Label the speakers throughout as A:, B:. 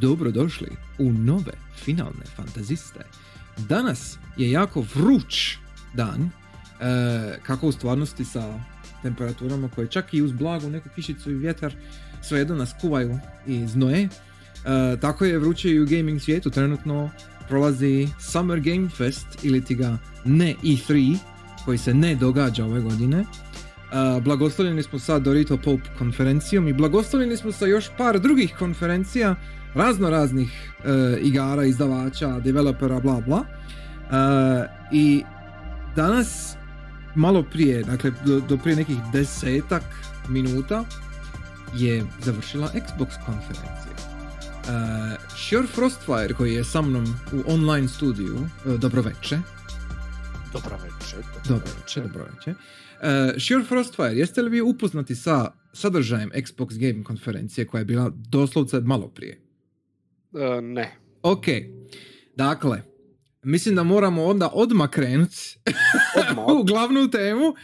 A: dobrodošli u nove finalne fantaziste. Danas je jako vruć dan, e, kako u stvarnosti sa temperaturama koje čak i uz blagu neku kišicu i vjetar svejedno nas kuvaju i znoje. E, tako je vruće i u gaming svijetu. Trenutno prolazi Summer Game Fest ili ti ga ne E3 koji se ne događa ove godine. Uh, blagoslovljeni smo sa Dorito Pope konferencijom i blagoslovljeni smo sa još par drugih konferencija razno raznih uh, igara, izdavača, developera, bla bla. Uh, I danas, malo prije, dakle do, do prije nekih desetak minuta je završila Xbox konferencija. Uh, Sure Frostfire koji je sa mnom u online studiju, uh, dobro veče.
B: Dobro
A: veče, dobro veče. Uh, Sure Frostfire, jeste li vi upoznati sa sadržajem Xbox Game konferencije koja je bila doslovce malo prije?
B: E, ne.
A: Ok, dakle, mislim da moramo onda odmah krenut
B: Odmah.
A: u glavnu temu,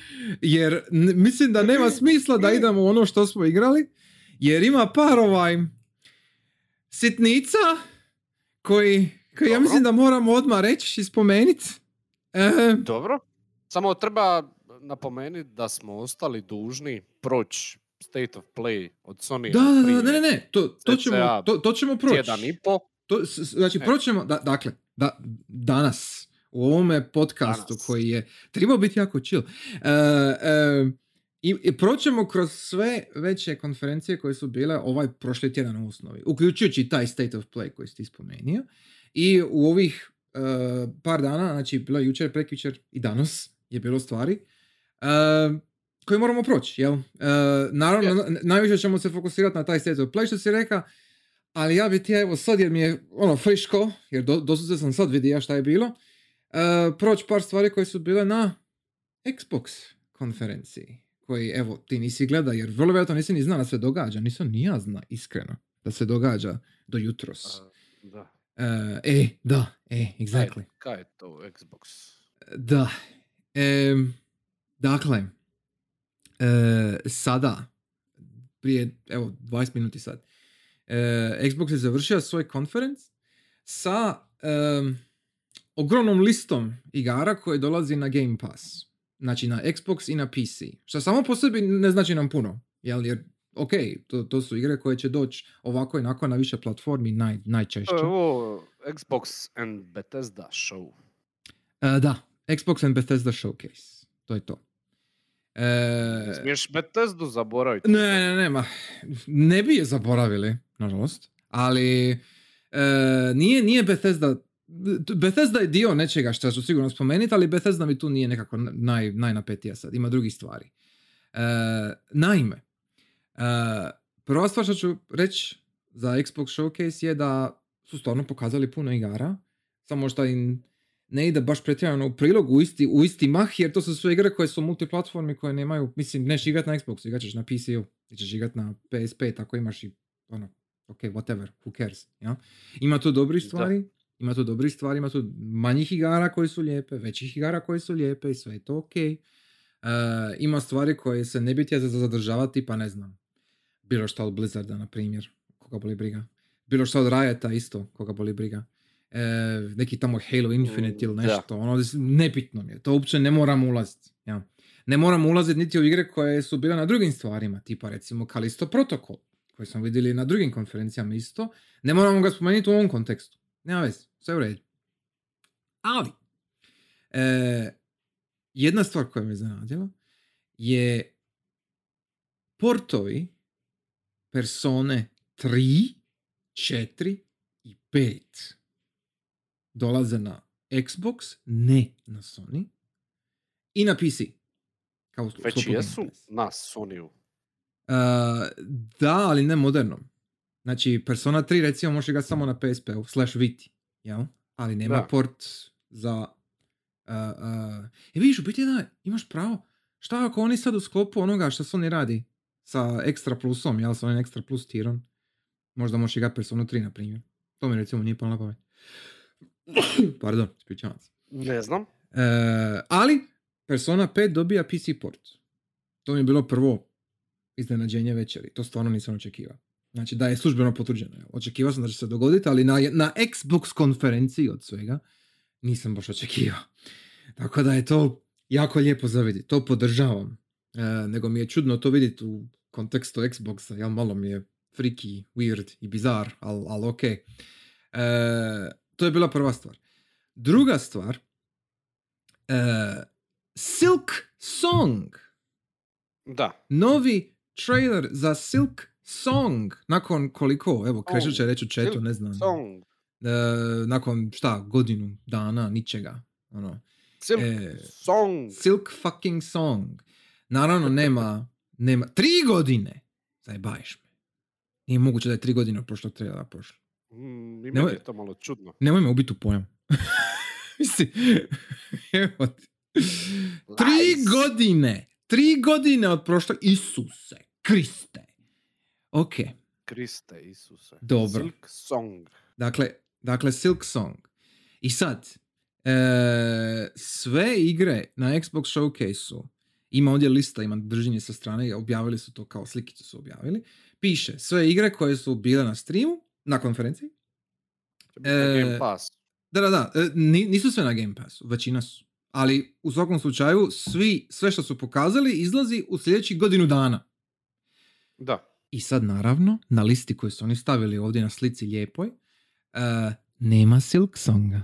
A: jer n- mislim da nema smisla da idemo u ono što smo igrali, jer ima par ovaj sitnica koji, koji ja mislim da moramo odmah reći i spomenuti. E,
B: Dobro. Samo treba napomenuti da smo ostali dužni proći State of Play od Sony.
A: da, da, da, ne, ne, ne, to, to, ćemo, to, to ćemo proći.
B: Tjedan i po.
A: To, znači,
B: E.
A: proćemo, da, dakle, da, danas, u ovome podcastu
B: Danas.
A: koji je trebao biti jako chill, e, e, i, i proćemo kroz sve veće konferencije koje su bile ovaj prošli tjedan u osnovi, uključujući taj State of Play koji si spomenuo. I u ovih e, par dana, znači bilo je jučer, prekjučer i danas je bilo stvari, e, koje moramo proći, jel? E, naravno, na- najviše ćemo se fokusirati na taj State of Play što si reka, ali ja bi ti evo sad jer mi je ono friško, jer do, doslovce sam sad vidio šta je bilo, uh, proći par stvari koje su bile na Xbox konferenciji, koji evo ti nisi gleda jer vrlo vjerojatno nisi ni zna da se događa, nisam ni ja zna iskreno da se događa do jutros.
B: A, Da.
A: Uh, e, da, e, exactly.
B: Kaj je to Xbox?
A: Da. Em, dakle, e, sada, prije, evo, 20 minuti sad, e, Xbox je završio svoj konferenc sa em, ogromnom listom igara koje dolazi na Game Pass. Znači na Xbox i na PC. Što samo po sebi ne znači nam puno. Jel, jer, ok, to, to su igre koje će doći ovako i onako na više platformi naj, najčešće.
B: Ovo Xbox and Bethesda show.
A: E, da, Xbox and Bethesda Showcase. To je to. E,
B: Smiješ Bethesdu zaboraviti.
A: ne, ne, ne, ma, ne bi je zaboravili, nažalost, ali e, nije, nije Bethesda, Bethesda je dio nečega što ću sigurno spomenuti, ali Bethesda mi tu nije nekako naj, najnapetija sad, ima drugih stvari. E, naime, e, prva stvar što ću reći za Xbox Showcase je da su stvarno pokazali puno igara, samo što im ne ide baš pretjerano u prilog u isti, u isti mah, jer to su sve igre koje su multiplatformi, koje nemaju, mislim, neš igrat na Xboxu, igrat ćeš na PC-u, ti ćeš igrat na PS5, ako imaš i, ono, ok, whatever, who cares, ja? Ima tu dobrih
B: Da.
A: stvari, ima tu dobrih stvari, ima tu manjih igara koje su lijepe, većih igara koje su lijepe i sve je to ok. E, ima stvari koje se ne bi htjeli zadržavati, pa ne znam, bilo šta od Blizzarda, na primjer, koga boli briga. Bilo šta od Riota isto, koga boli briga. E, neki tamo Halo Infinite ili
B: Mm,
A: nešto, ono, nebitno mi je, to uopće ne moramo ulaziti. Ja. Ne moramo ulaziti niti u igre koje su bile na drugim stvarima, tipa recimo Kalisto Protocol, koji smo vidjeli na drugim konferencijama isto. Ne moramo ga spomenuti u ovom kontekstu. Nema veze, sve u redu. Ali, e, jedna stvar koja me iznenadila je portovi Persone 3, 4 i 5 dolaze na Xbox, ne na Sony, i na PC. Kao
B: Već jesu na Sonyu.
A: Uh, da, ali ne modernom. Znači, Persona 3 recimo može ga samo na PSP-u, slash Viti, jel? Ali nema
B: Da.
A: port za... Uh, uh, I vidiš, u biti da, imaš pravo. Šta ako oni sad u sklopu onoga što Sony radi sa Extra Plusom, jel, sa onim Extra Plus tirom, možda možeš igrati Persona 3, na primjer. To mi recimo nije palo na pamet. Pardon, ispričavam se.
B: Ne znam.
A: E, ali Persona 5 dobija PC port. To mi je bilo prvo iznenađenje večeri. To stvarno nisam očekivao. Znači da je službeno potvrđeno. Očekivao sam da će se dogoditi, ali na, na Xbox konferenciji od svega nisam baš očekivao. Tako da je to jako lijepo za vidjeti. To podržavam. E, nego mi je čudno to vidjeti u kontekstu Xboxa. Jel, malo mi je freaky, weird i bizar, ali al ok. E, to je bila prva stvar. Druga stvar, e, Silk Song
B: Da.
A: novi trailer za Silk Song. Nakon koliko? Evo, Krešo će reći u chatu,
B: Silk
A: ne znam.
B: Song.
A: E, nakon šta, godinu dana, ničega. Ono.
B: Silk
A: E,
B: Song.
A: Silk fucking Song. Naravno, nema, nema, tri godine! Zajebaješ me. Nije moguće da je tri godine od prošlog trailera prošlo.
B: Mm, I
A: Nemoj-
B: je to malo čudno.
A: Nemoj me ubiti u pojam. Mislim, evo ti. Tri godine! Tri godine od prošlog... Isuse, Kriste. Ok,
B: Kriste Isuse.
A: Dobro.
B: Silk Song.
A: dakle, dakle Silk Song. I sad, e, sve igre na Xbox Showcase-u, ima ovdje lista, ima držanje sa strane, objavili su to kao slikicu su objavili, piše sve igre koje su bile na streamu, na konferenciji, E,
B: Game Pass.
A: Da, da, da. e, ni- Nisu sve na Game Passu, većina su. Ali u svakom slučaju, svi, sve što su pokazali izlazi u sljedećih godinu dana.
B: Da.
A: I sad naravno, na listi koju su oni stavili ovdje na slici lijepoj, e, nema Silk Songa.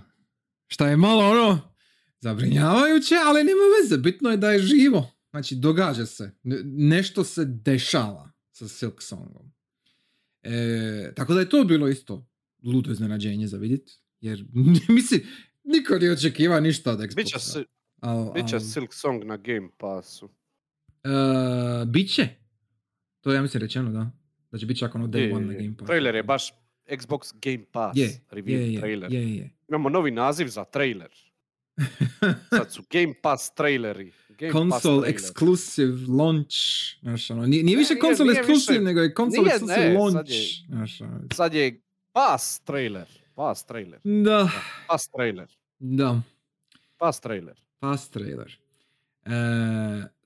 A: Šta je malo ono zabrinjavajuće, ali nema veze. Bitno je da je živo. Znači, događa se. Ne- Nešto se dešava sa Silk Songom. E, tako da je to bilo isto ludo iznenađenje za vidjeti. Jer, mislim, niko nije očekiva ništa od Xboxa.
B: Biće, si-
A: Al-
B: biće
A: al-
B: Silk Song na Game Passu.
A: E, biće. To je, ja mislim, rečeno, da. Da će biti čak ono day
B: Je,
A: one na
B: je,
A: Game Passu.
B: Trailer je baš Xbox Game Pass.
A: Je,
B: review
A: je, je,
B: trailer.
A: je, je.
B: Imamo novi naziv za trailer. Sad su Game Pass traileri. Game Pass
A: console
B: trailer.
A: exclusive launch. Znaš, ono, nije, nije više console
B: nije
A: exclusive,
B: više-
A: nego je console
B: nije,
A: exclusive
B: ne, sad
A: launch.
B: je-
A: Znaš, ono,
B: Sad je Pass trailer. Pass trailer.
A: da,
B: Pass trailer.
A: da,
B: Pass trailer.
A: fast trailer. E,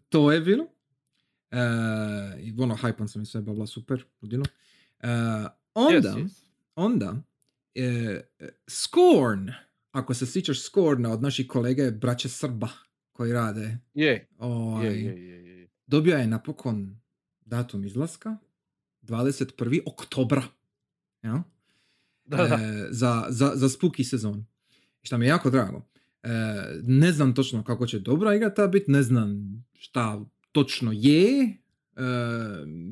A: to je bilo. E, I ono, hypan sam i sve, bila super, ludilo. E, onda,
B: Yes, yes.
A: onda, e, Scorn, ako se sjećaš Scorna od naših kolege braće Srba koji rade,
B: Je,
A: ovaj,
B: je, je, je, je.
A: dobio je napokon datum izlaska 21. oktobra ja?
B: Da, da.
A: E, za, za, za spooky sezon. Šta mi je jako drago. E, ne znam točno kako će dobra igra ta biti, ne znam šta točno je. E,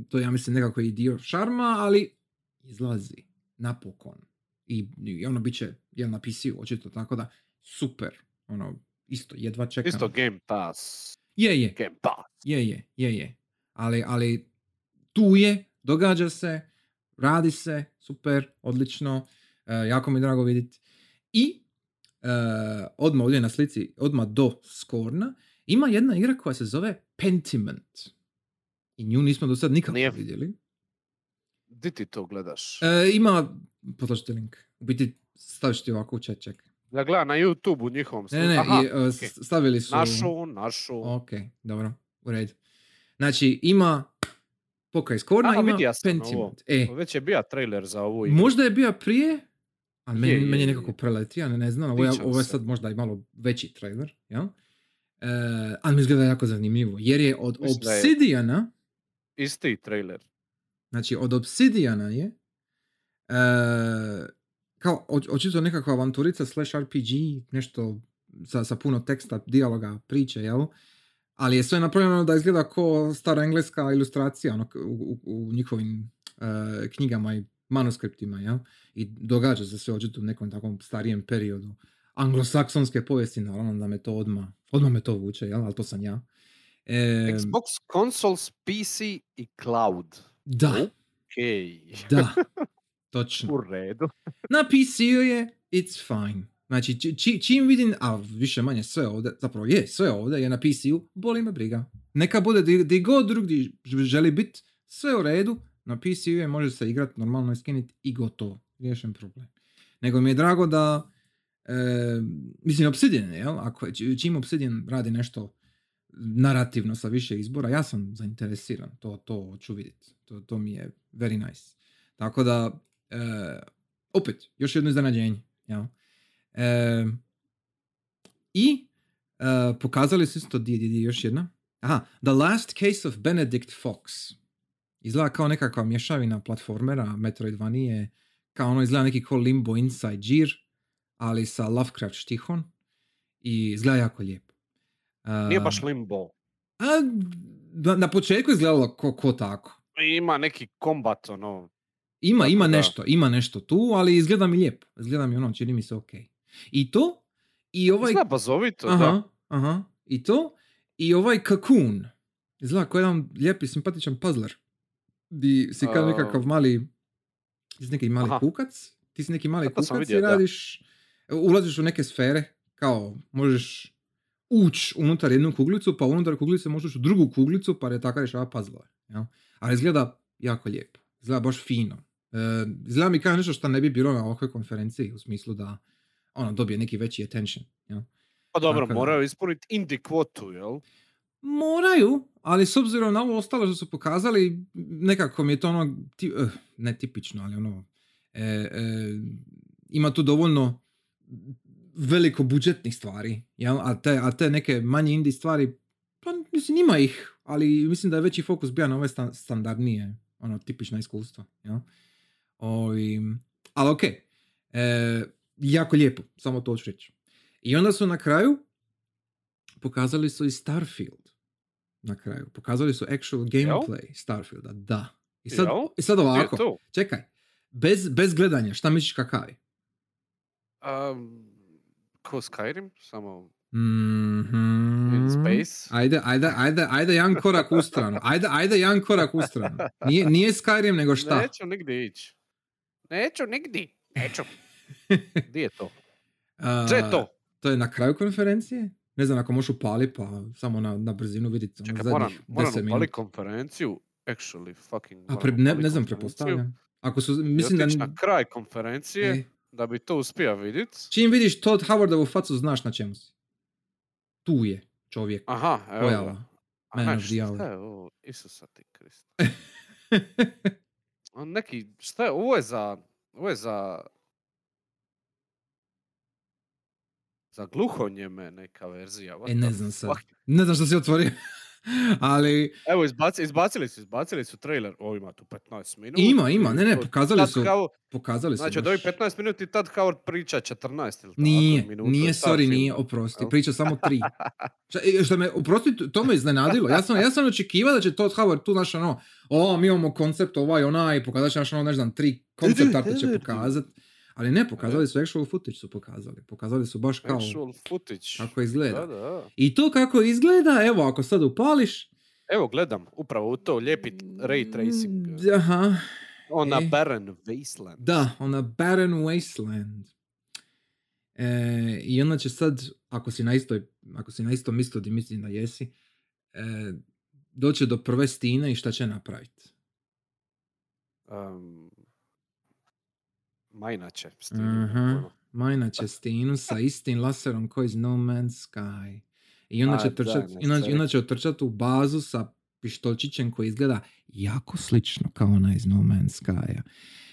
A: to ja mislim nekako i dio šarma, ali izlazi napokon. I, i ono bit će jel na PC-u, očito, tako da super. Ono, isto, jedva čekam.
B: Isto Game Pass.
A: Je, je.
B: Game Pass.
A: Je, je, je, je. Ali, ali tu je, događa se, radi se, super, odlično, e, jako mi je drago vidjeti. I e, odmah ovdje na slici, odmah do Skorna, ima jedna igra koja se zove Pentiment. I nju nismo do sad nikako
B: Nije-
A: vidjeli.
B: Di ti to gledaš?
A: E, ima, potlačite link, u biti staviš ti ovako u chat, čekaj.
B: Ja gledam na YouTube u njihovom
A: Ne, ne, ne,
B: Aha,
A: i, e,
B: ok.
A: s- stavili su...
B: Našu, našu.
A: Ok, dobro, u redu. Znači, ima Pokaj Skorna,
B: Aha,
A: ima
B: sam
A: Pentiment. E,
B: Već je bio trailer za ovu igru.
A: možda je bio prije, ali meni,
B: Je, je,
A: meni je nekako preletio, ne, ne znam, ovo je, ovo je sad možda i malo veći trailer, jel? E, ali mi izgleda jako zanimljivo, jer je od
B: Mislim da je-
A: Obsidiana,
B: Isti trailer.
A: znači od Obsidiana je, e, kao očito nekakva avanturica slash RPG, nešto sa, sa puno teksta, dijaloga, priče, jel? Ali je sve napravljeno da izgleda kao stara engleska ilustracija ono, u, u, u njihovim e, knjigama i manuskriptima, jel? I događa se sve očito u nekom takvom starijem periodu anglosaksonske povijesti, naravno da me to odmah, odmah me to vuče, jel? Ali to sam ja. E,
B: Xbox Consoles, PC i Cloud.
A: Da,
B: Okej.
A: da, točno.
B: U redu.
A: Na PC-u je it's fine. Znači, či- či- čim vidim, a više manje sve ovdje, zapravo je, sve ovdje je na PC-u, boli me briga. Neka bude di, di god drugdje želi biti, sve u redu, na PC-u je, može se igrati normalno i skiniti i gotovo. Riješen problem. Nego mi je drago da, e, mislim, Obsidian, jel? Ako, čim Obsidian radi nešto narativno sa više izbora, ja sam zainteresiran, to, to hoću vidjeti. To, to mi je very nice. Tako da, opet, još jedno iznenađenje. Jel? E, I e, pokazali su isto, di, di, di, još jedna. Aha, The Last Case of Benedict Fox. Izgleda kao nekakva mješavina platformera, Metroidvanije, kao ono izgleda neki ko Limbo Inside Gear, ali sa Lovecraft štihom i izgleda jako lijepo. E,
B: Nije baš limbo.
A: a, na, na početku izgledalo ko, ko tako.
B: Ima neki kombat, ono,
A: Ima, ima
B: da.
A: nešto, ima nešto tu, ali izgleda mi lijepo. Izgleda mi ono, čini mi se ok. I to, i ovaj...
B: izgleda bazovito,
A: aha,
B: da.
A: aha, i to, i ovaj Cocoon. Izgleda kao jedan lijepi, simpatičan puzzler. Di si kao nekakav mali, ti si neki mali
B: Aha.
A: kukac, ti si neki mali
B: A to sam
A: kukac
B: vidio,
A: i
B: da.
A: radiš, ulaziš u neke sfere, kao možeš ući unutar jednu kuglicu, pa unutar kuglice možeš u drugu kuglicu, pa je tako rješava puzzle. Jel? Ali izgleda jako lijepo. Izgleda baš fino. E, izgleda mi kao nešto što ne bi bilo na ovakvoj konferenciji, u smislu da ono, dobije neki veći attention. Jel?
B: Pa dobro,
A: Tako da.
B: moraju ispuniti indie kvotu, jel?
A: Moraju, ali s obzirom na ovo ostalo što su pokazali, nekako mi je to ono, ti, eh, ne tipično, ali ono, e, e, ima tu dovoljno veliko budžetnih stvari, jel? A, te, a te neke manje indie stvari, pa mislim ima ih, ali mislim da je veći fokus bio na ove stan- standardnije, ono, tipična iskustva, jel? Ovi, ali ok, e, jako lijepo, samo to ću reći. I onda su na kraju pokazali su i Starfield na kraju. Pokazali su actual gameplay Starfielda, da. I sad,
B: Jel?
A: i sad ovako, čekaj, bez, bez gledanja, šta misliš kakav je?
B: Um, ko Skyrim, samo
A: Mhm.
B: in space.
A: Ajde, ajde, ajde, ajde jedan korak u stranu. Ajde, ajde jedan korak u stranu. Nije, nije Skyrim, nego šta?
B: Neću nigdje ići. Neću nigdje. Neću. Gdje je to? Gdje je to?
A: To je na kraju konferencije? Ne znam, ako možeš upali, pa samo na, na brzinu vidjeti. ono,
B: Čekaj, moram, moram
A: 10
B: upali konferenciju. Actually, fucking
A: A pre, ne, ne znam, prepostavljam. Ako su, mislim da...
B: na kraj konferencije,
A: E,
B: da bi to uspio vidit.
A: čim vidiš Todd Howardovu facu, znaš na čemu si. Tu je čovjek.
B: Aha, evo.
A: Pojava.
B: Aha, šta je ovo? Isusa ti Kriste. On neki, šta je, ovo je za, ovo je za, za gluhonjeme neka verzija. what
A: e, ne znam sad. Ne znam što si otvorio. Ali
B: Evo, izbaci, izbacili su, izbacili su trailer. O, ima tu 15 minuta.
A: ima, ima. Ne, ne,
B: To-
A: pokazali su.
B: Kao,
A: Pokazali su
B: znači, od ovih 15 minuta i tad Howard priča 14 ili tako
A: Nije,
B: minuta.
A: nije, sorry, nije, oprosti, priča samo tri. Šta, e, što me, oprosti, to me iznenadilo. Ja sam, ja sam očekivao da će Todd Howard tu naš ono, o, mi imamo koncept ovaj, onaj, pokazat će naš ono, ne znam, tri koncept arta će pokazat. Ali ne, pokazali su actual footage su pokazali. Pokazali su baš kao
B: Actual footage.
A: kako izgleda.
B: Da, da.
A: I to kako izgleda, evo, ako sad upališ,
B: Evo, gledam, upravo u to, lijepi ray tracing.
A: Mm, Aha,
B: Ona
A: e.
B: Barren Wasteland.
A: da, ona Barren Wasteland. E, I onda će sad, ako si na istoj, ako si na istom mjestu gdje mislim da jesi, e, doći do prve stine i šta će napraviti.
B: Um, Majnače. stilu,
A: Aha,
B: ono.
A: majna će stinu sa istim laserom koji iz No Man's Sky. I onda će, trčat,
B: ne
A: i onda, i
B: stari.
A: onda će u bazu sa pištolčićem koji izgleda jako slično kao ona iz No Man's Sky.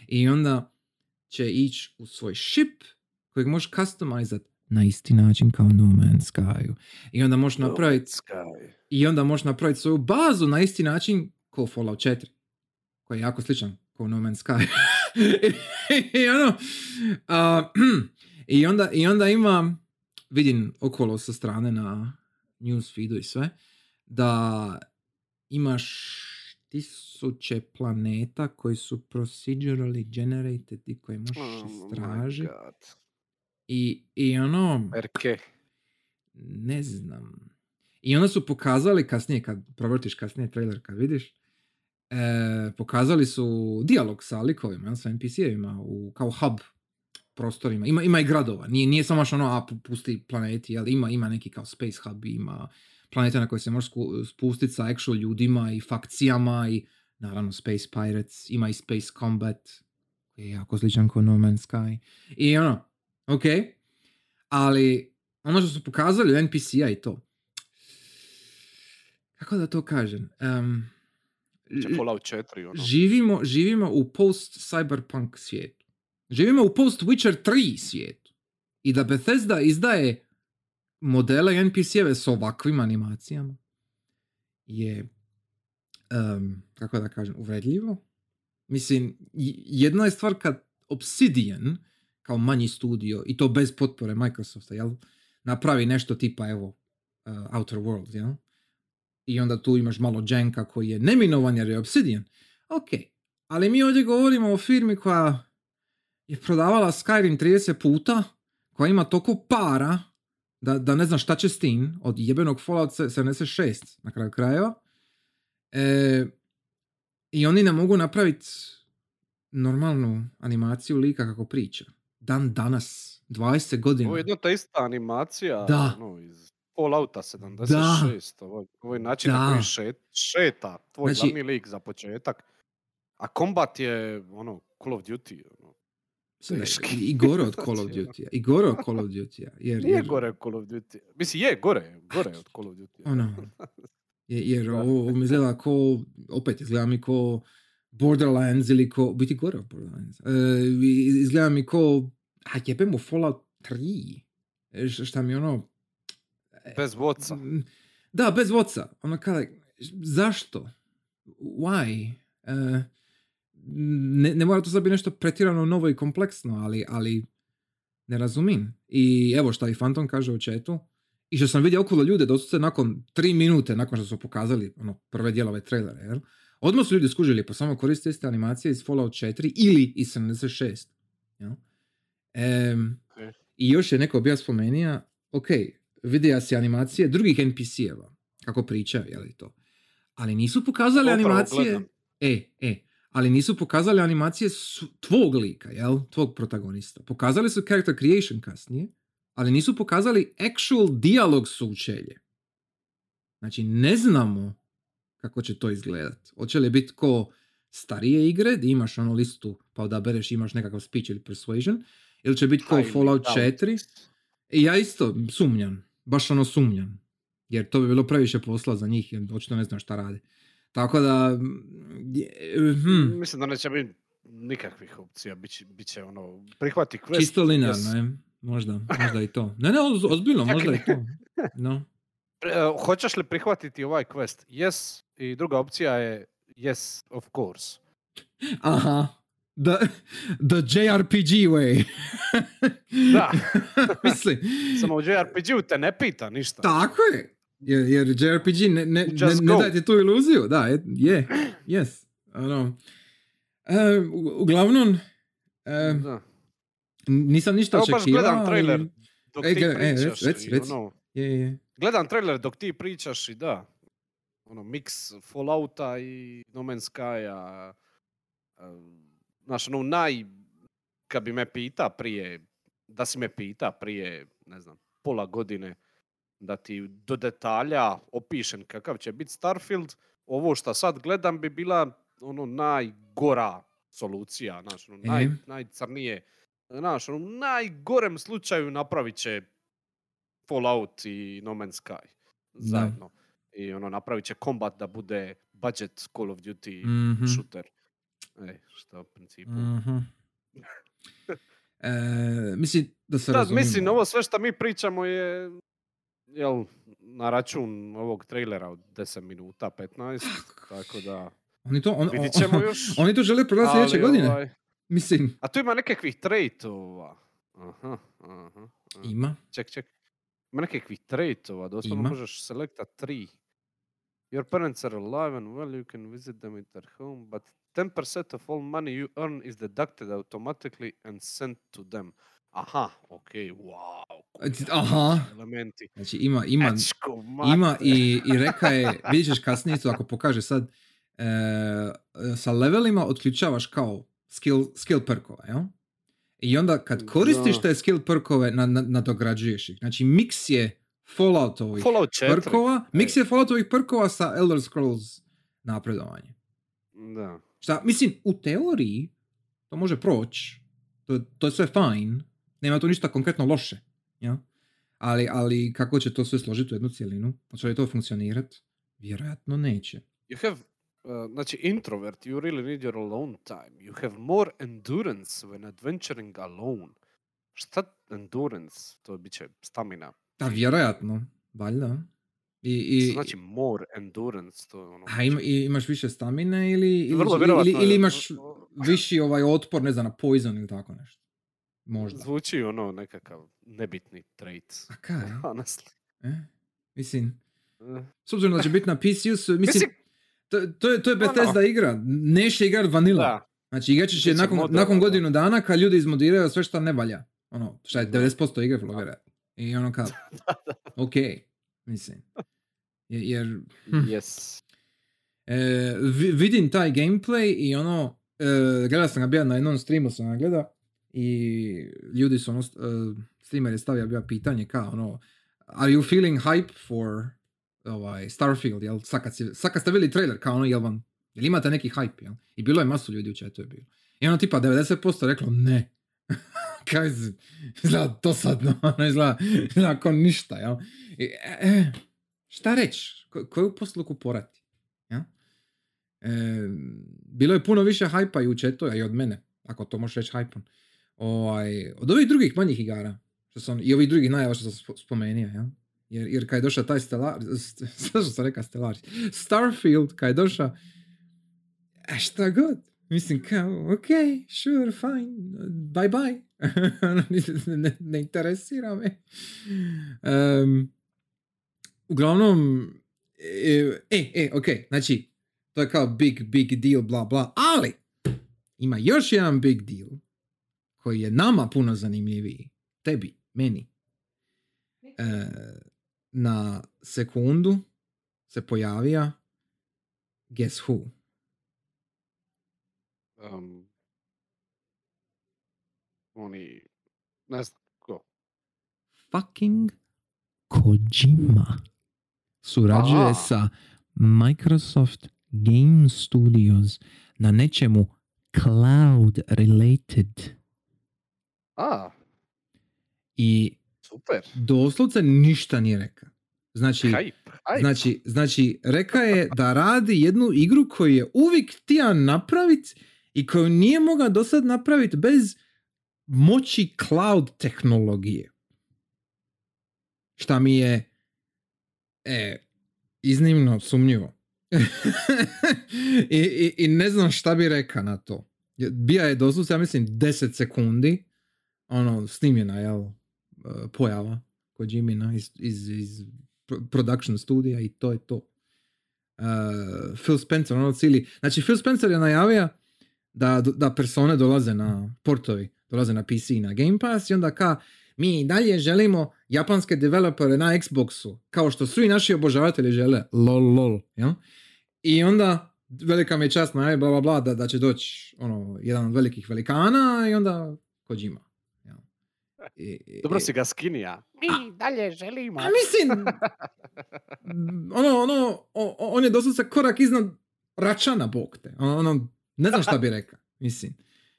A: I onda će ići u svoj ship kojeg možeš customizat na isti način kao No Man's Sky. I onda možeš
B: No
A: napraviti
B: Sky.
A: i onda možeš napraviti svoju bazu na isti način kao Fallout 4 koji je jako sličan kao No Man's Sky. I ono, a, i, onda, i onda ima, vidim okolo sa strane na newsfeedu i sve, da imaš tisuće planeta koji su procedurally generated i koje možeš
B: Oh
A: istražiti. I, I ono,
B: Erke.
A: ne znam. I onda su pokazali kasnije, kad provrtiš kasnije trailer, kad vidiš, e, pokazali su dijalog sa likovima, jel, sa NPC-evima u, kao hub prostorima. Ima, ima i gradova, nije, nije samo baš ono, a pu- pusti planeti, ali ima, ima neki kao space hub, ima planeta na koje se može spustiti sa actual ljudima i fakcijama i naravno Space Pirates, ima i Space Combat, koji je jako sličan kao No Man's Sky. I ono, ok, ali ono što su pokazali u NPC-a i to, kako da to kažem, Em,
B: Će Fallout 4, ono.
A: živimo, živimo u post-cyberpunk svijetu. Živimo u post-Witcher 3 svijetu. I da Bethesda izdaje modele NPC-eve s ovakvim animacijama je, em, kako da kažem, uvredljivo. Mislim, jedna je stvar kad Obsidian, kao manji studio, i to bez potpore Microsofta, jel? napravi nešto tipa, evo, uh, Outer Worlds, jel? I onda tu imaš malo dženka koji je neminovan jer je Obsidian. Ok, ali mi ovdje govorimo o firmi koja je prodavala Skyrim 30 puta, koja ima toliko para da, da ne zna šta će s tim, od jebenog Fallout 76 na kraju krajeva. E, I oni ne mogu napraviti normalnu animaciju lika kako priča. Dan danas, 20 godina.
B: Ovo je jedna ta ista animacija
A: Da.
B: ono, iz Fallouta 76. Ovo, ovo je način na
A: Da.
B: koji šet, šeta tvoj
A: Znači-
B: glavni lik za početak. A kombat je ono, Call of Duty. Ono.
A: Da
B: teški.
A: I, gore od Call of. Duty. I gore od Call of Duty. Jer,
B: Nije
A: jer,
B: gore od Call of Duty. Mislim, je gore, gore od Call of Duty.
A: Ono, je- jer
B: Da.
A: ovo, ovo mi izgleda ko, opet izgleda mi ko Borderlands ili ko, biti gore od Borderlands. E, izgleda mi ko, a jebemo Fallout 3. E, Šta mi ono,
B: Bez voca.
A: Da, bez voca. Ono kada, zašto? Why? E, ne, ne mora to sad biti nešto pretjerano novo i kompleksno, ali, ali ne razumim. I evo šta i Phantom kaže u chatu. I što sam vidio okolo ljude, doslovce nakon tri minute, nakon što su pokazali ono, prve dijelove trailera, jel? Odmah su ljudi skužili, pa samo koriste iste animacije iz Fallout 4 ili iz 76. Jel?
B: Ok.
A: I još je neko bio spomenija, ok, vidio si animacije drugih NPC-eva, kako pričaju, je li to? Ali nisu pokazali
B: Upravo
A: animacije...
B: gledam.
A: E, e, ali nisu pokazali animacije su, tvog lika, jel? Tvog protagonista. Pokazali su character creation kasnije, ali nisu pokazali actual dialog sučelje. Znači, ne znamo kako će to izgledat. Hoće li biti ko starije igre, gdje imaš ono listu, pa odabereš, imaš nekakav speech ili persuasion, ili će biti ko
B: Highly
A: Fallout
B: doubted.
A: 4, i ja isto sumnjam, baš ono sumnjam. Jer to bi bilo previše posla za njih, jer očito ne znam šta rade. Tako da, mm, je- hm,
B: Mislim da neće biti nikakvih opcija. Biće, biće ono, prihvati quest.
A: čisto linearno,
B: yes.
A: je. Možda, možda i to. Ne, ne, oz- ozbiljno, možda
B: i
A: to. No.
B: E, hoćeš li prihvatiti ovaj quest? Yes. I druga opcija je yes, of course.
A: Aha. The, the JRPG way.
B: Da.
A: Mislim,
B: Samo u JRPG-u te ne pita ništa.
A: tako je. Jer, jer JRPG ne, ne, ne, ne daje ti tu iluziju. Da, je, yes. Ono. E, u- uglavnom, e,
B: Da.
A: nisam ništa
B: Evo baš
A: očekivao.
B: gledam
A: ali-
B: trailer dok
A: E,
B: ti
A: e,
B: pričaš.
A: reci,
B: i
A: reci.
B: ono,
A: Je, je,
B: gledam trailer dok ti pričaš i da. Ono, mix Fallouta i No Man's Sky-a. Znaš, ono, naj... Kad bi me pita prije, da si me pita prije, ne znam, pola godine, da ti do detalja opišem kakav će biti Starfield, ovo što sad gledam bi bila ono najgora solucija, znaš, ono, naj,
A: E.
B: najcrnije, znaš, ono, u najgorem slučaju napravit će Fallout i No Man's Sky zajedno. I ono, napravit će kombat da bude budget Call of Duty
A: Mhm.
B: shooter. E, što u principu.
A: Mhm. E, mislim da se
B: Da, mislim, ovo sve što mi pričamo je jel, na račun ovog trailera od 10 minuta, 15, tako da
A: Oni to, on,
B: vidit
A: on-
B: ćemo još.
A: oni to žele prodati sljedeće godine.
B: ovaj,
A: Mislim,
B: a tu ima nekakvih traitova. Aha, aha. aha.
A: ima.
B: Ček, ček. Ima nekakvih traitova, doslovno možeš selekta tri. Your parents are alive and well, you can visit them at their home, but 10% of all money you earn is deducted automatically and sent to them. Aha, ok, wow.
A: Aha.
B: Elementi.
A: Znači ima, ima,
B: Ečko,
A: ima i, i reka je, vidjet ćeš kasnije to ako pokaže sad, e, sa levelima otključavaš kao skill, skill perkova, jel? I onda kad koristiš te skill perkove, na, na, nadograđuješ ih. Znači mix je Falloutovih
B: Fallout 4.
A: perkova, mix je Falloutovih perkova sa Elder Scrolls napredovanje.
B: Da.
A: Šta, mislim, u teoriji to može proći, to, to je sve fine, nema tu ništa konkretno loše, ja? ali, ali kako će to sve složiti u jednu cijelinu, hoće li to funkcionirat? Vjerojatno neće.
B: You have Uh, znači, introvert, you really need your alone time. You have more endurance when adventuring alone. Šta endurance? To bit će stamina.
A: Da, vjerojatno. Valjda. I, i,
B: Što znači more endurance? To ono...
A: a ima, i- imaš više stamine ili, ili,
B: Vrlo
A: ili, ili imaš viši ovaj otpor, ne znam, na poison ili tako nešto. Možda.
B: Zvuči ono nekakav nebitni trait.
A: A kaj?
B: Honestly.
A: E? Mislim,
B: Eh,
A: s obzirom da će biti na PC-u, su- mislim,
B: Mislim,
A: to, to je, to je. Bethesda igra. Neće igrat vanila.
B: da.
A: Znači igrači će nakon, nakon godinu dana kad ljudi izmodiraju sve što ne valja. Ono, šta je 90% igre vjerojatno. I ono kao, ok, mislim. Je- Jer, hm,
B: Yes.
A: e, vi- vidim taj gameplay i ono, e, gledao sam ga bio na jednom streamu sam ga gledao i ljudi su ono, e, streamer je stavio bio pitanje kao ono, are you feeling hype for ovaj, Starfield, jel? Sad kad, si- sad kad ste vidjeli trailer, kao ono, jel vam, jel imate neki hype, jel? I bilo je masu ljudi u chatu je bilo. I ono tipa 90% reklo ne. Kao iz- izgleda dosadno, ono izgleda, izgleda kao ništa, jel? I, e, e, šta reći? Ko, koju posluku porati? Ja? E, bilo je puno više hajpa i u chatu, a i od mene, ako to možeš reći hajpom. Ovaj, od ovih drugih manjih igara, što sam, i ovih drugih najava što sam spo- spomenuo, ja? Jer, jer kad je došao taj Stellar, što sam rekao Stellar, Starfield, kad je došao, a šta god, mislim kao, ok, sure, fine, bye bye, ne, ne, ne interesira me. Em, uglavnom, e, e, e, ok, znači, to je kao big, big deal, bla, bla, ali, ima još jedan big deal, koji je nama puno zanimljiviji, tebi, meni. E, na sekundu se pojavija Guess Who?
B: Um, oni, ne znam, ko?
A: Fucking Kojima surađuje
B: Aha.
A: sa Microsoft Game Studios na nečemu cloud related
B: A,
A: i
B: super.
A: doslovce ništa nije rekao. Znači,
B: Hype, hype.
A: Znači, znači, reka je da radi jednu igru koju je uvijek htio napraviti i koju nije mogao do sad napraviti bez moći cloud tehnologije. Šta mi je e, iznimno sumnjivo. I, i, I ne znam šta bi reka na to. Bija je doslovce, ja mislim, 10 sekundi ono, snimljena, jel, e, pojava kod Jimina iz, iz, iz pro- production studija i to je to. Uh, Phil Spencer, ono cijeli... Znači, Phil Spencer je najavio da, da persone dolaze na portovi, dolaze na PC i na Game Pass i onda ka mi i dalje želimo japanske developere na Xboxu, kao što svi naši obožavatelji žele, lol, lol, jel? I onda velika mi je čast na bla, bla, bla, da, da će doći ono, jedan od velikih velikana i onda Kojima. I, i-
B: Dobro
A: i-
B: si ga skinija. Mi dalje želimo.
A: a mislim, ono, ono, o- on je doslovce korak iznad Račana, bog te. Ono, ono, ne znam šta bi rekao, mislim.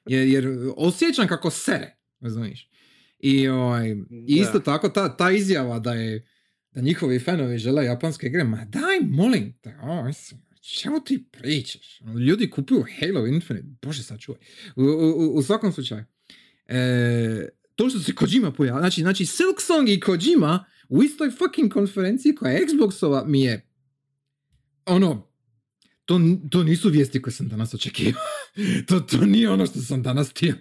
A: Jer, jer osjećam kako sere, razumiješ. I, ovaj, i isto
B: Da.
A: tako ta, ta izjava da je da njihovi fanovi žele japanske igre, ma daj, molim te, o, čemu ti pričaš? Ono, Ljudi kupuju Halo Infinite, bože sačuvaj. U, u, u- u svakom slučaju, e, to što se Kojima pojavio, znači, znači Silksong i Kojima u istoj fucking konferenciji koja je Xboxova mi je ono, to, to nisu vijesti koje sam danas očekivao. to, to nije ono što sam danas htio.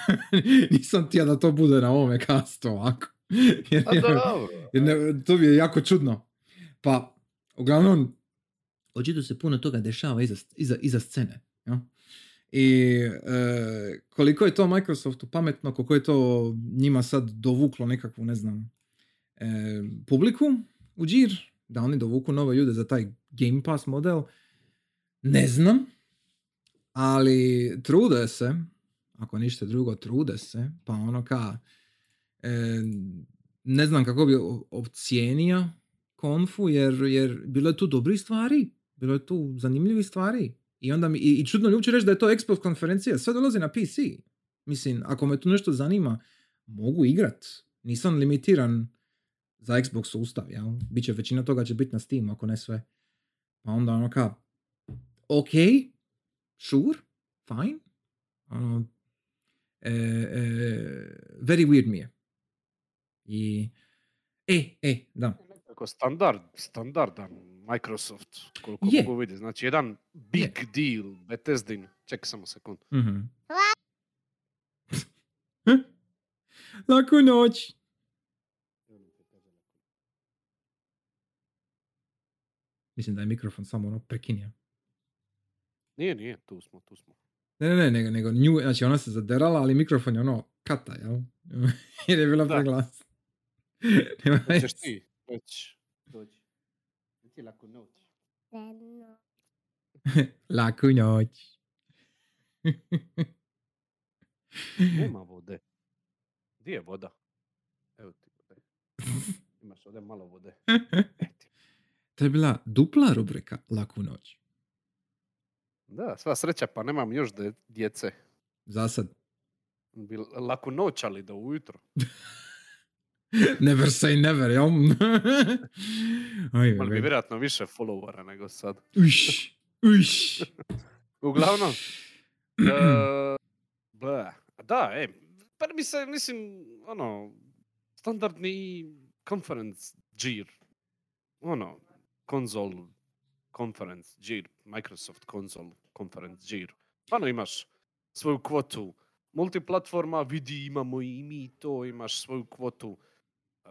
A: Nisam htio da to bude na ovome kastu ovako. Jer,
B: A
A: jer-
B: dobro.
A: jer ne, to mi je jako čudno. Pa, uglavnom, očito se puno toga dešava iza, iza, iza scene. Ja? I e, koliko je to Microsoftu pametno, koliko je to njima sad dovuklo nekakvu, ne znam, e, publiku u džir, da oni dovuku nove ljude za taj Game Pass model, ne znam, ali trude se, ako ništa drugo, trude se, pa ono ka, e, ne znam kako bi ocijenio konfu, jer, jer bilo je tu dobrih stvari, bilo je tu zanimljivih stvari. I onda mi, i, i čudno uopće reći da je to Xbox konferencija, sve dolazi na PC. Mislim, ako me tu nešto zanima, mogu igrat. Nisam limitiran za Xbox sustav, jel? Biće većina toga će biti na Steam, ako ne sve. Pa onda ono ka, ok, sure, fine. Ono, e, e, very weird mi je. I, e, e, da.
B: Nekako standard, standardan Microsoft, koliko
A: Je.
B: mogu vidjeti. Znači, jedan big deal, Bethesdin. Čekaj samo sekund.
A: Mhm. Laku noć. Mislim da je mikrofon samo ono prekinio.
B: Nije, nije, tu smo, tu smo.
A: Ne, ne, ne, nego, nego nju, znači ona se zaderala, ali mikrofon je ono kata, jel? Jer je bila
B: Da.
A: preglas. Nema
B: Hoćeš ti reći, dođi. Reci laku noć.
A: Laku noć.
B: Nema vode. Gdje je voda? Evo ti vode. Imaš ovdje malo vode. Ti.
A: to je bila dupla rubrika Laku noć.
B: Da, sva sreća, pa nemam još de- djece.
A: Za sad.
B: Bi laku noć, ali do ujutro.
A: Never say never, jel?
B: Imali bi
A: oj,
B: vjerojatno više followera nego sad.
A: Uš, uš.
B: Uglavnom, ble, da, e, pa mi se, mislim, ono, standardni conference gear, ono, konzol conference gear, Microsoft konzol conference gear. Stvarno imaš svoju kvotu multiplatforma, vidi imamo i mi to, imaš svoju kvotu e,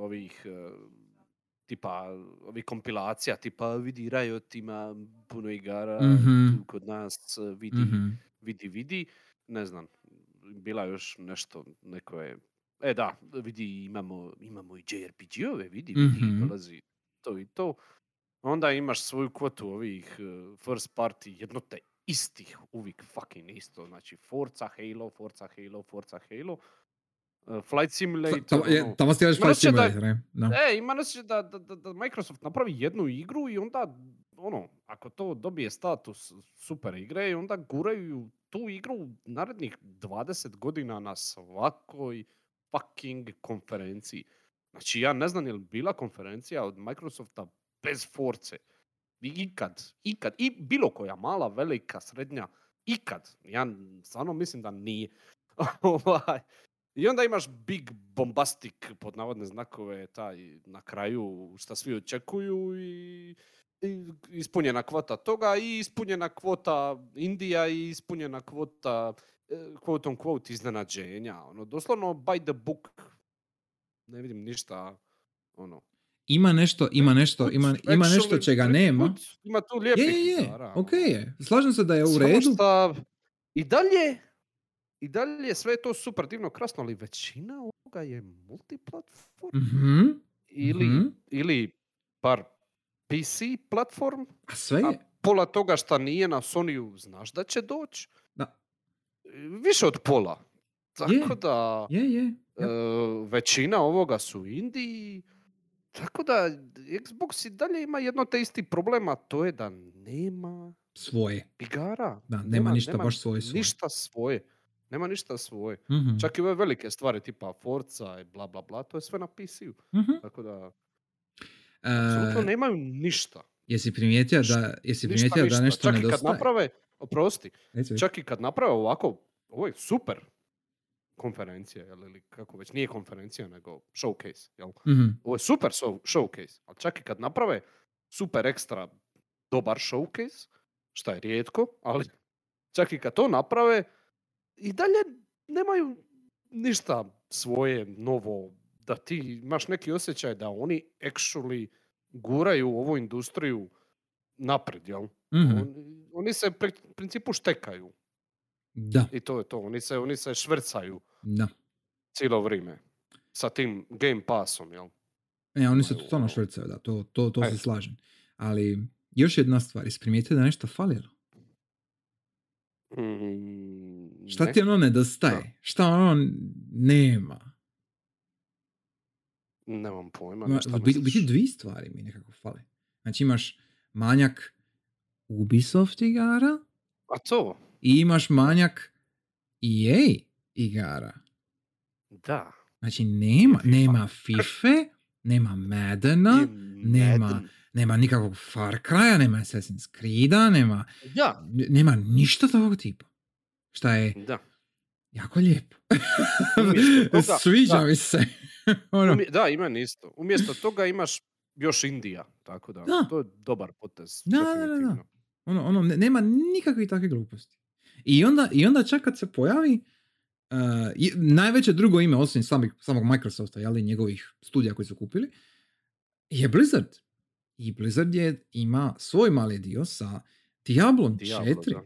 B: ovih e, tipa ovih kompilacija, tipa vidi Riot ima puno igara,
A: Mhm.
B: tu kod nas vidi,
A: Mhm.
B: vidi, vidi, ne znam, bila još nešto, neko je, e da, vidi imamo, imamo i JRPG-ove, vidi, vidi,
A: Mhm.
B: dolazi to i to. Onda imaš svoju kvotu ovih e, first party, jedno te istih, uvijek fucking isto, znači Forza Halo, Forza Halo, Forza Halo, e, Flight Simulator,
A: Tamo, je,
B: ono,
A: tamo ste Flight
B: da-
A: Simulator? Da.
B: E, ima osjećaj da, da, da, da Microsoft napravi jednu igru i onda, ono, ako to dobije status super igre, i onda guraju tu igru narednih 20 godina na svakoj fucking konferenciji. Znači, ja ne znam je li bila konferencija od Microsofta bez Force. Ikad, ikad, i bilo koja mala, velika, srednja, ikad. Ja stvarno mislim da nije. Ovaj, i onda imaš big bombastic, pod navodne znakove, taj na kraju šta svi očekuju i, ispunjena kvota toga i ispunjena kvota Indija i ispunjena kvota quote on quote iznenađenja. Ono, doslovno by the book. Ne vidim ništa, ono.
A: Ima nešto, ima nešto, ima, ima nešto čega nema.
B: Ima tu
A: Je,
B: lijepih
A: je, je, ok
B: ono.
A: je. Slažem se da je u redu.
B: I dalje, i dalje sve je to super divno krasno, ali većina ovoga je multiplatform
A: Mhm,
B: ili,
A: mhm.
B: ili bar PC platform,
A: A sve
B: a
A: je.
B: pola toga šta nije na Sonyu znaš da će doći.
A: Da.
B: Više od pola. Tako
A: Je.
B: da
A: Je, je.
B: e, većina ovoga su Indiji. Tako da Xbox i dalje ima jedno te isti problem, a to je da nema
A: Svoje.
B: igara.
A: Da, nema ništa baš svoje svoje.
B: Ništa svoje. Nema ništa svoje.
A: Mhm,
B: Čak i ove velike stvari tipa Forza i bla bla bla, to je sve na PC-u.
A: mhm.
B: Tako da,
A: E,
B: apsolutno nemaju ništa.
A: jesi primijetio
B: Ništa,
A: da, jesi
B: Ništa,
A: primijetio da
B: ništa.
A: nešto
B: Čak i kad
A: nedostaje?
B: naprave, oprosti, čak i kad naprave ovako, ovo je super konferencija, jel, ili kako već, nije konferencija, nego showcase, jel?
A: Mhm,
B: Ovo je super show, showcase, ali čak i kad naprave super ekstra dobar showcase, šta je rijetko, ali čak i kad to naprave, i dalje nemaju ništa svoje novo, da ti imaš neki osjećaj da oni actually guraju ovu industriju napred, jel?
A: mhm.
B: Oni, oni se pri principu štekaju
A: Da,
B: i to je to, oni se, oni se švrcaju
A: da.
B: cijelo vrijeme sa tim Game Passom, jel?
A: E, oni se
B: Imaju
A: totalno švrcaju, da, to, to, to se
B: E.
A: slažem. Ali, još jedna stvar, jesi primijetio da je nešto falilo?
B: Mm,
A: Šta
B: ne.
A: ti ono nedostaje? Šta ono nema?
B: Nemam pojma.
A: Ma,
B: šta
A: biti- biti dvije stvari mi nekako fale. Znači imaš manjak Ubisoft igara
B: A to,
A: i imaš manjak EA igara.
B: da.
A: Znači nema,
B: FIFA.
A: nema FIFA, nema Maddena, nema- nema nikakvog Far Cry'a, nema Assassin's Creed'a, nema,
B: Da,
A: nema ništa tog tipa. Šta je
B: da.
A: jako lijepo.
B: Toga-
A: Sviđa
B: da.
A: mi se. ono,
B: Umje- Da, ima isto. Umjesto toga imaš još Indija, tako da,
A: Da.
B: to je dobar potez.
A: Da, da, da, ono, ono, ne- nema nikakvih takvih gluposti. I onda, I onda čak kad se pojavi uh, najveće drugo ime osim samih, samog Microsofta, jel, i njegovih studija koji su kupili, je Blizzard. I Blizzard je, ima svoj mali dio sa Diablom
B: Diablo,
A: 4.
B: da.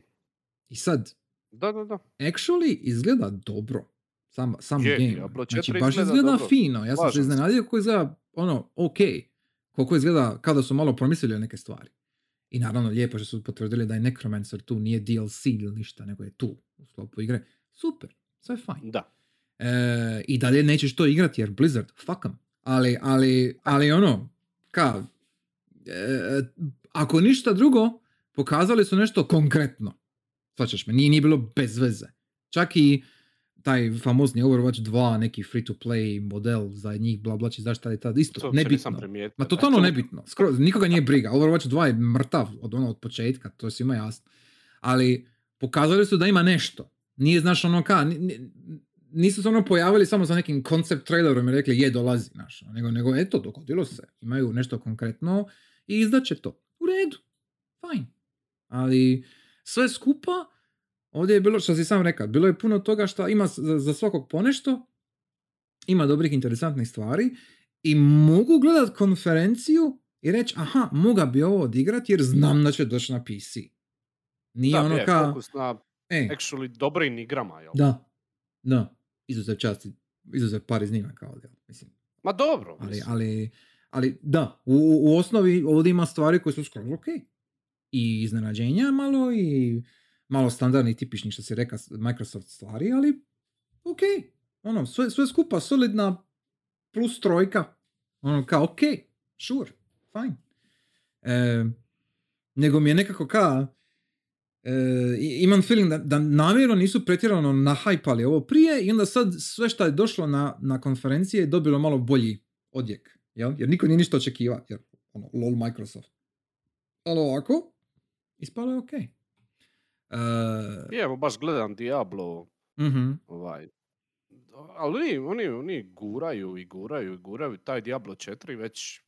A: I sad,
B: Da, da, da.
A: actually izgleda dobro. Sam, sam
B: Je,
A: game.
B: Diablo
A: znači,
B: 4
A: baš
B: izgleda
A: izgleda fino. Ja sam se iznenadio kako izgleda, ono, ok. Koliko izgleda kao da su malo promislili o neke stvari. I naravno, lijepo što su potvrdili da je Necromancer tu, nije DLC ili ništa, nego je tu u sklopu igre. Super, sve je fajn.
B: Da.
A: E, I dalje nećeš to igrati jer Blizzard, fuck 'em. Ali, ali, ali ono, ka, e, ako ništa drugo, pokazali su nešto konkretno. Svačaš me, nije, nije bilo bez veze. Čak i taj famozni Overwatch 2, neki free to play model za njih, bla bla, zašto je tad isto,
B: To
A: nebitno. Ma
B: da,
A: totalno
B: to-
A: nebitno. Skroz, nikoga nije briga. Overwatch 2 je mrtav od ono od početka, to je svima jasno. Ali pokazali su da ima nešto. Nije znaš ono ka, ni- ni- nisu se ono pojavili samo sa nekim koncept trailerom i rekli je dolazi naš, nego, nego eto, dogodilo se. Imaju nešto konkretno i izdaće to. U redu. Fajn. Ali sve skupa, ovdje je bilo, što si sam rekao, bilo je puno toga što ima za, za svakog ponešto, ima dobrih interesantnih stvari i mogu gledat konferenciju i reći, aha, moga bi ovo odigrati jer znam da će doći na PC. Nije
B: Da,
A: ono
B: je,
A: ka,
B: fokus na
A: e,
B: actually dobrim igrama, jel?
A: da, da, izuzev časti, izuzev par iznimaka ovdje, mislim.
B: Ma dobro,
A: Ali,
B: mislim.
A: ali, ali da, u, u osnovi ovdje ima stvari koje su skoro ok. I iznenađenja malo i malo standardnih tipičnih što si reka Microsoft stvari, ali ok. Ono, sve, sve skupa solidna plus trojka. Ono kao ok, sure, fine. E, nego mi je nekako ka e, i- imam feeling da, da namjerno nisu pretjerano nahajpali ovo prije i onda sad sve što je došlo na, na konferencije je dobilo malo bolji odjek. Jel? Jer niko nije ništa očekivao. Jer, ono, lol Microsoft. Ali ovako, ispalo je ok. E,
B: Je, evo baš gledam Diablo,
A: mhm,
B: ovaj, ali oni, oni, oni guraju i guraju i guraju taj Diablo 4 već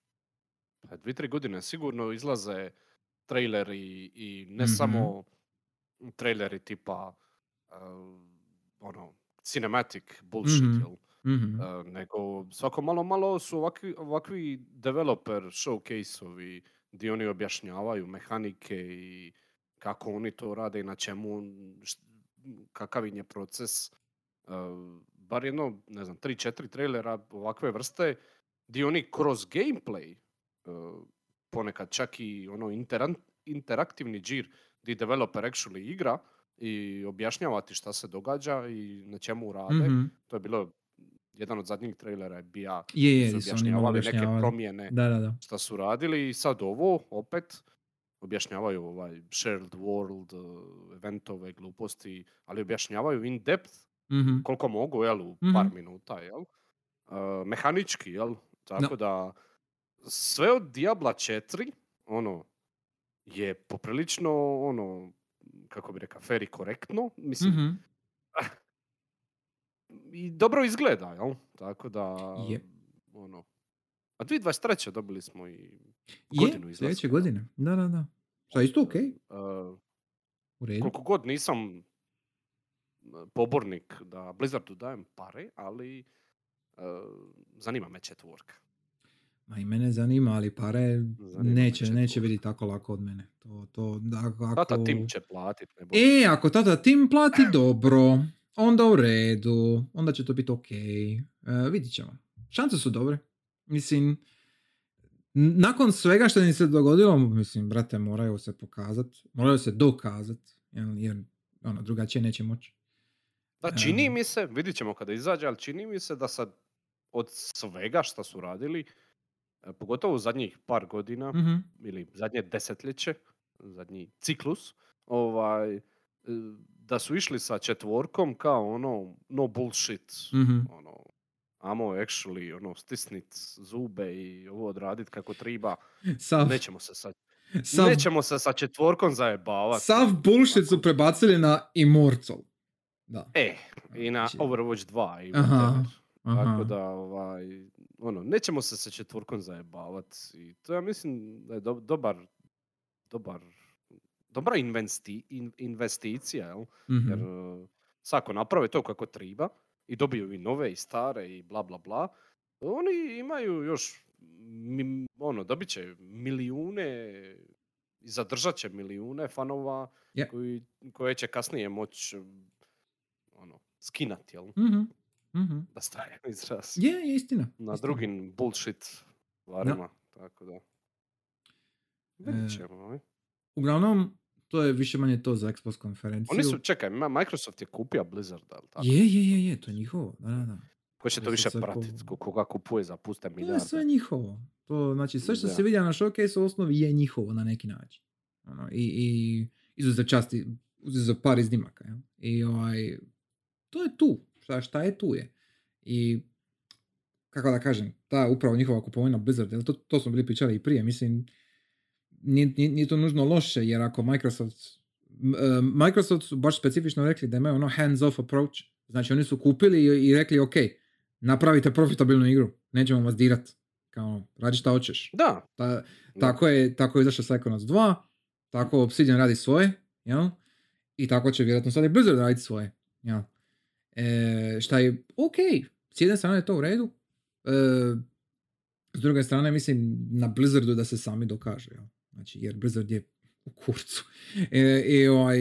B: pa, dvi, tri godine sigurno izlaze traileri i ne
A: Mhm.
B: samo traileri tipa uh, ono, cinematic bullshit,
A: Mhm.
B: jel?
A: mhm.
B: Uh, nego svako malo malo su ovakvi, ovakvi developer showcase-ovi gdje oni objašnjavaju mehanike i kako oni to rade i na čemu, št- kakav im je proces. Uh, bar jedno, ne znam, tri, četiri trailera ovakve vrste gdje oni kroz gameplay uh, ponekad čak i ono interan- interaktivni džir gdje developer actually igra i objašnjava ti šta se događa i na čemu rade.
A: Mhm.
B: To je bilo jedan od zadnjih trailera je bija
A: Je, je,
B: su objašnjavali neke promjene
A: Da, da, da.
B: šta su radili i sad ovo opet objašnjavaju ovaj shared world, uh, eventove, gluposti, ali objašnjavaju in depth
A: Mhm.
B: koliko mogu, jel, u par
A: Mhm.
B: minuta, jel? Uh, mehanički, jel? Tako da sve od Diabla 4, ono, je poprilično, ono, kako bi rekao, fair i korektno, mislim,
A: Mhm.
B: i dobro izgleda, jel? Tako da,
A: Je.
B: ono, a 2023. dobili smo i
A: Je,
B: godinu izlaska.
A: sljedeće godine. Da, da, da. Šta, isto ok?
B: Uh,
A: U redu.
B: koliko god nisam uh, pobornik da Blizzardu dajem pare, ali uh, zanima me četvorka.
A: Ma i mene zanima, ali pare
B: Zanima
A: neće,
B: četvorka.
A: neće biti tako lako od mene. To, to, da, ako...
B: Tata Tim će platit.
A: E, ako tata Tim plati dobro, onda u redu, onda će to biti ok. E, vidit ćemo. Šanse su dobre. Mislim, nakon svega što im se dogodilo, mislim, brate, moraju se pokazat, moraju se dokazat, jer, ono, drugačije neće moći.
B: Da, čini mi se, vidit ćemo kada izađe, ali čini mi se da sad od svega što su radili, pogotovo u zadnjih par godina,
A: Mhm.
B: ili zadnje desetljeće, zadnji ciklus, ovaj, e, da su išli sa četvorkom kao ono, no bullshit,
A: Mhm.
B: ono, amo actually ono, stisnit zube i ovo odradit kako treba,
A: Sav,
B: nećemo se sad,
A: sav,
B: nećemo se sa četvorkom zajebavati.
A: sav bullshit su prebacili na Immortal. Da.
B: E, i na
A: Znači-
B: Overwatch 2 i
A: aha.
B: Tako da, ovaj, ono, nećemo se sa četvorkom zajebavati. I to ja mislim da je do- dobar, dobar, dobra investi, in- investicija, jel?
A: Mhm.
B: Jer uh, svako naprave to kako treba i dobiju i nove i stare i bla bla bla. Oni imaju još, mi- ono, dobit će milijune i zadržat će milijune fanova
A: Je.
B: koji, koje će kasnije moći ono, skinati, jel?
A: Mhm, mhm.
B: Da staje izraz.
A: Je, je istina.
B: Na
A: istina.
B: drugim bullshit stvarima, tako da. Vidjet
A: E,
B: ćemo, ovaj.
A: Uglavnom, to je više manje to za Xbox konferenciju.
B: Oni su, čekaj, Microsoft je kupio Blizzard, ali tako?
A: Je, je, je, je, to je njihovo. Da, da, da.
B: Ko će to više pratiti? Ko, koga kupuje za puste
A: To je sve
B: milijarde?
A: njihovo. To, znači, sve što
B: Da.
A: se vidio na showcase u osnovi je njihovo na neki način. Ono, I, i izuzev časti, izuzev par iznimaka. Ja? I ovaj, to je tu. Šta, šta je tu je. I kako da kažem, ta upravo njihova kupovina Blizzard, to, to smo bili pričali i prije, mislim, nije, nije, nije to nužno loše, jer ako Microsoft, e, Microsoft su baš specifično rekli da imaju ono hands-off approach, znači oni su kupili i, i rekli, ok, napravite profitabilnu igru, nećemo vas dirat, kao, radi šta hoćeš.
B: Da.
A: Ta, tako je, tako je izašao Psychonauts 2, tako Obsidian radi svoje, jel? I tako će vjerojatno sad i Blizzard raditi svoje, jel? E, šta je ok, s jedne strane je to u redu, e, s druge strane mislim na Blizzardu da se sami dokaže, jel? Znači, jer Blizzard je u kurcu. E, I ovaj,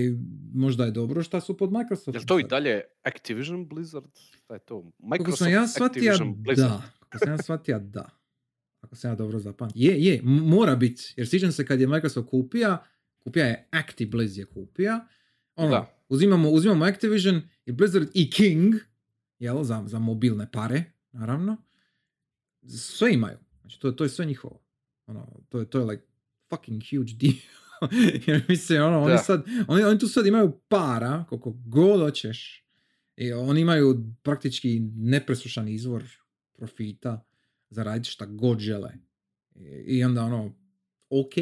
A: možda je dobro šta su pod Microsoftom.
B: Jel to i dalje Activision Blizzard? Šta je to?
A: Kako
B: Microsoft
A: sam ja shvatio, da. Kako sam ja shvatio, da. Ako sam ja dobro zapamtio. Je, je, m- mora biti. Jer sjećam se kad je Microsoft kupija, kupija je ActiBliz je kupija. Ono,
B: Da.
A: uzimamo, uzimamo Activision i Blizzard i King, jel, za, za mobilne pare, naravno. Sve imaju. Znači, to, to je sve njihovo. Ono, to je, to je like fucking huge deal. Jer mislim, ono, oni, sad, oni, oni tu sad imaju para, koliko god hoćeš. I oni imaju praktički nepresušan izvor profita za raditi šta god žele. I, i onda ono, ok,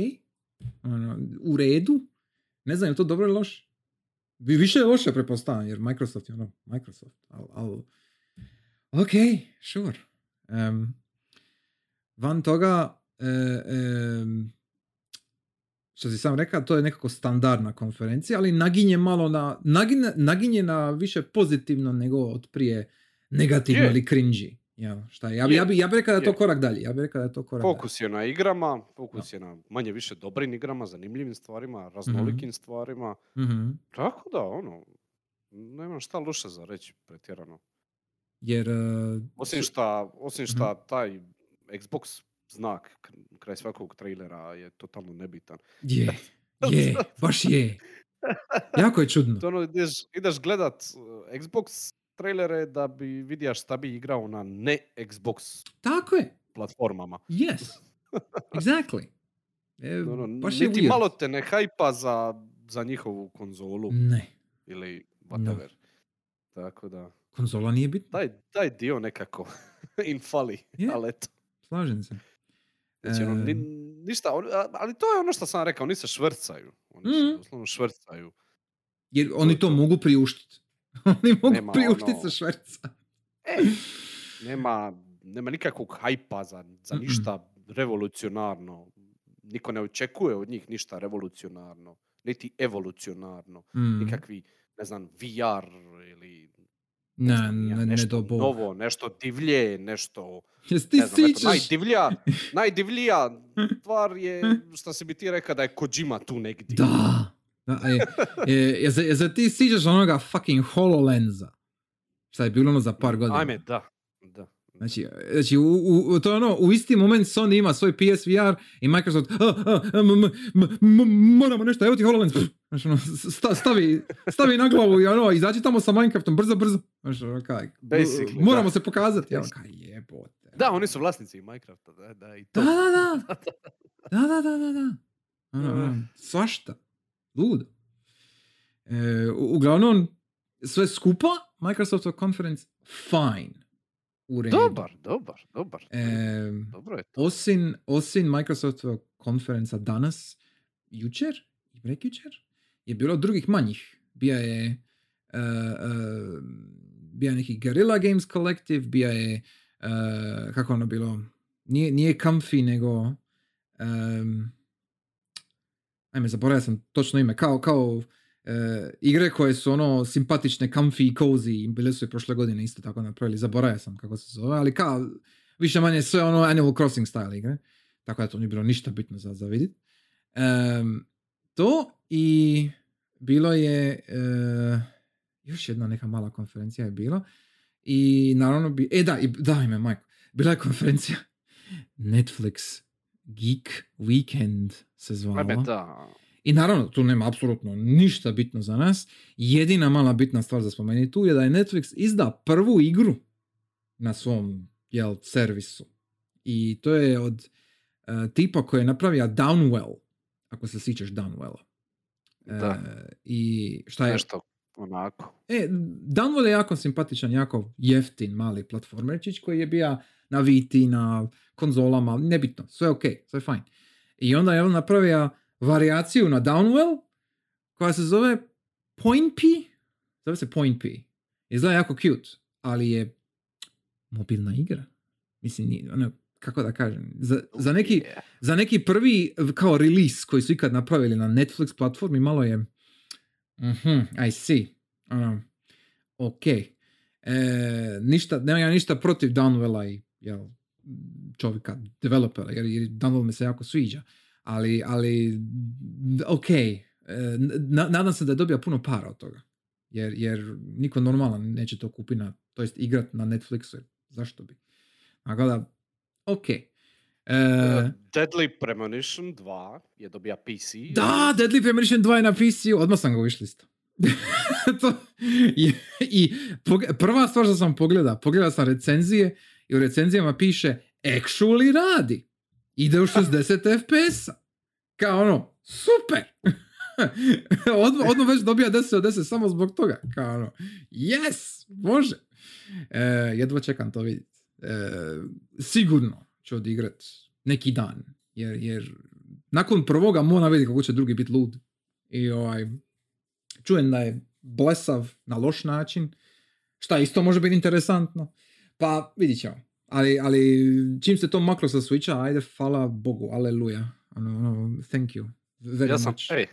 A: ono, u redu, ne znam je to dobro ili loše. Vi- Više loše prepostavljam, jer Microsoft je ono, Microsoft, al, al ok, sure. Em, van toga, em, što si sam rekao, to je nekako standardna konferencija, ali naginje malo na, naginje, naginje na više pozitivno nego od prije negativno
B: Je.
A: ili cringy. Ja, šta je? Ja, bi,
B: Je.
A: ja, bi, ja bi rekao da je to
B: Je.
A: korak dalje. Ja bih rekao da je to korak dalje.
B: Fokus je na igrama, fokus je na manje više dobrim igrama, zanimljivim stvarima, raznolikim stvarima.
A: Mhm.
B: Tako da, ono, nemam šta loše za reći pretjerano.
A: Jer... e,
B: Osim šta, osim šta taj Xbox znak kraj svakog trailera je totalno nebitan.
A: Je, je, baš je. Jako je čudno.
B: To ono, ideš, ideš gledat uh, Xbox trailere da bi vidijaš šta bi igrao na ne Xbox
A: Tako je.
B: platformama.
A: Yes. Exactly. E,
B: Ono,
A: baš je
B: niti
A: weird.
B: malo te ne hajpa za, za njihovu konzolu
A: Ne.
B: ili whatever. Tako da,
A: Konzola nije bitna.
B: taj, taj dio nekako im fali,
A: Je.
B: ali eto.
A: Slažem se.
B: Znači, ono, ni- ništa, ali to je ono što sam rekao, oni se švrcaju. Oni se
A: Mhm.
B: doslovno švrcaju.
A: Jer oni
B: je
A: to
B: to.
A: mogu priuštiti. oni mogu
B: Nema
A: priuštiti
B: ono-
A: se šverca.
B: E, nema, nema nikakvog hajpa za, za ništa revolucionarno. Niko ne očekuje od njih ništa revolucionarno, niti evolucionarno.
A: Mm.
B: Nikakvi, ne znam, VR ili
A: Ne,
B: znam ni ja,
A: ne, ne
B: nešto
A: Bog.
B: novo, nešto divlje, nešto...
A: Jes ti
B: Ne znam, eto, najdivlja, najdivlija stvar je, što si bi ti rekao da je Kojima tu negdje.
A: Da. Da je, je, je, je, je, ti siđeš onoga fucking HoloLensa. Šta je bilo ono za par godina.
B: Ajme, da. da.
A: Znači, znači u, u, to je ono, u isti moment Sony ima svoj PSVR i Microsoft, a, a, a, m, m, m, m- moramo nešto, evo ti HoloLens, znači, ono, sta- stavi, stavi na glavu i ono, izađi tamo sa Minecraftom, brzo, brzo. Znači, ono, kaj,
B: Basically,
A: moramo
B: da.
A: se pokazati. Ono, kaj jebote.
B: Da, oni su vlasnici Minecrafta, da, da, i to.
A: Da, da, da. Da, da, da, da, da. Ono, ono, svašta. Ludo. E, u- uglavnom, sve skupa, Microsoftov conference, fine. u redu.
B: Dobar, dobar, dobar.
A: Em,
B: Dobro je to.
A: osim, osim Microsoftovog konferenca danas, jučer, i prekjučer, je bilo drugih manjih. Bija je uh, uh, bija je neki Guerrilla Games Collective, bija je, uh, kako ono bilo, nije, nije Comfy, nego um, ajme, zaboravio sam točno ime, kao, kao e, igre koje su ono simpatične, comfy cozy, bile su i prošle godine isto tako napravili, zaboravio sam kako se zove, ali kao, više manje sve ono Animal Crossing style igre, tako da to nije bilo ništa bitno za, za vidit. Em, to i bilo je, e, još jedna neka mala konferencija je bila, i naravno bi, e da, i, da ime majko, bila je konferencija Netflix Geek Weekend se zvala.
B: Da.
A: I naravno, tu nema apsolutno ništa bitno za nas. Jedina mala bitna stvar za spomenuti tu je da je Netflix izda prvu igru na svom jel, servisu. I to je od e, tipa koji je napravio Downwell, ako se sjećaš Downwella. E,
B: Da.
A: I šta je...
B: Nešto onako.
A: E, Downwell je jako simpatičan, jako jeftin mali platformerčić koji je bio na Viti, na konzolama, nebitno, sve ok, sve fajn. I onda je on napravio varijaciju na Downwell koja se zove Point P. Zove se Point P. Izgleda jako cute, ali je mobilna igra. Mislim, nije, ono, kako da kažem, za, za, neki, za neki prvi kao release koji su ikad napravili na Netflix platformi malo je mhm, I see. Ono, ok. E, ništa, nemam ja ništa protiv Downwella i jel, čovjeka, developera, jer, jer Downwell mi se jako sviđa. Ali, ali ok. E, na- nadam se da je dobio puno para od toga. Jer, jer niko normalan neće to kupiti na, to jest igrat na Netflixu. Zašto bi? Tako da, ok. E,
B: Deadly Premonition 2 je dobija PC.
A: Da, Deadly Premonition 2 je na PC-u, odmah sam ga wishlistao. to, i, i pog- prva stvar što sam pogledao, pogledao sam recenzije i u recenzijama piše actually radi. Ide u 60 FPS-a. Kao ono, super! odmah, odmah već dobija 10 od 10 samo zbog toga. Kao ono, yes, može. E, jedva čekam to vidjeti. E, sigurno ću odigrat neki dan. Jer, jer nakon prvoga mora vidjeti kako će drugi biti lud. I ovaj, čujem da je blesav na loš način, šta isto može biti interesantno. Pa vidit ćemo. Ali, ali čim se to maklo sa Switcha, ajde, hvala Bogu, aleluja. Ono, ono, thank you. Very
B: Ja sam,
A: much.
B: ej,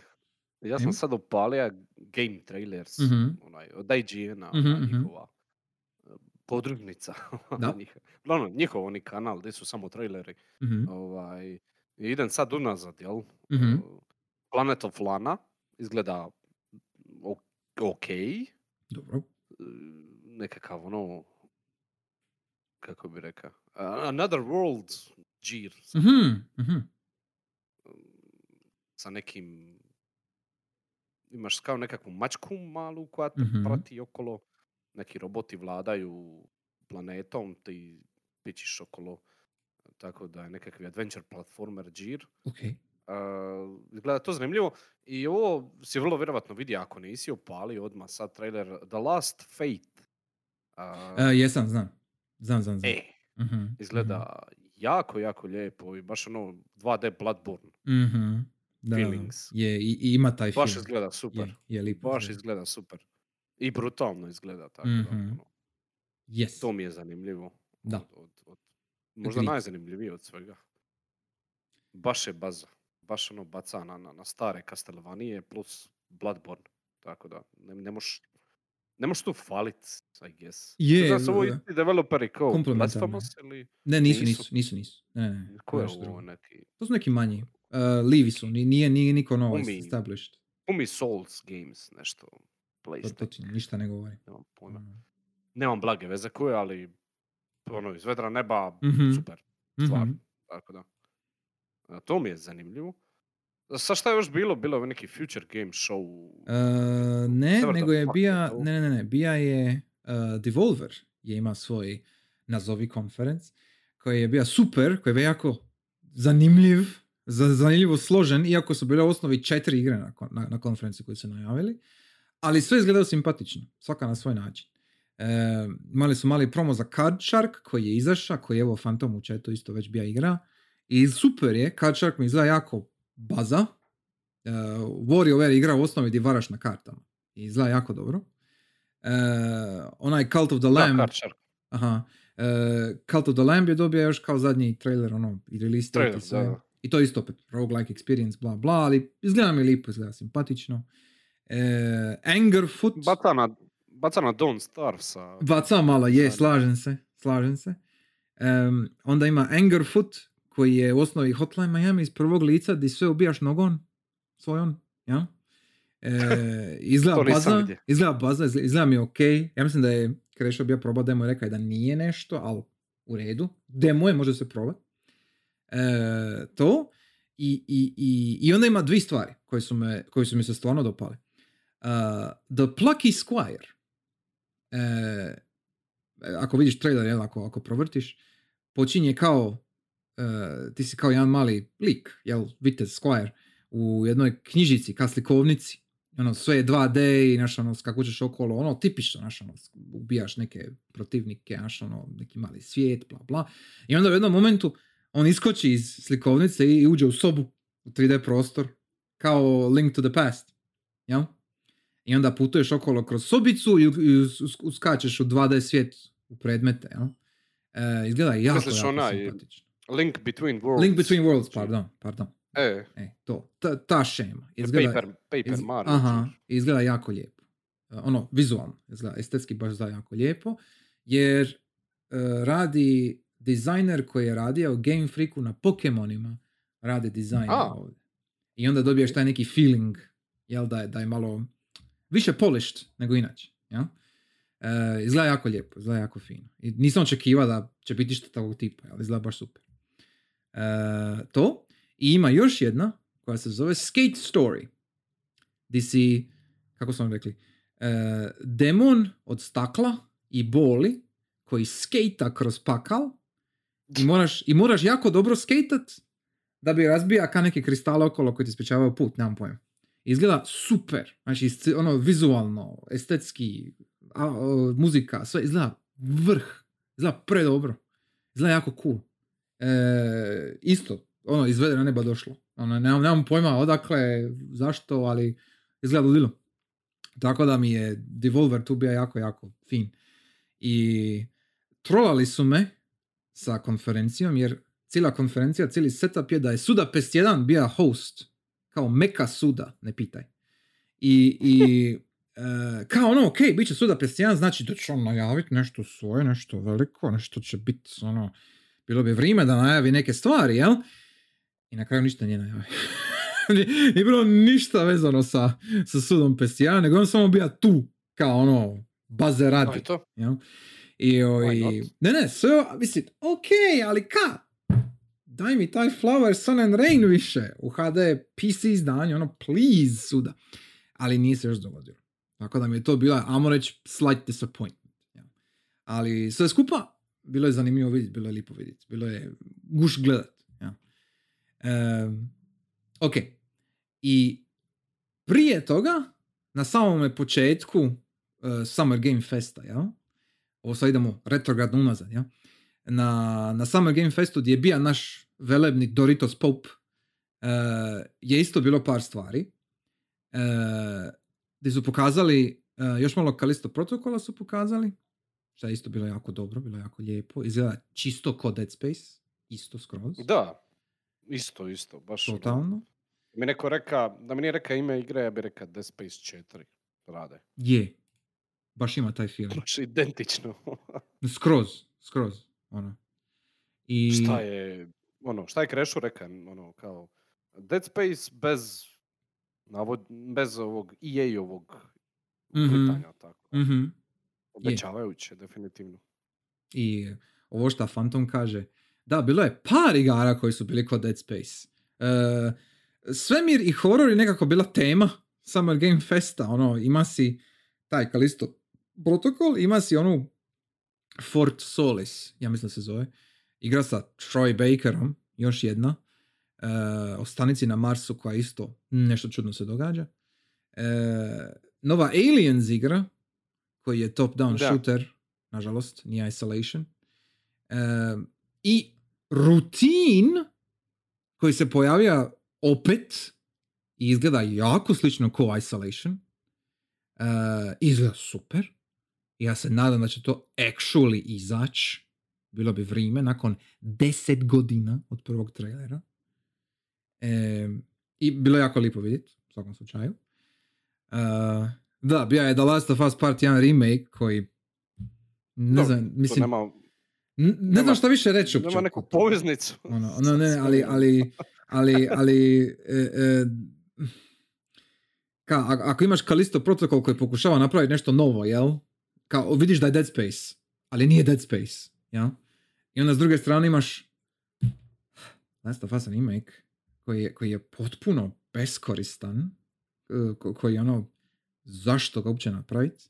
B: ja sam
A: Em?
B: sad upalio Game Trailers,
A: Mhm.
B: onaj, od IGN-a,
A: Mhm,
B: ona
A: mhm.
B: njihova podružnica.
A: Da.
B: Uglavnom, njihov oni kanal, gdje su samo traileri.
A: Mhm,
B: Ovaj, idem sad unazad, jel?
A: mhm.
B: E, Planet of Lana izgleda ok.
A: Dobro.
B: e, nekakav ono, kako bi rekao, Another World džir sa,
A: Mhm, mhm.
B: sa nekim, imaš kao nekakvu mačku malu koja te
A: Mhm.
B: prati okolo, neki roboti vladaju planetom, ti pičiš okolo, tako da je nekakvi adventure platformer džir.
A: Ok.
B: Uh, izgleda to zanimljivo i ovo si vrlo vjerojatno vidi ako nisi opali odmah sad trailer The Last Fate. Uh,
A: E, jesam, znam. Znam, znam, znam.
B: e,
A: Mhm,
B: izgleda jako, jako lijepo i baš ono 2D Bloodborne.
A: mhm. Da,
B: feelings.
A: Je, i, i ima taj
B: Baš
A: film.
B: izgleda super.
A: Je, je lipo.
B: Baš
A: izgleda
B: super. I brutalno izgleda tako
A: Mhm.
B: da, ono,
A: Yes.
B: to mi je zanimljivo.
A: Da.
B: Od, od, od, možda
A: Agreed.
B: najzanimljivije od svega. Baš je baza. Baš ono baca na, na, na stare Castlevanie plus Bloodborne. Tako da, ne, ne moš ne moš tu falit, I guess.
A: Je,
B: Znaš, ovo
A: e,
B: isti developeri kao. Blasphemous ili...
A: Ne, nisu,
B: Nisu.
A: nisu, nisu. Ne, ne,
B: Ko je ovo neki...
A: To su neki manji. Uh, livi su, ni- nije, nije niko novo
B: Umi.
A: established.
B: Umi Souls Games, nešto.
A: To,
B: PlayStation,
A: to ti ništa ne govori.
B: nemam pojma.
A: Mm.
B: Nemam blage veze koje, ali ono, iz vedra neba,
A: Mhm.
B: super. stvar.
A: Mhm.
B: Tako da. A, to mi je zanimljivo. Sa šta je još bilo? Bilo je neki Future Game Show.
A: Uh, ne,
B: the
A: nego je bija,
B: to.
A: ne, ne, ne, bija je uh, Devolver je ima svoj nazovi konferenc koji je bio super, koji je bio jako zanimljiv, za, zanimljivo složen, iako su bile u osnovi četiri igre na, na, na konferenciji koje su najavili, ali sve izgledalo simpatično, svaka na svoj način. E, imali su mali promo za Card Shark koji je izašao, koji je evo Phantom u chatu isto već bija igra. I super je, Card Shark mi izgleda jako baza. E, WarioWare igra u osnovi gdje varaš na kartama. I izgleda jako dobro. E, onaj Cult of the Lamb.
B: Da, Card Shark.
A: Aha. E, Cult of the Lamb je dobio još kao zadnji trailer, ono, i release
B: Trailer,
A: i sve.
B: da.
A: I to isto opet, roguelike experience, bla bla, ali izgleda mi lipo, izgleda simpatično. E, Angerfoot,
B: Baca na, baca na Don't Starve sa...
A: baca malo, je,
B: Sad.
A: slažem se, slažem se. Em, onda ima Angerfoot, koji je u osnovi Hotline Miami iz prvog lica, gdje sve ubijaš nogom svojom, ja? E, izgleda baza, izgleda baza, izgleda, mi ok. Ja mislim da je Krešo bio probao demo i rekao da nije nešto, ali u redu. Demo je, može se probati. E, to. I, i, i, I onda ima dvije stvari koje su, me, koje su mi se stvarno dopale. Uh, the Plucky Squire. E, ako vidiš trailer, jel, ako, ako provrtiš, počinje kao, e, ti si kao jedan mali lik, jel, vitez Squire, u jednoj knjižici, ka slikovnici. Ono, sve je 2D i znaš, ono, skakućeš okolo, ono, tipično, znaš, ono, ubijaš neke protivnike, znaš, ono, neki mali svijet, bla, bla. I onda u jednom momentu on iskoči iz slikovnice i uđe u sobu, u 3D prostor, kao Link to the Past, jel? I onda putuješ okolo kroz sobicu i, i us- us- uskačeš u 2D svijet u predmete, jel? E, izgleda jako,
B: Misliš
A: jako
B: onaj-
A: simpatično.
B: Link Between Worlds.
A: Link Between Worlds, pardon, pardon.
B: E,
A: E, to, ta, ta šema. Izgleda,
B: Paper, paper
A: iz-
B: Mario.
A: Aha, izgleda jako lijepo. E, Ono, vizualno, izgleda, estetski baš da jako lijepo, jer e, radi dizajner koji je radio Game Freaku na Pokemonima, radi dizajn ovdje. I onda dobiješ taj neki feeling, jel da je, da je malo više polished nego inače. Jel? E, izgleda jako lijepo, izgleda jako fino. I nisam očekivao da će biti što takvog tipa, ali izgleda baš super. E, to. I ima još jedna koja se zove Skate Story. Di si, kako smo rekli, e, demon od stakla i boli koji skejta kroz pakal i moraš, i moraš jako dobro skejtat da bi razbija ka neke kristale okolo koji ti sprečavaju put, nemam pojma. Izgleda super, znači ono vizualno, estetski, a, o, muzika, sve izgleda vrh, izgleda predobro, izgleda jako cool. E, isto, ono, izvedeno neba došlo. Ono, nemam, nemam pojma odakle, zašto, ali izgleda ludilo. Tako da mi je Devolver tu bio jako, jako fin. I trolali su me sa konferencijom, jer cijela konferencija, cijeli setup je da je Suda Pest 1 bio host, kao meka Suda, ne pitaj. I, i e, kao ono, ok, bit će Suda 1, znači da će on najaviti nešto svoje, nešto veliko, nešto će biti, ono, bilo bi vrijeme da najavi neke stvari, jel? I na kraju ništa nije najavio. Nije bilo ništa vezano sa, sa Sudom Pest 1, nego on samo bio tu, kao ono, baze radi. Jel? I, o, i,
B: not?
A: ne, ne, sve, mislim, ok, ali ka? Daj mi taj Flower Sun and Rain više u HD PC izdanju, ono, please, suda. Ali nije se još dogodilo. Tako da mi je to bila, ajmo reći, slight disappointment. Ali sve skupa, bilo je zanimljivo vidjeti, bilo je lipo vidjeti, bilo je guš gledat. jel. Em, ok. I prije toga, na samome početku uh, Summer Game Festa, jel? Ovo sad idemo retrogradno unazad, jel? Na, na Summer Game Festu gdje je bio naš velebni Doritos Pope, uh, je isto bilo par stvari. Uh, gdje su pokazali, uh, još malo Kalisto protokola su pokazali, što je isto bilo jako dobro, bilo jako lijepo. Izgleda čisto ko Dead Space, isto skroz.
B: Da, isto, isto. Baš ono,
A: Totalno.
B: Mi neko reka, da mi nije reka ime igre, ja bi reka Dead Space 4 rade.
A: Je. Baš ima taj film.
B: Baš identično.
A: Skroz, skroz. Ono. I...
B: šta je, ono, šta je Krešu reka, ono, kao Dead Space bez, navod, bez ovog EA-ovog
A: Mhm.
B: uplitanja, tako.
A: Mhm.
B: Obećavajuće, definitivno.
A: I ovo što Phantom kaže, da, bilo je par igara koji su bili kod Dead Space. E, svemir i horor je nekako bila tema Summer Game Festa, ono, ima si taj Kalisto protokol, ima si onu Fort Solis, ja mislim da se zove, igra sa Troy Bakerom, još jedna, e, o stanici na Marsu koja isto nešto čudno se događa. E, nova Aliens igra, koji je top-down
B: Da.
A: shooter, nažalost, nije Isolation. E, I Routine, koji se pojavio opet i izgleda jako slično kao Isolation. E, izgleda super. Ja se nadam da će to actually izać. Bilo bi vrijeme nakon 10 godina od prvog trailera. E, I bilo je jako lijepo vidjeti, u svakom slučaju. E, da, bio je The Last of Us Part 1 remake koji ne
B: Dobro,
A: znam, mislim,
B: nema,
A: n- ne znam šta više reći uopće.
B: nema neku poveznicu.
A: Ono, ono, ne, ali, ali, ali, ali, e, e, ka, ako imaš Kalisto protokol koji pokušava napraviti nešto novo, jel? Kao, vidiš da je Dead Space, ali nije Dead Space, jel? I onda s druge strane imaš Last of Us remake koji je, koji je potpuno beskoristan, e, ko- koji je ono, zašto ga uopće napraviti,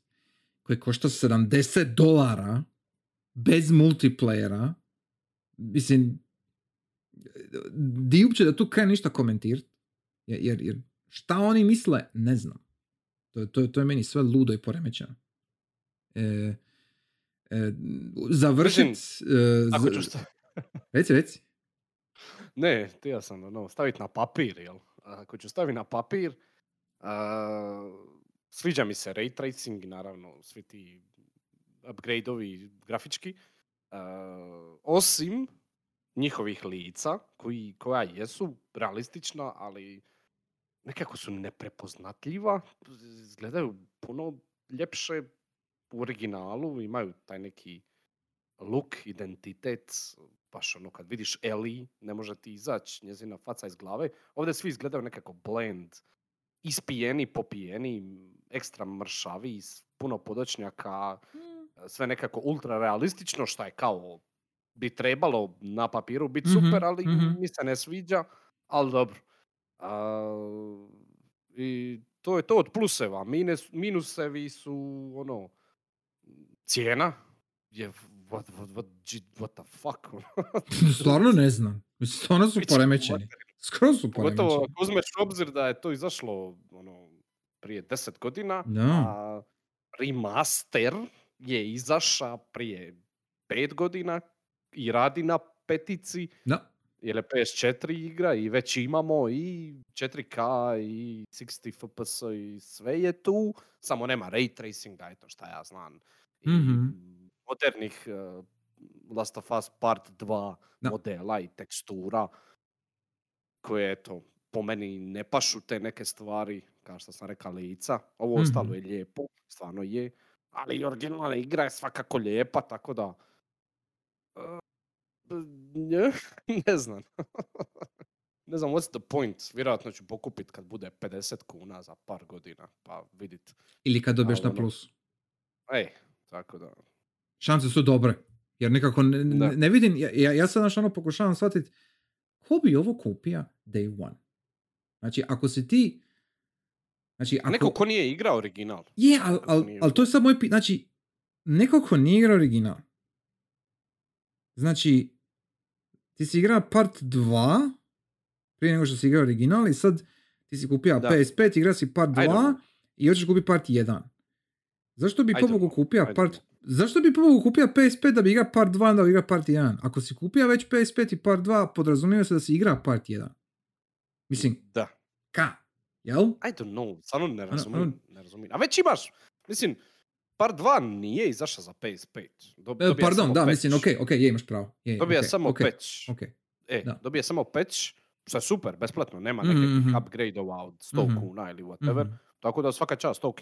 A: koji košta 70 dolara, bez multiplayera, mislim, di uopće da tu krene ništa komentirati, jer, jer, šta oni misle, ne znam. To, to, to je meni sve ludo i poremećeno. E, e, završit... e,
B: Ako ću
A: Reci, reci.
B: Ne, htio sam ono, staviti na papir, jel? Ako ću staviti na papir, a, sviđa mi se ray tracing, naravno, svi ti upgrade-ovi grafički, a, osim njihovih lica, koji, koja jesu realistična, ali nekako su neprepoznatljiva, izgledaju puno ljepše u originalu, imaju taj neki look, identitet, baš ono kad vidiš Ellie, ne može ti izaći njezina faca iz glave. Ovdje svi izgledaju nekako blend, ispijeni, popijeni, ekstra mršavi, puno podočnjaka, sve nekako ultra realistično, što je kao bi trebalo na papiru biti
A: Mhm,
B: super, ali
A: mhm.
B: mi se ne sviđa, ali dobro. A, I to je to od pluseva. Minus, minusevi su ono, cijena je what, what, what, what the fuck.
A: Stvarno ne znam. Mislim, stvarno su poremećeni. Skroz su
B: Pogotovo
A: poremećeni.
B: ako uzmeš obzir da je to izašlo ono, prije 10 godina,
A: Da.
B: a remaster je izaša prije 5 godina i radi na petici,
A: Da.
B: jer je PS4 igra i već imamo i 4K i 60 FPS i sve je tu, samo nema ray tracinga, eto šta ja znam. I
A: Mhm.
B: modernih uh, Last of Us Part 2
A: Da.
B: modela i tekstura koje eto po meni ne pašu te neke stvari, kao što sam rekao lica. Ovo
A: Mhm.
B: ostalo je lijepo, stvarno je, ali originalna igra je svakako lijepa, tako da uh, ne, ne znam. ne znam, what's the point? Vjerojatno ću pokupit kad bude 50 kuna za par godina, pa vidit.
A: Ili kad dobiješ na
B: ono-
A: plus.
B: Ej, tako da.
A: Šanse su dobre. Jer nekako ne, ne- ne vidim, ja, ja, sad ono pokušavam shvatiti ko bi ovo kupio day one? Znači, ako si ti... Znači, ako...
B: Neko ko nije igrao original.
A: Je, ali al, al to je sad moj pitanje. Znači, neko ko nije igrao original. Znači, ti si igrao part 2 prije nego što si igrao original i sad ti si kupio
B: Da.
A: PS5, igra si part
B: I don't
A: 2
B: know.
A: i hoćeš kupiti part 1. Zašto bi pobogu
B: know.
A: kupio part... Zašto bi pobogu kupio PS5 da bi igra part 2 onda bi igra part 1? Ako si kupio već PS5 i part 2, podrazumijeva se da si igra part 1. Mislim,
B: Da.
A: ka? Jel?
B: I don't know, stvarno ne
A: Ono-
B: razumijem.
A: ono-
B: Ne razumijem. A već imaš, mislim, Part 2 nije izašao za PS5. Dob-
A: E, Pardon, da,
B: patch.
A: mislim, ok, ok, je, imaš pravo. Je,
B: Dobija
A: ok,
B: samo
A: ok,
B: patch.
A: Ok,
B: E,
A: da.
B: dobija samo patch, što je super, besplatno, nema
A: Mhm,
B: nekakvih
A: mhm.
B: upgrade-ova od 100
A: Mhm.
B: kuna ili whatever.
A: Mhm.
B: Tako da svaka čast, ok,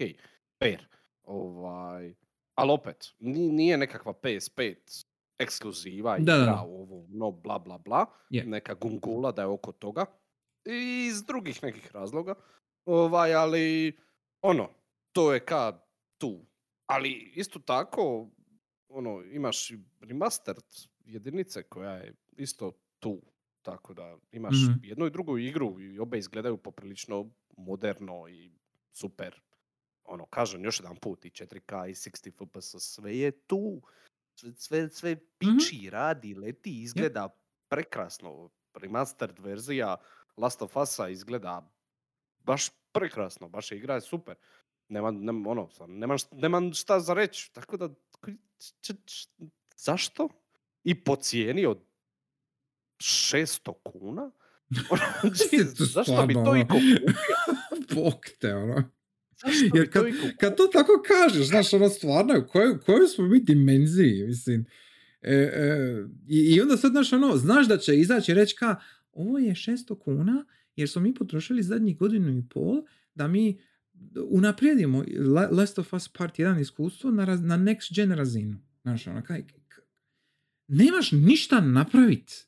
B: fair. Ovaj, ali opet, ni- nije nekakva PS5 ekskluziva
A: Da, da, da.
B: ovo, no bla bla bla,
A: Je.
B: neka gungula da je oko toga. I iz drugih nekih razloga. Ovaj, ali, ono, to je ka tu. Ali isto tako, ono, imaš i remastered jedinice koja je isto tu. Tako da imaš
A: Mhm.
B: jednu i drugu igru i obe izgledaju poprilično moderno i super. Ono, kažem još jedan put, i 4K i 60 FPS, sve je tu. Sve, sve, sve piči, radi, leti, izgleda prekrasno. Remastered verzija Last of Usa izgleda baš prekrasno, baš je igra je super. nema, nema, ono, št- nemam šta za reći. Tako da, č- č- zašto? I po cijeni od 600 kuna? Ono, Jesus, zašto bi to
A: ono.
B: iko kupio?
A: Bog te, ono. Jer
B: kupio?
A: Kad to tako kažeš, znaš, ono stvarno, u kojoj, kojoj smo mi dimenziji, mislim. E, e, i, onda sad, znaš, ono, znaš da će izaći i reći ka, ovo je 600 kuna, jer smo mi potrošili zadnjih godinu i pol da mi unaprijedimo Last of Us Part 1 iskustvo na, raz- na next gen razinu. Znaš, ono, kaj, nemaš ništa napravit.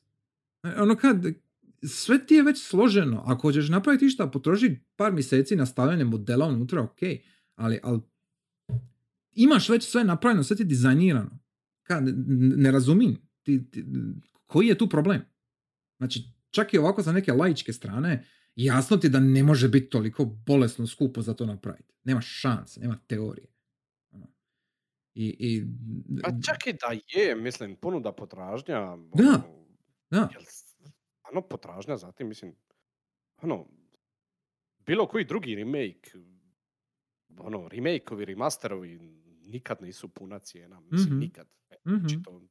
A: Ono kad, sve ti je već složeno. Ako hoćeš napraviti išta, potroši par mjeseci na stavljanje modela unutra, ok. Ali, ali imaš već sve napravljeno, sve ti je dizajnirano. Kad, ne, ne razumijem. Ti, ti- koji je tu problem? Znači, čak i ovako sa neke laičke strane, jasno ti da ne može biti toliko bolesno skupo za to napraviti. Nema šanse, nema teorije. Ono. I, i,
B: A čak i da je, mislim, ponuda potražnja.
A: Da.
B: ono,
A: da,
B: Jel, stvarno potražnja zatim, mislim, ono, bilo koji drugi remake, ono, remake-ovi, remasterovi nikad nisu puna cijena, mislim,
A: Mhm.
B: nikad. Znači, to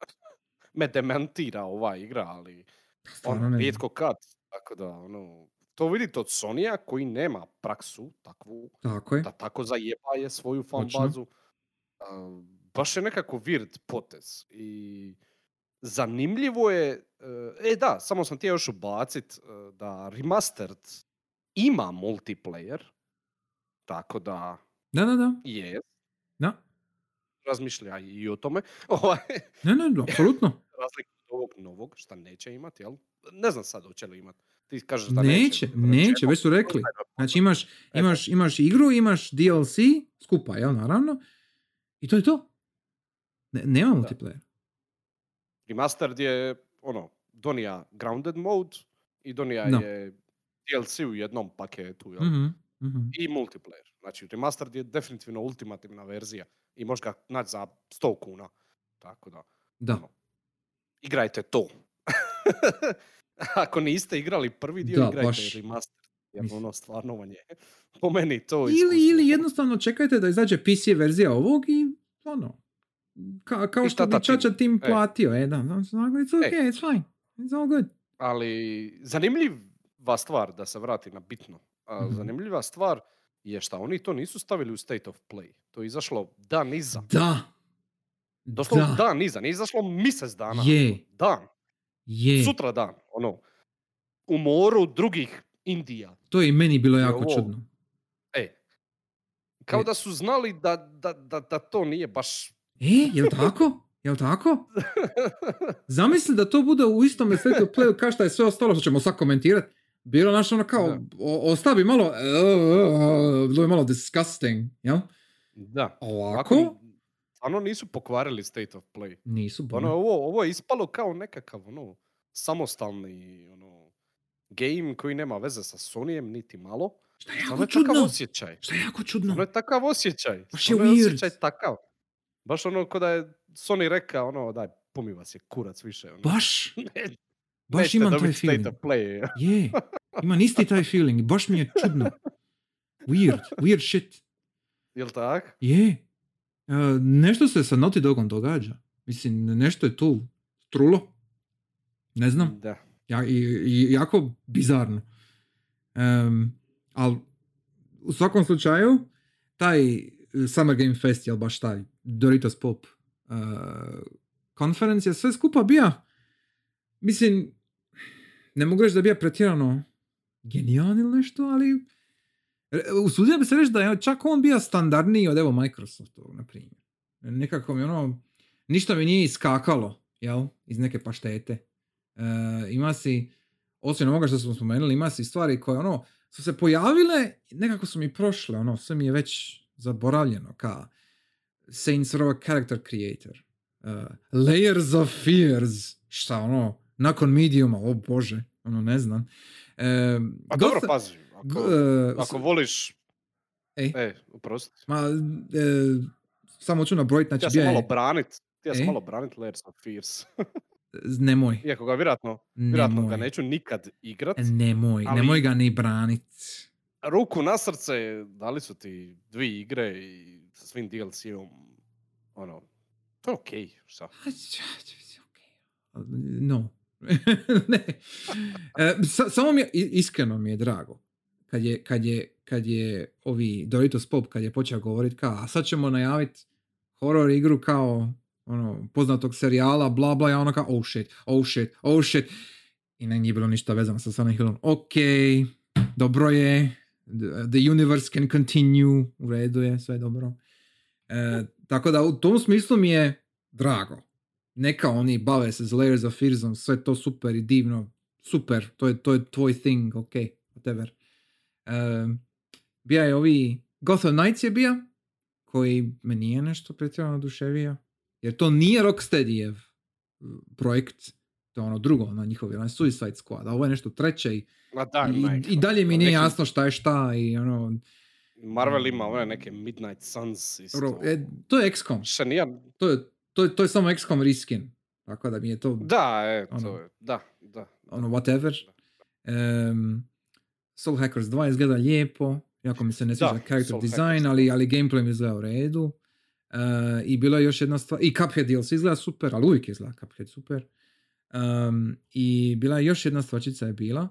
B: me dementira ova igra, ali
A: ne znam.
B: rijetko kad, tako da, ono, to vidite od Sonija koji nema praksu takvu,
A: Tako je.
B: da tako zajebaje svoju fan
A: Točno.
B: bazu. A, baš je nekako weird potez i zanimljivo je, e, e da, samo sam htio još ubacit e, da Remastered ima multiplayer, tako da
A: Da, da, da.
B: je,
A: da.
B: razmišlja i o tome, ovaj,
A: Ne, ne, apsolutno.
B: razliku od ovog novog, šta neće imat, jel? Ne znam sad hoće li imat. Ti kažeš da neće.
A: Neće, neće, već su rekli. Znači imaš, imaš, imaš igru, imaš DLC, skupa, jel, naravno. I to je to. Ne, nema multiplayer.
B: Remastered je, ono, donija Grounded mode i donija
A: Da.
B: je DLC u jednom paketu, jel?
A: Mhm, mhm.
B: I multiplayer. Znači, Remastered je definitivno ultimativna verzija i možeš ga naći za 100 kuna. Tako da,
A: Da.
B: ono, igrajte to. Ako niste igrali prvi dio,
A: Da,
B: igrajte
A: baš.
B: Remastered. Jer ono, stvarno vam je, po meni, to
A: Ili, ili jednostavno čekajte da izađe PC verzija ovog i ono, ka, kao
B: I
A: što bi Čača
B: tim? E.
A: platio, e, da, da, it's okay, it's fine, it's all good.
B: Ali zanimljiva stvar, da se vrati na bitno, a,
A: Mhm.
B: zanimljiva stvar je šta oni to nisu stavili u State of Play. To je izašlo dan iza.
A: Da,
B: Doslovno
A: da,
B: dan iza, nije izašlo mjesec dana.
A: je,
B: Dan,
A: je,
B: sutra dan, ono, u moru drugih Indija.
A: to je i meni bilo jako
B: ovo-
A: čudno.
B: E, kao
A: E.
B: da su znali da, da, da, da to nije baš...
A: E, jel tako? Jel tako? Zamisli da to bude u istom of Playu kao što je sve ostalo što ćemo sad komentirati. Bilo naš ono kao,
B: Da.
A: o, ostavi malo, uh, bilo je malo disgusting, jel?
B: da.
A: Ovako,
B: Stvarno nisu pokvarili State of Play.
A: nisu
B: Ono, ovo, ovo je ispalo kao nekakav ono, samostalni ono, game koji nema veze sa Sonyjem niti malo.
A: Šta je
B: Samo
A: jako
B: je takav
A: čudno?
B: osjećaj.
A: Šta je jako čudno?
B: Ono je takav osjećaj.
A: Baš je weird.
B: osjećaj takav. Baš ono ko da je Sony rekao, ono, daj, pumi vas je kurac više. Ono.
A: Baš,
B: Ne-
A: baš imam taj feeling.
B: Play.
A: Je, imam isti taj feeling. Baš mi je čudno. Weird, weird shit.
B: Jel tak?
A: Je. E, nešto se sa Naughty Dogom događa. Mislim, nešto je tu trulo. Ne znam.
B: Da.
A: Ja, i, i, jako bizarno. Um, ali u svakom slučaju, taj Summer Game Fest, jel baš taj Doritos Pop uh, conference je sve skupa bija, mislim, ne mogu reći da bija pretjerano genijalan ili nešto, ali usudio bi se reći da je čak on bio standardniji od evo Microsoftovog, na primjer. Nekako mi ono, ništa mi nije iskakalo, jel, iz neke paštete. E, ima si, osim ovoga što smo spomenuli, ima si stvari koje ono, su se pojavile, nekako su mi prošle, ono, sve mi je već zaboravljeno, ka Saints Row Character Creator, uh, Layers of Fears, šta ono, nakon Mediuma, o bože, ono, ne znam. E,
B: Pa dobro,
A: dosta-
B: pazi.
A: g-
B: Ako,
A: e,
B: ako voliš...
A: Ej.
B: E, oprosti.
A: Ma, e, samo ću nabrojiti, znači
B: Ja sam malo branit. Ja sam
A: E?
B: malo branit Layers of Fears.
A: nemoj,
B: Iako ga vjerojatno, vjerojatno ga
A: nemoj,
B: neću nikad igrat.
A: nemoj,
B: ali-
A: nemoj ga ni branit.
B: Ruku na srce, dali su ti dvije igre i sa svim DLC-om, ono, to je okej, šta?
A: A, ć- ć- okej. No. ne. E, sa- samo mi je, iskreno mi je drago. Kad je, kad je, kad je ovi Doritos Pop, kad je počeo govoriti kao, a sad ćemo najaviti horror igru kao ono, poznatog serijala, bla bla, ja ono kao, oh shit, oh shit, oh shit. I ne nije bilo ništa vezano sa Silent Hillom. Ok, dobro je, the- the universe can continue, u redu je, sve dobro. E, tako da u tom smislu mi je drago. Neka oni bave se s Layers of Fearsom, sve to super i divno, super, to je, to je tvoj thing, ok, whatever. E, bija je ovi, Gotham Knights je bija, koji me nije nešto pretjerano oduševio, jer to nije Rocksteadyjev uh, projekt, to je ono drugo na njihovi, onaj Suicide Squad, a ovo je nešto treće i,
B: Dark
A: i, i dalje mi
B: ono,
A: nije jasno šta je šta i ono,
B: Marvel ima ove neke Midnight Suns isto.
A: dobro, e, to je XCOM,
B: Še nijedan-
A: to je, to je, to je samo XCOM reskin, tako da mi je to
B: Da, e, to
A: Ono.
B: je, da, da.
A: ono whatever. Um, Soul Hackers 2 izgleda lijepo, jako mi se ne sviđa
B: Da,
A: character
B: Soul
A: design,
B: Hackers
A: ali,
B: 2.
A: ali gameplay mi izgleda u redu. Uh, I bila je još jedna stvar, i Cuphead DLC izgleda super, ali uvijek izgleda Cuphead super. Um, I bila je još jedna stvarčica je bila.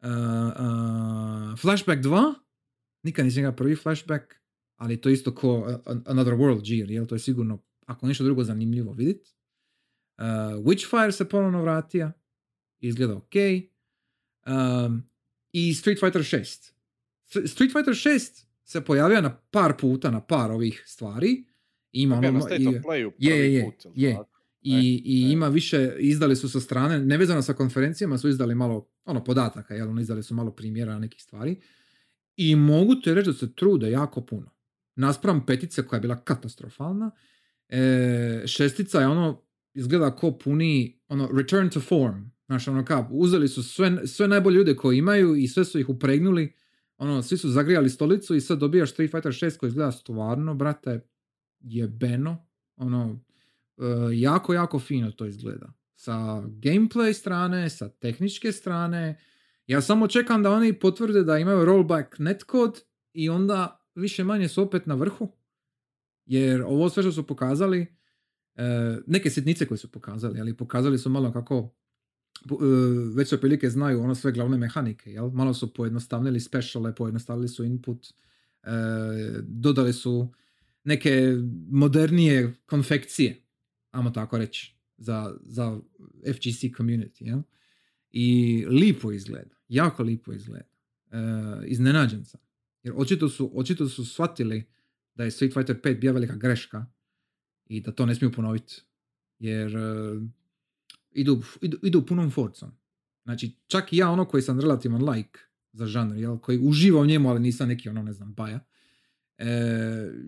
A: Uh, uh, Flashback 2, nikad nisam igrao prvi Flashback, ali to je isto ko Another World Gear, jel? To je sigurno, ako ništa drugo, zanimljivo vidjeti. Uh, Witchfire se ponovno vratio, izgleda ok. Um, I Street Fighter 6. S- Street Fighter 6 se pojavio na par puta, na par ovih stvari. Ima
B: Bio
A: ono,
B: na State
A: i,
B: of Playu
A: je, je,
B: prvi
A: je,
B: put, jel
A: je. I, i
B: e.
A: ima više, izdali su sa strane, nevezano sa konferencijama, su izdali malo ono podataka, jel, ono, izdali su malo primjera nekih stvari. I mogu ti reći da se trude jako puno. Naspram petice koja je bila katastrofalna, e, šestica je ono, izgleda ko puni, ono, return to form. Znaš, ono kao, uzeli su sve, sve najbolje ljude koje imaju i sve su ih upregnuli, ono, svi su zagrijali stolicu i sad dobijaš Street Fighter 6 koji izgleda stvarno, brate, jebeno, ono, e, jako, jako fino to izgleda. Sa gameplay strane, sa tehničke strane. Ja samo čekam da oni potvrde da imaju rollback netcode i onda više manje su opet na vrhu. Jer ovo sve što su pokazali, e, neke sitnice koje su pokazali, ali pokazali su malo kako e, već otprilike znaju ono sve glavne mehanike, jel? Malo su pojednostavnili speciale, pojednostavili su input, e, dodali su neke modernije konfekcije, ajmo tako reći, za, za FGC community, jel? I lipo izgleda, jako lipo izgleda. E, iznenađen sam. Jer očito su, očito su shvatili da je Street Fighter 5 bila velika greška i da to ne smiju ponoviti. Jer e, idu, idu, idu punom forcom. Znači, čak i ja ono koji sam relativan like za žanr, jel, koji uživa u njemu, ali nisam neki ono, ne znam, baja. E,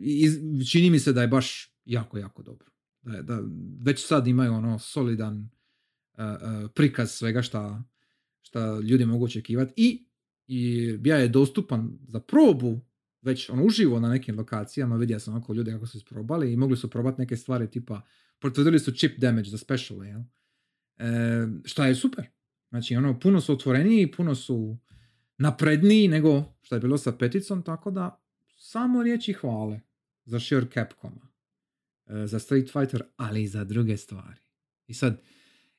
A: i čini mi se da je baš jako, jako dobro. Da, da već sad imaju ono solidan e, prikaz svega šta, šta ljudi mogu očekivati i, i bija je dostupan za probu već ono uživo na nekim lokacijama, vidio sam oko ljude kako su isprobali i mogli su probati neke stvari tipa potvrdili su chip damage za special, jel? E, šta je super. Znači, ono, puno su otvoreniji, puno su napredniji nego što je bilo sa peticom, tako da samo riječi hvale za Sure Capcoma, za Street Fighter, ali i za druge stvari. I sad,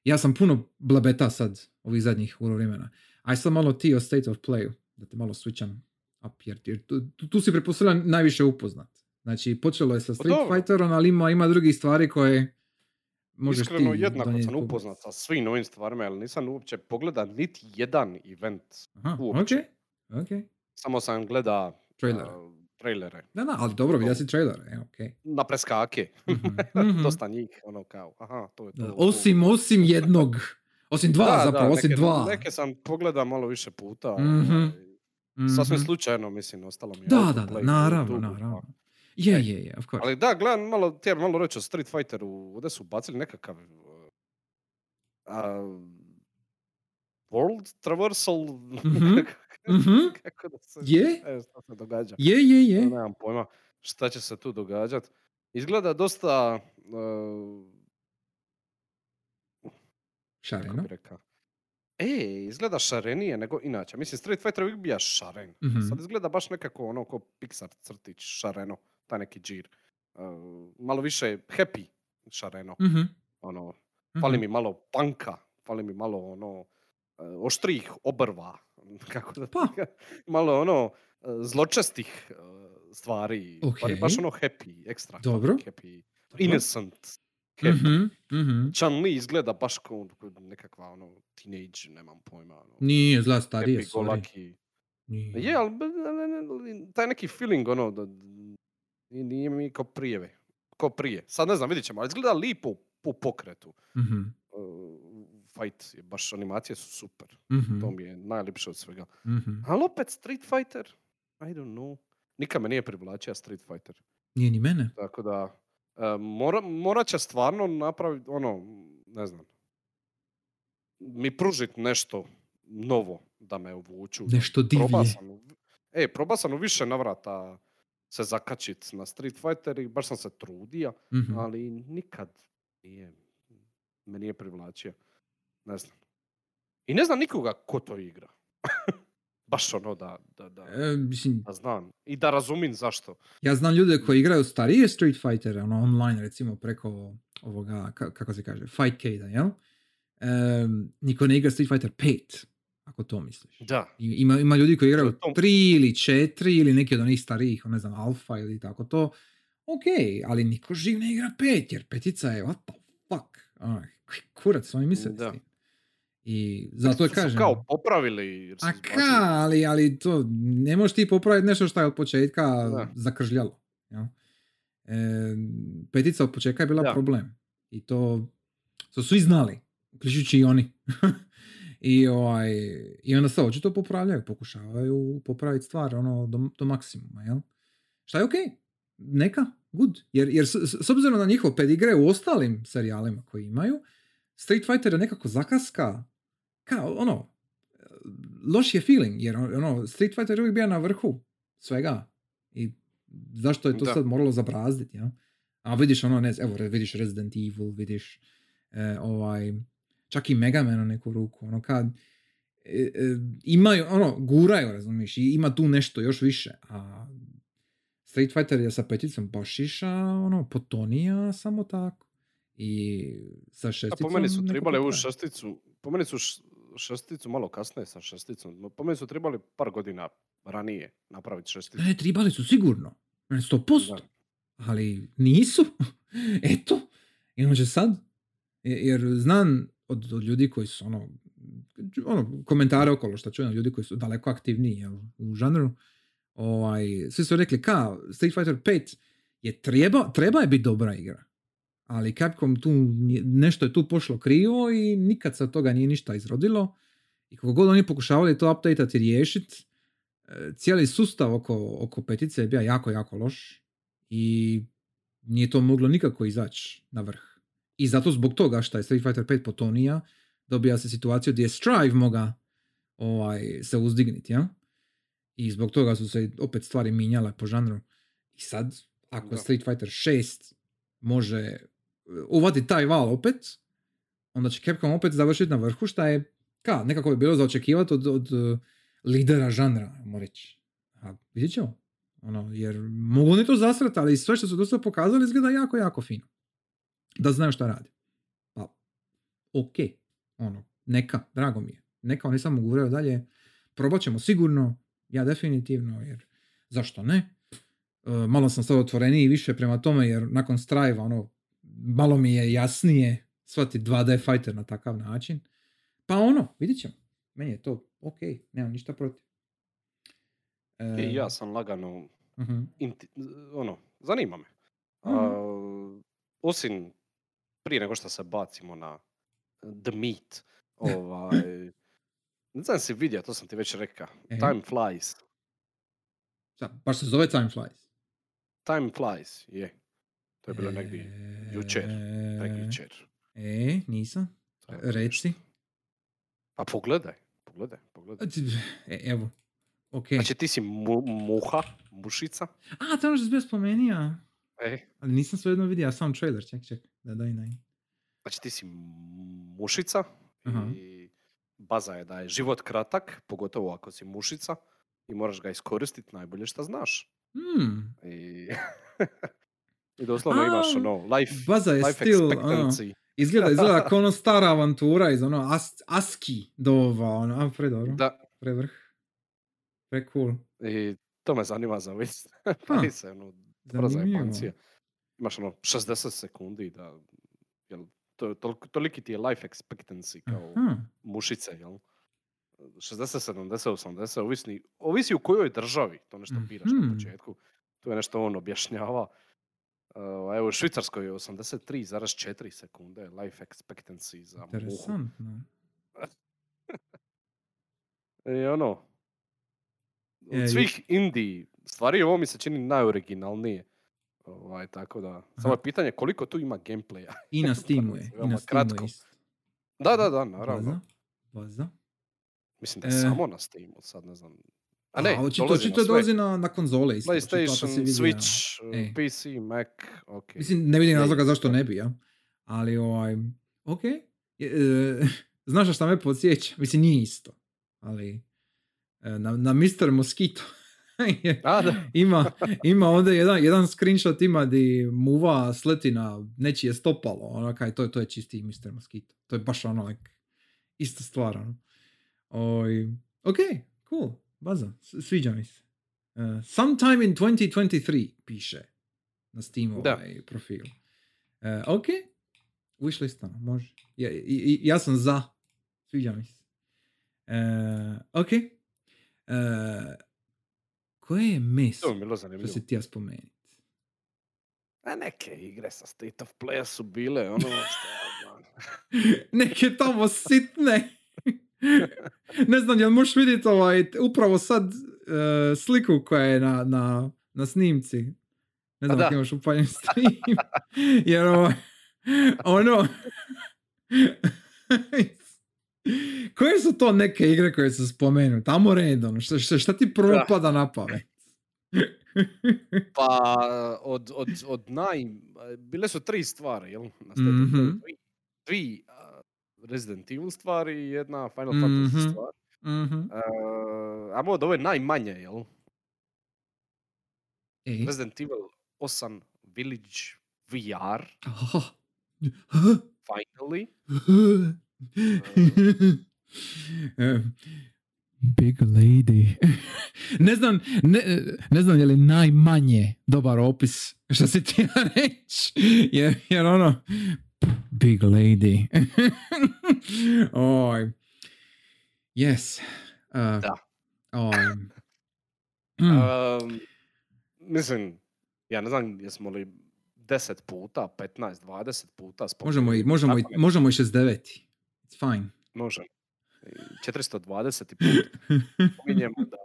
A: ja sam puno blabeta sad ovih zadnjih uro vremena. Aj sad malo ti o State of Playu, da te malo switcham up, jer, jer tu, tu, tu si pretpostavljam najviše upoznat. Znači, počelo je sa Street
B: Pa.
A: Fighterom, ali ima, ima drugih stvari koje možeš
B: Iskreno,
A: ti
B: jednako sam upoznat sa svim novim stvarima, ali nisam uopće pogledao niti jedan event.
A: Aha,
B: uopće.
A: ok, ok.
B: Samo sam gleda
A: Trailere.
B: Trailere.
A: Da, da, ali dobro, vidio si trailer, e, ok.
B: Na preskake.
A: Mhm, mhm.
B: Dosta njih, ono kao, aha, to je to.
A: Da, osim, osim jednog, osim dva
B: Da, da,
A: zapravo, osim
B: neke,
A: dva.
B: Neke sam pogledao malo više puta.
A: Mhm,
B: ovaj, Sasvim
A: Mhm.
B: slučajno, mislim, ostalo mi je
A: Da, da, da,
B: na
A: naravno,
B: YouTubeu, pa-
A: naravno. Je, je, je, of course.
B: Ali da, gledam malo, ti malo reći o Street Fighteru, ovdje su bacili nekakav uh, a, World Traversal,
A: Mhm, mhm.
B: kako da se,
A: Je?
B: e, šta se događa,
A: Je, je, je.
B: nemam pojma šta će se tu događat. Izgleda dosta, uh,
A: Šareno.
B: E, izgleda šarenije nego inače. Mislim, Street Fighter uvijek bija šaren.
A: Mhm.
B: Sad izgleda baš nekako ono ko Pixar crtić šareno, taj neki džir. Uh, malo više happy šareno.
A: Mhm.
B: Ono, fali mi malo panka, fali mi malo ono, uh, oštrih obrva. Kako da
A: Pa.
B: malo ono, uh, zločestih uh, stvari. Fali baš
A: Okej.
B: ono happy, ekstra
A: Dobro.
B: happy,
A: Dobro.
B: innocent. Happy.
A: Mhm, mhm.
B: Chun-Li izgleda baš kao nekakva ono teenage, nemam pojma. Ono,
A: Nije zla starije,
B: happy
A: sorry.
B: lucky.
A: Nije.
B: Je, ali taj neki feeling ono, da, nije- mi kao prijeve. Ko prije. Sad ne znam, vidit ćemo, ali izgleda lipo u- pokretu.
A: Mhm,
B: Uh, fight, je baš animacije su super.
A: mhm,
B: To mi je najljepše od svega.
A: mhm.
B: Ali opet Street Fighter, I don't know. Nikad me nije privlačio Street Fighter.
A: Nije ni mene.
B: Tako da, e, mora, morat će stvarno napraviti, ono, ne znam, mi pružit nešto novo da me uvuču.
A: Nešto
B: Proba
A: divlje.
B: sam, u- e, proba sam u više navrata se zakačit na Street Fighter i baš sam se trudio,
A: Mhm.
B: ali nikad nije, me nije privlačio. Ne znam. I ne znam nikoga ko to igra. baš ono da, da, da,
A: E, mislim,
B: da znam. I da razumim zašto.
A: ja znam ljude koji igraju starije Street Fighter, ono online recimo preko ovoga, ka- kako se kaže, Fightcade, jel? Em, niko ne igra Street Fighter 5, ako to misliš.
B: Da.
A: I- Ima, ima ljudi koji igraju
B: To-
A: tri ili četiri ili neki od onih starijih, ne znam, alfa ili tako to. Ok, ali niko živ ne igra pet, jer petica je, what the fuck? Ono, koji kurac oni mislili s
B: Da.
A: I zato je kažem.
B: kao popravili. Jer
A: A ka, ali, ali to, ne možeš ti popraviti nešto što je od početka
B: Da.
A: zakržljalo. jel? E, petica od početka je bila
B: Da.
A: problem. I to su svi znali, uključujući i oni. I, ovaj, I onda se očito popravljaju, pokušavaju popraviti stvar ono, do, do maksimuma. Jel? Šta je okej, neka, good. Jer, jer s, s- s obzirom na njihov pedigre u ostalim serijalima koji imaju, Street Fighter je nekako zakaska, kao ono, loš je feeling, jer ono, Street Fighter je uvijek bio na vrhu svega. I zašto je to
B: Da.
A: sad moralo zabrazditi, ja? A vidiš ono, ne, evo, vidiš Resident Evil, vidiš e, ovaj, čak i Mega Man u neku ruku, ono kad e, e, imaju, ono, guraju, razumiješ, i ima tu nešto još više, a Street Fighter je sa peticom baš iša, ono, potonija, samo tako. I sa
B: A
A: šesticom...
B: po meni su trebali ovu šesticu, po meni su šesticu malo kasnije sa šesticom. Po meni su trebali par godina ranije napraviti šesticu.
A: Ne, tribali su sigurno. 100%.
B: Da.
A: Ali nisu. Eto. I on će sad. Je- Jer znam od, od ljudi koji su ono, ono, komentare okolo što čujem, ljudi koji su daleko aktivniji jel, u žanru, ovaj, svi su rekli ka, Street Fighter 5 je treba, treba je biti dobra igra. Ali Capcom tu, nešto je tu pošlo krivo i nikad se od toga nije ništa izrodilo. I kako god oni pokušavali to updateati i riješiti, e, cijeli sustav oko, oko petice je bio jako, jako loš i nije to moglo nikako izaći na vrh. I zato zbog toga što je Street Fighter 5 potonija, dobija se situaciju gdje je Strive moga ovaj, se uzdigniti, ja? I zbog toga su se opet stvari minjale po žanru. I sad, ako
B: Da.
A: Street Fighter 6 može uvati taj val opet, onda će Capcom opet završiti na vrhu, šta je ka, nekako bi bilo za očekivati od, od uh, lidera žanra, ajmo reći. A vidjet ćemo. Ono, jer mogu oni to zasrati, ali sve što su do sada pokazali izgleda jako, jako fino. Da znaju šta radi. Pa, ok. Ono, neka, drago mi je. Neka oni samo guraju dalje. Probat ćemo sigurno, ja definitivno, jer zašto ne? E, malo sam sad otvoreniji više prema tome, jer nakon Strive, ono, malo mi je jasnije shvati 2D fighter na takav način. Pa ono, vidit ćemo. Meni je to ok, nemam ništa protiv. E,
B: I ja sam lagano,
A: mhm.
B: inti- ono, zanima me.
A: Mhm.
B: A, osim prije nego što se bacimo na the meat, ovaj, ne znam si vidio, to sam ti već rekao.
A: E.
B: Time flies.
A: Šta, baš se zove Time Flies.
B: Time flies, je. To je bilo negdje
A: E,
B: jučer, prekjučer.
A: E, nisam. Reci.
B: Pa pogledaj, pogledaj, pogledaj.
A: E, evo. Ok.
B: Znači ti si mu- muha, mušica.
A: A, to ono što sam bio spomenio.
B: E,
A: Ali nisam svejedno vidio, ja sam trailer, ček, ček. Da, daj, daj.
B: znači ti si mušica
A: Aha.
B: i baza je da je život kratak, pogotovo ako si mušica i moraš ga iskoristiti najbolje što znaš.
A: Hmm.
B: I, I doslovno
A: A,
B: imaš ono, life,
A: baza je
B: life
A: still,
B: expectancy.
A: Izgleda, izgleda kao ono stara avantura iz ono as, ASCII doba, ono, a predobro,
B: Da,
A: prevrh, pre cool.
B: i to me zanima za vis.
A: Ha,
B: Pa se, ono, brza. Imaš ono 60 sekundi da, jel, to, toliko, toliki ti je life expectancy kao
A: Aha,
B: mušice, jel? 60, 70, 80, ovisni, ovisi u kojoj državi, to nešto biraš na
A: Mhm.
B: početku. To je nešto on objašnjava. Uh, evo, u Švicarskoj je 83,4 sekunde life expectancy za muhu.
A: interesantno.
B: I ono,
A: Je,
B: od
A: i-
B: svih indie stvari, ovo mi se čini najoriginalnije. Ovaj, tako da, samo je pitanje koliko tu ima gameplaya.
A: I na Steamu je, i na Steamu
B: kratko.
A: je.
B: Da, da, da, naravno.
A: Baza, baza.
B: Mislim da je
A: E.
B: samo na Steamu, sad ne znam. A ne,
A: očito,
B: dolazi
A: očito
B: na
A: dolazi na, na konzole isto. očito
B: PlayStation,
A: si vidio.
B: Switch,
A: E.
B: PC, Mac, ok.
A: Mislim, ne vidim razloga zašto
B: to-
A: ne bi, ja. Ali, ovaj, ok. Je, e, znaš na šta me podsjeća? Mislim, nije isto. Ali, e, na, na Mr. Mosquito.
B: A, da.
A: ima, ima ovdje jedan, jedan screenshot ima di muva sleti na nečije stopalo. Ono kaj, to, je- to je čisti Mr. Mosquito. To je baš ono, like, ista stvar. Ono. Oj, ok, cool. Baza, sviđa mi se. Uh, sometime in 2023 piše na Steamu
B: Da.
A: ovaj profil. Uh, ok, wishlista, može. Ja, i- ja sam za. Sviđa mi se. Uh, ok. Uh, koje je meso?
B: To bilo
A: Što si ti ja spomenuti?
B: A neke igre sa State of Play su bile, ono, što ja.
A: Neke tamo sitne. ne znam, jel možeš vidjeti ovaj, upravo sad e, sliku koja je na, na, na snimci. Ne znam
B: da.
A: ako imaš upaljen stream. Jer ovaj, ono... koje su to neke igre koje su spomenute? Tamo redom. Šta, šta, šta ti prvo
B: Da.
A: pada na pamet?
B: Pa od, od, od naj... Bile su tri stvari, jel? Na.
A: Mhm.
B: Tri, Resident Evil stvari i jedna Final
A: Mhm.
B: Fantasy stvar.
A: Mhm.
B: Uh, ajmo od ove najmanje, jel?
A: Ej.
B: Resident Evil 8 Village VR,
A: Aha.
B: finally.
A: Eh, Big lady. ne znam, ne, ne znam je li najmanje dobar opis što si ti reći. Jer, jer ono, big lady. Oj. Yes. Uh,
B: Da.
A: Oj. Mm.
B: Um, mislim, ja ne znam jesmo li 10 puta, 15, 20 puta
A: možemo i,
B: spomenuli
A: možemo i, možemo i 69. It's fine.
B: Može. I 420 put spominjemo da,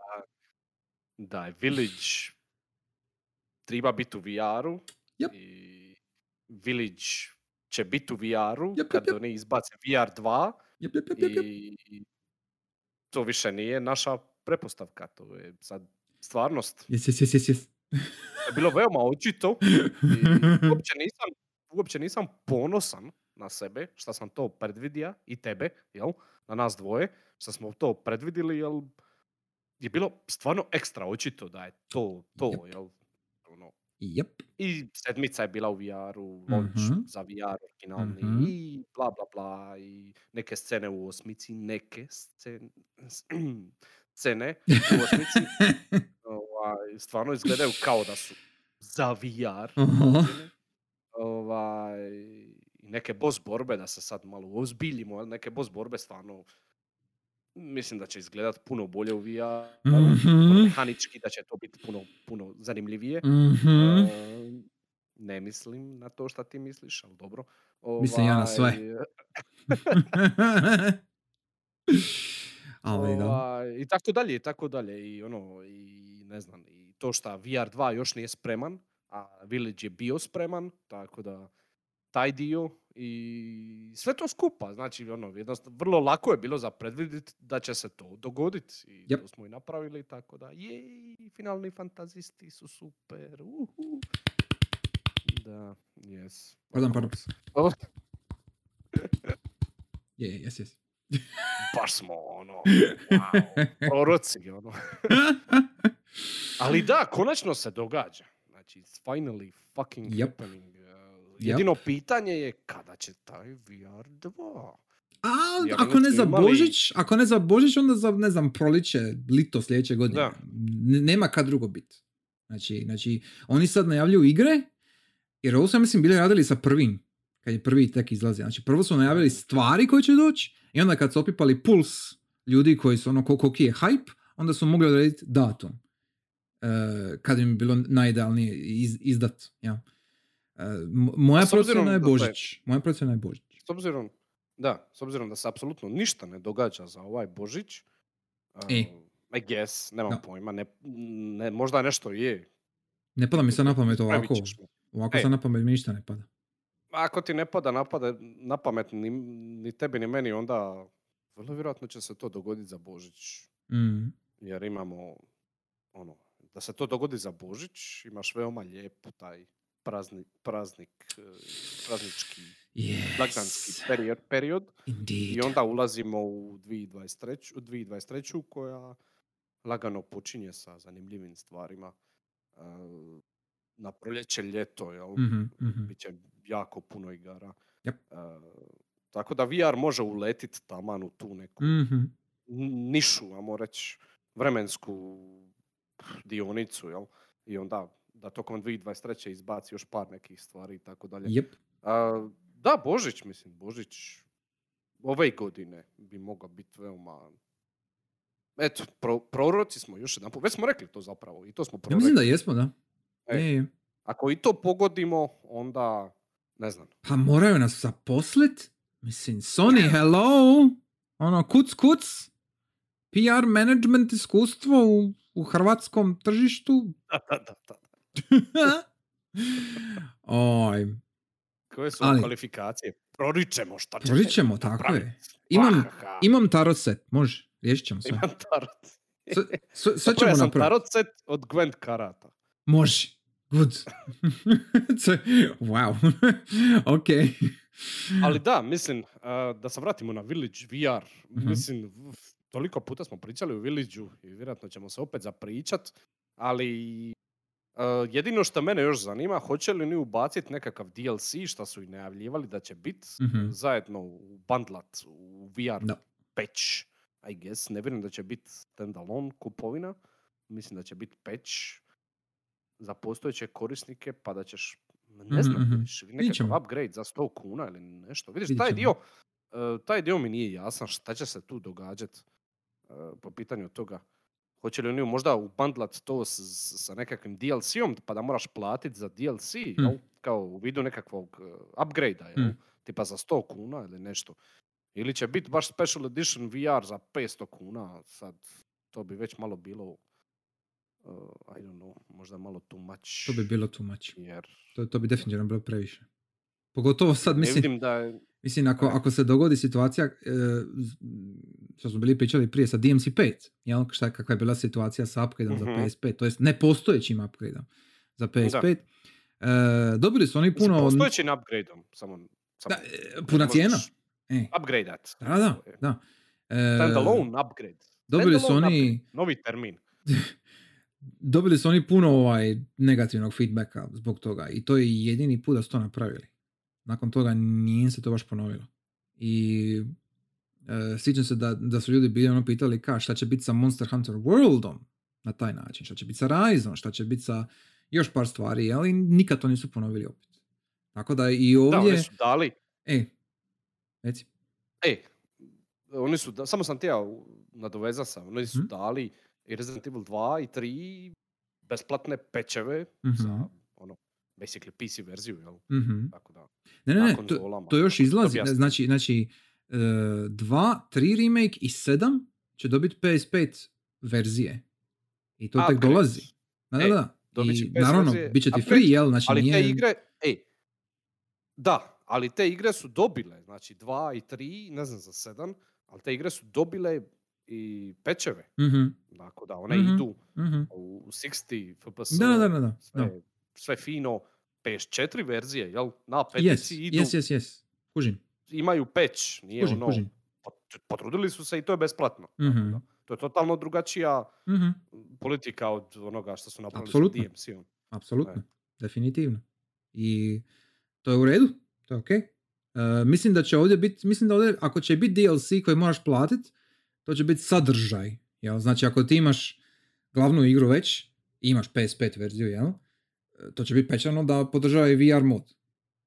B: da je Village treba biti u VR-u
A: Yep.
B: i Village će biti u VR-u
A: Yep,
B: kad
A: yep, yep.
B: oni izbace VR 2
A: Jep, jep, jep, jep, jep.
B: i to više nije naša prepostavka, to je sad stvarnost.
A: Yes, yes, yes, yes,
B: je bilo veoma očito i uopće nisam, uopće nisam ponosan na sebe što sam to predvidio i tebe, jel? Na nas dvoje, što smo to predvidili, jel? Je bilo stvarno ekstra očito da je to, to, jel?
A: Jep.
B: I sedmica je bila u VR-u, launch
A: Mhm.
B: za VR originalni
A: Mhm.
B: i bla bla bla i neke scene u osmici, neke scene, scene u osmici ovaj, stvarno izgledaju kao da su za VR. Napravljene. Ovaj, i neke boss borbe, da se sad malo ozbiljimo, neke boss borbe stvarno mislim da će izgledat puno bolje u VR,
A: Mhm.
B: mehanički da će to biti puno, puno zanimljivije.
A: Mhm.
B: E, ne mislim na to šta ti misliš, ali dobro.
A: Mislim ja na sve.
B: Ovaj,
A: Ali da.
B: ovaj, I tako dalje, i tako dalje. I ono, i ne znam, i to šta VR 2 još nije spreman, a Village je bio spreman, tako da taj dio i sve to skupa, znači ono, jednostavno, vrlo lako je bilo za predvidjeti da će se to dogoditi i
A: Yep.
B: to smo i napravili, tako da jej, finalni fantazisti su super, uhu. Da, yes.
A: Pardon, pardon.
B: O,
A: Je, jes, jes.
B: baš smo ono, wow, proroci, ono. Ali da, konačno se događa. Znači, it's finally fucking
A: Yep.
B: happening. Uh, Jedino pitanje je kada će taj VR 2?
A: A ako ne za
B: imali-
A: Božić, ako ne za Božić, onda za, ne znam, proliče, lito sljedeće godine.
B: Da.
A: N- nema kad drugo biti. Znači, znači, oni sad najavljuju igre, jer ovo su, ja mislim, bili radili sa prvim, kad je prvi tek izlazio. Znači, prvo su najavili stvari koje će doći, i onda kad su opipali puls ljudi koji su ono, ko- koliki je hype, onda su mogli odrediti datum. E, kad im je bilo najidealnije iz, izdat. Ja. E, moja procjena je
B: da
A: Božić. Moja procjena je Božić.
B: S obzirom, da, s obzirom da se apsolutno ništa ne događa za ovaj Božić, uh,
A: E.
B: I guess, nemam
A: Da.
B: pojma, ne, ne, možda nešto je.
A: Ne pada mi sad na pamet ovako. Ovako
B: E.
A: sad na pamet mi ništa ne pada.
B: Ako ti ne pada napada, na pamet ni, ni tebi ni meni, onda vrlo vjerojatno će se to dogoditi za Božić.
A: Mm.
B: Jer imamo, ono, da se to dogodi za Božić, imaš veoma lijep taj prazni, praznik, eh, praznički,
A: Yes.
B: blagdanski period, period
A: Indeed.
B: i onda ulazimo u 2023, u 2023 koja lagano počinje sa zanimljivim stvarima. Eh, Na proljeće, ljeto, jel?
A: Mhm, mhm.
B: Biće jako puno igara.
A: Yep.
B: Eh, tako da VR može uletit taman u tu neku
A: Mhm.
B: n- nišu, ajmo reći, vremensku dionicu, jel? I onda da tokom 2023. izbaci još par nekih stvari i tako dalje.
A: Yep.
B: A, da, Božić, mislim, Božić ove godine bi mogao biti veoma... Eto, pro, proroci smo još jedan Već smo rekli to zapravo i to smo
A: Ja
B: prorekli.
A: mislim da jesmo, da.
B: E.
A: Je, je.
B: Ako i to pogodimo, onda ne znam.
A: Pa moraju nas zaposlit? Mislim, Sony, hello? Ono, kuc, kuc. PR management iskustvo u, u hrvatskom tržištu.
B: Da, da, da, da.
A: Oj,
B: Koje su
A: Ali-
B: kvalifikacije? Proričemo šta ćete
A: Proričemo, tako je.
B: napraviti.
A: Imam, imam tarot set, može, riješit ćemo sve.
B: Imam tarot.
A: Sve, ćemo
B: sam
A: napraviti.
B: tarot set od Gwent karata.
A: Može. Good. Wow. ok.
B: Ali da, mislim, a, da se vratimo na Village VR.
A: Mhm.
B: Mislim, toliko puta smo pričali o Villageu i vjerojatno ćemo se opet zapričat, ali a, jedino što mene još zanima, hoće li oni ubaciti nekakav DLC, što su i najavljivali da će biti
A: Mhm.
B: zajedno u bundlat, u VR
A: Da.
B: patch, I guess. Ne vjerujem da će biti standalone kupovina, mislim da će biti patch za postojeće korisnike, pa da ćeš, ne znam,
A: Mhm, Vidit ćemo.
B: nekakav upgrade za 100 kuna ili nešto. Vidiš, taj dio, e, taj dio mi nije jasan šta će se tu događati po pitanju toga. Hoće li oni možda ubandlat to s, s- sa nekakvim DLC-om, pa da moraš platiti za DLC,
A: Hmm.
B: jel? kao u vidu nekakvog uh, upgrade-a, jel?
A: Hmm.
B: tipa za 100 kuna ili nešto. Ili će biti baš special edition VR za 500 kuna, sad to bi već malo bilo, uh, I don't know, možda malo too much.
A: To bi bilo too much.
B: Jer
A: To, to bi definitivno bilo previše. Pogotovo sad,
B: ne
A: mislim,
B: vidim da je...
A: mislim ako, ako se dogodi situacija, e, što smo bili pričali prije sa DMC5, jel? Šta, kakva je bila situacija sa upgradeom za
B: Mhm.
A: PS5, to jest nepostojećim upgradeom za PS5. E, dobili su oni
B: Puno... Postojećim upgrade-om, samo... samo
A: Da, e, puna cijena. E,
B: Upgrade-at.
A: da, da, da. E,
B: Standalone upgrade.
A: Dobili su oni...
B: upgrade. Novi termin.
A: dobili su oni puno ovaj negativnog feedbacka zbog toga i to je jedini put da su to napravili. Nakon toga nije se to baš ponovilo. I e, sjećam se da, da su ljudi bili ono pitali ka šta će biti sa Monster Hunter Worldom na taj način, šta će biti sa Ryzom, šta će biti sa još par stvari, ali nikad to nisu ponovili opet. Tako da i
B: Da,
A: ovdje...
B: oni su dali...
A: E, reci.
B: E, oni su, da, samo sam tijela nadovezao sam, oni su
A: Mhm.
B: dali i Resident Evil 2 i 3 besplatne pečeve
A: Mhm.
B: za basically PC verziju, jel?
A: Mhm.
B: Tako da,
A: Ne, ne, ne, to, to još izlazi.
B: Objasni.
A: Znači, znači e, 2, 3 remake i 7 će dobiti PS5 verzije. I to tek
B: Upgrade.
A: dolazi. Da, da,
B: E,
A: da. I naravno,
B: verzije,
A: bit će ti free, jel? Znači,
B: ali
A: nije...
B: te igre, ej, da, ali te igre su dobile, znači 2 i 3, ne znam za 7, ali te igre su dobile i pečeve.
A: Mhm,
B: Tako da one
A: Mhm.
B: idu
A: mhm.
B: u 60 FPS,
A: Da, da, da, da.
B: sve, sve fino, PS4 verzije, jel? Na
A: Yes,
B: petici idu,
A: yes, yes, yes. Kužim,
B: imaju patch, nije
A: kužim,
B: ono
A: kužim.
B: po potrudili su se i to je besplatno.
A: Mhm.
B: da. To je totalno drugačija
A: Mhm.
B: politika od onoga što su napravili
A: Apsolutno.
B: sa DMC-om.
A: Apsolutno, definitivno. I to je u redu, to je ok. mislim da će ovdje biti, mislim da ovdje, ako će biti DLC koji moraš platit, to će biti sadržaj. Jel? Znači, ako ti imaš glavnu igru već, imaš PS5 verziju, jel? To će biti pečano da podržava i VR mod.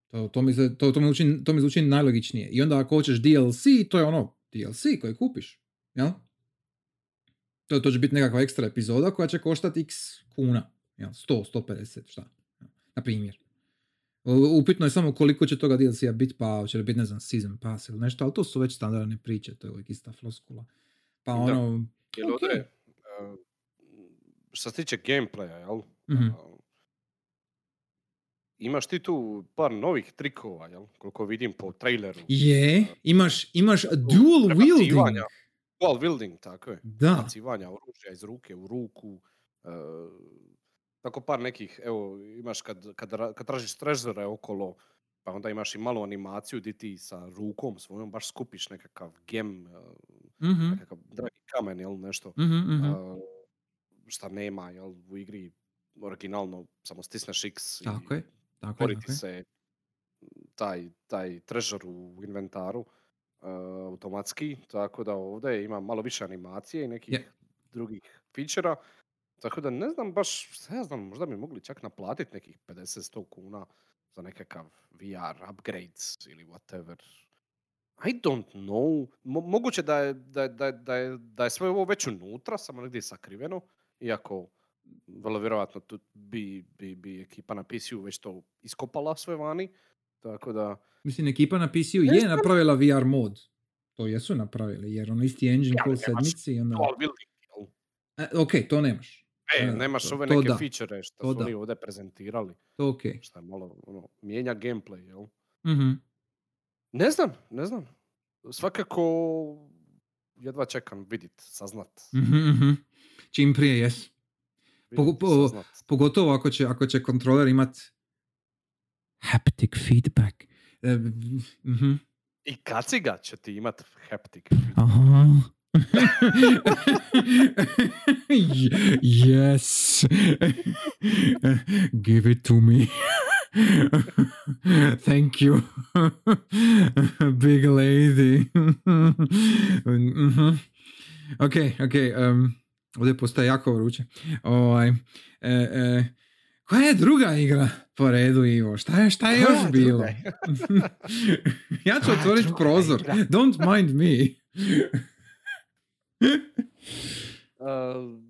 A: To, to, mi, se- to, to, mi zvuči, to mi zvuči najlogičnije. I onda ako hoćeš DLC, to je ono DLC koji kupiš. Jel? To, to će biti nekakva ekstra epizoda koja će koštati x kuna. Jel? 100, 150, šta? Na primjer. Upitno je samo koliko će toga DLC-a biti, pa će li biti, ne znam, season pass ili nešto, ali to su već standardne priče, to je uvijek ista floskula. Pa
B: Da.
A: ono,
B: Jel
A: Ok.
B: ovdje, e, što se tiče gameplaya, jel?
A: Mhm.
B: A, Imaš ti tu par novih trikova, jel? Koliko vidim po traileru.
A: je, imaš, imaš dual wielding.
B: prebacivanja. Dual wielding, tako je.
A: Da,
B: Bacivanja oružja iz ruke u ruku. e, tako par nekih, evo, imaš kad, kad, kad tražiš trezore okolo, pa onda imaš i malu animaciju di ti sa rukom svojom baš skupiš nekakav gem,
A: mhm,
B: nekakav dragi kamen, jel, nešto.
A: mhm, mhm.
B: a, šta nema, jel, u igri originalno samo stisneš X i
A: Tako tako je, tako je.
B: se taj, taj treasure u inventaru uh, automatski, tako da ovdje ima malo više animacije i nekih
A: Je.
B: drugih featura. Tako da ne znam baš, šta ja znam, možda bi mogli čak naplatiti nekih 50-100 kuna za nekakav VR upgrades ili whatever. I don't know. Mo- moguće da je, da, je- da, je- da, je, da je sve ovo već unutra, samo negdje sakriveno, iako vrlo vjerojatno tu bi, bi, bi ekipa na PC-u već to iskopala sve vani. Tako da,
A: Mislim, ekipa na PC-u je napravila VR mod. To jesu napravili, jer ono isti engine
B: Ja,
A: ko u
B: ali nemaš
A: sedmici. Onda... E, ok, to nemaš.
B: E,
A: E,
B: nemaš
A: to-
B: ove neke
A: da.
B: feature što
A: To
B: su
A: da.
B: oni ovdje prezentirali.
A: To ok.
B: Šta je malo, ono, mijenja gameplay, jel?
A: Mhm.
B: Ne znam, ne znam. Svakako, jedva čekam vidit, saznat.
A: Mhm, mhm. Čim prije, jes. Pogotovo ako će, ako će kontroler imat haptic feedback. E, mhm.
B: I kaciga će ti imat haptic.
A: Aha. Y- yes. Give it to me. Thank you. Big lady. Mhm. Ok, ok. Um, ovdje postaje jako vruće. Ovaj, e, e, koja je druga igra po redu, Ivo? Šta je, šta je
B: Koja
A: još
B: je
A: bilo? ja ću otvoriti prozor.
B: igra?
A: Don't mind me.
B: Uh,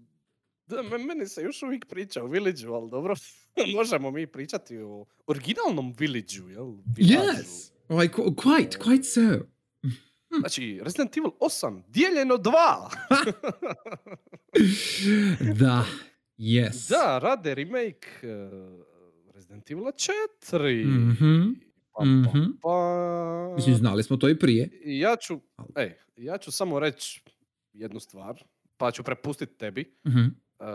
B: da, me- meni se još uvijek priča o Villageu, ali dobro, možemo mi pričati o originalnom Villageu, jel? Villageu.
A: Yes. Like, qu- quite, quite so.
B: Znači, Resident Evil 8, dijeljeno 2!
A: da. Yes.
B: da, rade remake uh, Resident Evil 4.
A: Mhm.
B: Pa, pa,
A: Mhm.
B: pa.
A: Mislim, znali smo to i prije.
B: Ja ću, ej, ja ću samo reći jednu stvar, pa ću prepustiti tebi.
A: Mhm.
B: Uh,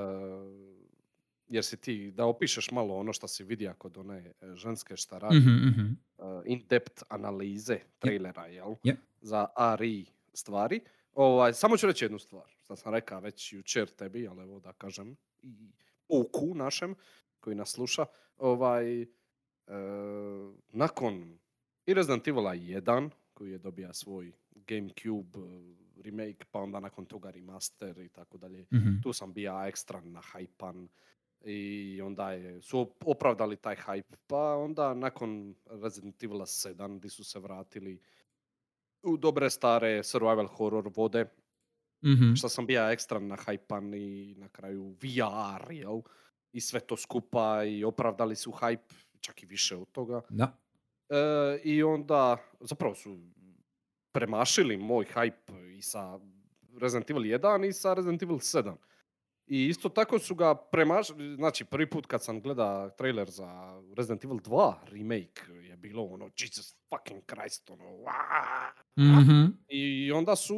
B: jer si ti, da opišeš malo ono što si vidio kod one e, ženske šta radi,
A: Mhm, mhm.
B: uh, in-depth analize trailera, jel?
A: Je.
B: Za RE stvari. Ovaj, samo ću reći jednu stvar, što sam rekao već jučer tebi, ali evo da kažem i oku našem koji nas sluša. Ovaj, e, nakon i Resident Evila 1, koji je dobija svoj Gamecube e, remake, pa onda nakon toga remaster i tako dalje.
A: Mhm.
B: Tu sam bio ekstra nahajpan i onda je, su op- opravdali taj hype. Pa onda nakon Resident Evil 7 di su se vratili u dobre stare survival horror vode,
A: Mhm.
B: što sam bio ekstra nahajpan i na kraju VR, jel? I sve to skupa i opravdali su hype, čak i više od toga.
A: Da.
B: E, I onda, zapravo su premašili moj hype i sa Resident Evil 1 i sa Resident Evil 7. I isto tako su ga premašili, znači prvi put kad sam gleda trailer za Resident Evil 2 remake je bilo ono Jesus fucking Christ, ono!
A: Mhm.
B: I onda su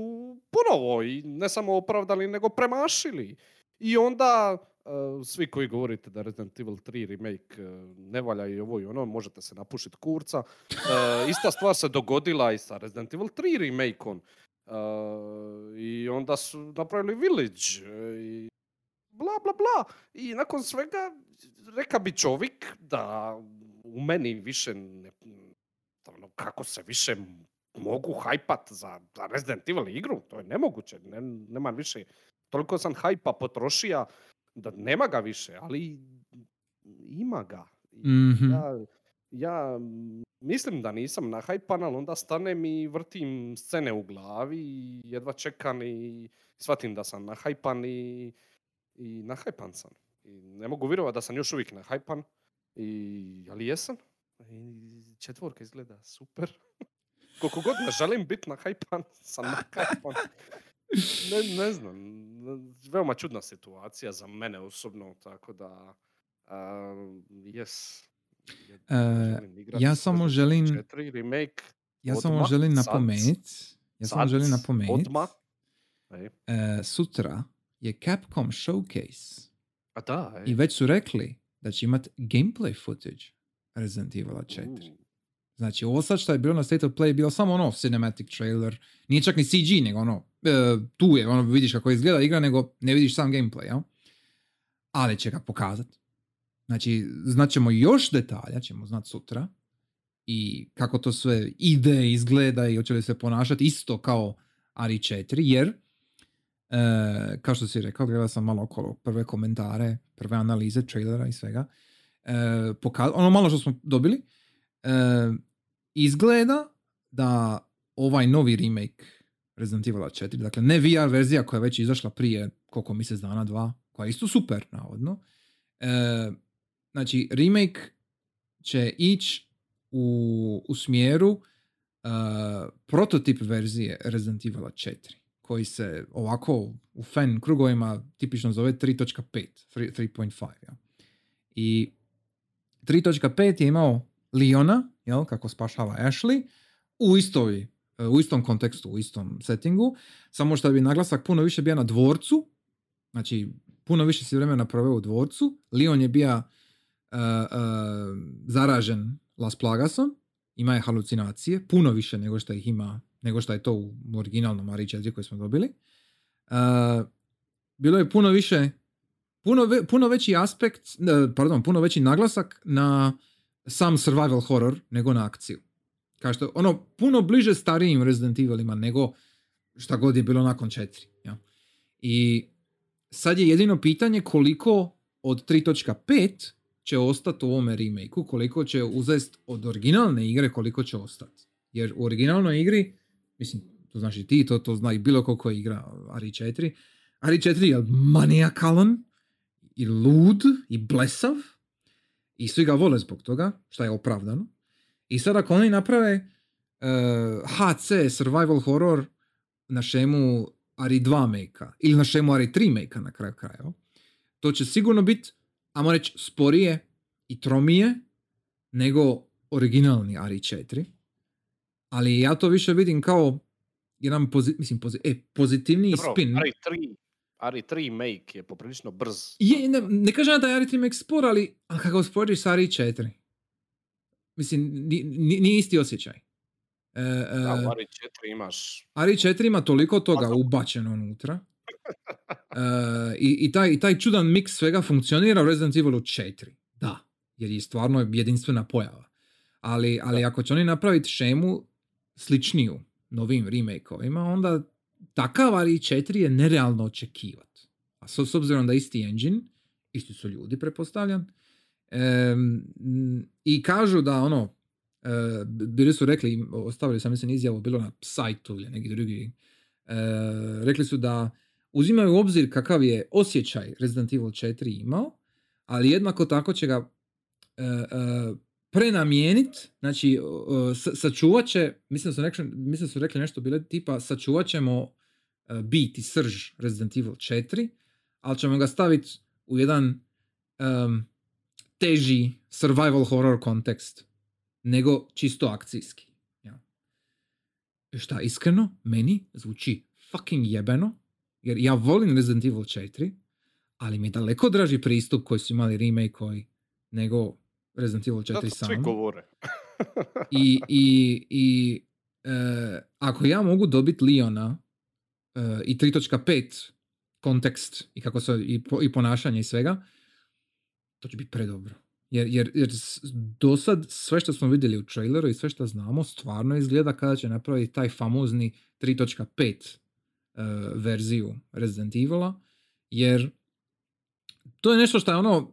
B: ponovo i ne samo opravdali nego premašili. I onda e, svi koji govorite da Resident Evil 3 remake e, ne valja i ovo i ono, možete se napušiti kurca. E, ista stvar se dogodila i sa Resident Evil 3 remakeom. Uh, I onda su napravili Village i bla bla bla. I nakon svega reka bi čovjek da u meni više ne, ono, kako se više mogu hajpat za, za Resident Evil igru, to je nemoguće, ne, nema više, toliko sam hajpa potrošio da nema ga više, ali ima ga.
A: Mhm.
B: Ja, ja mislim da nisam na hajpan, ali onda stanem i vrtim scene u glavi i jedva čekam i shvatim da sam na hajpan i, i na hajpan sam. I ne mogu vjerovati da sam još uvijek na hajpan, i, ali jesam. I četvorka izgleda super. Koliko god ne želim biti na hajpan, sam na hajpan. Ne, ne znam, veoma čudna situacija za mene osobno, tako da, uh, yes.
A: E, ja samo želim-
B: 4 remake,
A: Ja samo želim
B: sad,
A: napomenut, ja samo želim napomenut,
B: odmah.
A: E, sutra je Capcom Showcase
B: A da, ej.
A: i već su rekli da će imat gameplay footage Resident Evil 4.
B: U,
A: Znači, ovo sad što je bilo na State of Play je bilo samo ono cinematic trailer, nije čak ni CG, nego ono, e, tu je, ono, vidiš kako izgleda igra, nego ne vidiš sam gameplay, jel? Ali će ga pokazat. Znači, znaćemo još detalja, ćemo znat sutra, i kako to sve ide, izgleda i hoće li se ponašati isto kao Ari 4, jer, e, kao što si rekao, gledao sam malo okolo prve komentare, prve analize trailera i svega, e, poka- ono malo što smo dobili, e, izgleda da ovaj novi remake Resident Evil 4, dakle ne VR verzija koja je već izašla prije koliko mjesec dana, dva, koja je isto super, navodno. E, znači, remake će ići u, u smjeru e, prototip verzije Resident Evil 4, koji se ovako u fan krugovima tipično zove 3.5, 3- 3.5, ja. I 3.5 je imao Leona, jel, kako spašava Ashley, u istoj, u istom kontekstu, u istom settingu, samo što bi naglasak puno više bio na dvorcu, znači puno više si vremena proveo u dvorcu, Leon je bio uh, uh, zaražen Las Plagasom, ima je halucinacije, puno više nego što ih ima, nego što je to u originalnom Ari 4 koji smo dobili. Uh, bilo je puno više, puno, ve- puno veći aspekt, e, pardon, puno veći naglasak na sam survival horror nego na akciju. Kao što, ono, puno bliže starijim Resident Evilima nego šta god je bilo nakon četiri. Ja. I sad je jedino pitanje koliko od 3.5 će ostati u ovome remake koliko će uzest od originalne igre, koliko će ostati. Jer u originalnoj igri, mislim, to znaš i ti, to, to zna i bilo ko ko igra Ari 4, Ari 4 je manijakalan i lud i blesav i svi ga vole zbog toga, što je opravdano. I sad ako oni naprave uh, HC survival horror na šemu Ari 2 make ili na šemu Ari 3 make na kraju krajeva, to će sigurno biti, ajmo reći, sporije i tromije nego originalni Ari 4. Ali ja to više vidim kao jedan pozi- mislim, pozi- e, pozitivniji
B: Dobro,
A: spin.
B: Ari 3, Ari 3 make je poprilično brz.
A: Je, ne, ne kažem da je Ari 3 make spor, ali, ali kako usporediš sa Ari 4. Mislim, ni- ni- nije isti osjećaj. E, e,
B: Da, u Ari 4 imaš...
A: Ari 4 ima toliko toga
B: Puzzle.
A: ubačeno unutra. E, i, i, taj, I taj čudan miks svega funkcionira u Resident Evilu 4. Da, jer je stvarno jedinstvena pojava. Ali, ali ako će oni napraviti šemu sličniju novim remake-ovima, onda takav Ari 4 je nerealno očekivati. A s, s obzirom da isti engine, isti su ljudi, pretpostavljam, em, m, i kažu da ono, e, bili su rekli, ostavili sam mislim izjavu, bilo na sajtu ili neki drugi, e, rekli su da uzimaju u obzir kakav je osjećaj Resident Evil 4 imao, ali jednako tako će ga e, e, prenamijenit, znači e, sa- sačuvat će, mislim da su rekli, mislim su rekli nešto bile tipa sačuvat ćemo e, bit i srž Resident Evil 4, ali ćemo ga staviti u jedan em, teži survival horror kontekst nego čisto akcijski. Ja. I Šta, iskreno, meni zvuči fucking jebeno, jer ja volim Resident Evil 4, ali mi je daleko draži pristup koji su imali remake koji nego Resident Evil 4
B: Zato svi
A: sam.
B: govore.
A: I, i, i e, ako ja mogu dobiti Liona e, i 3.5 kontekst i kako se i, po, i ponašanje i svega, to će biti predobro. Jer, jer, jer do sad sve što smo vidjeli u traileru i sve što znamo stvarno izgleda kada će napraviti taj famozni 3.5 e, verziju Resident Evila, jer to je nešto što je ono,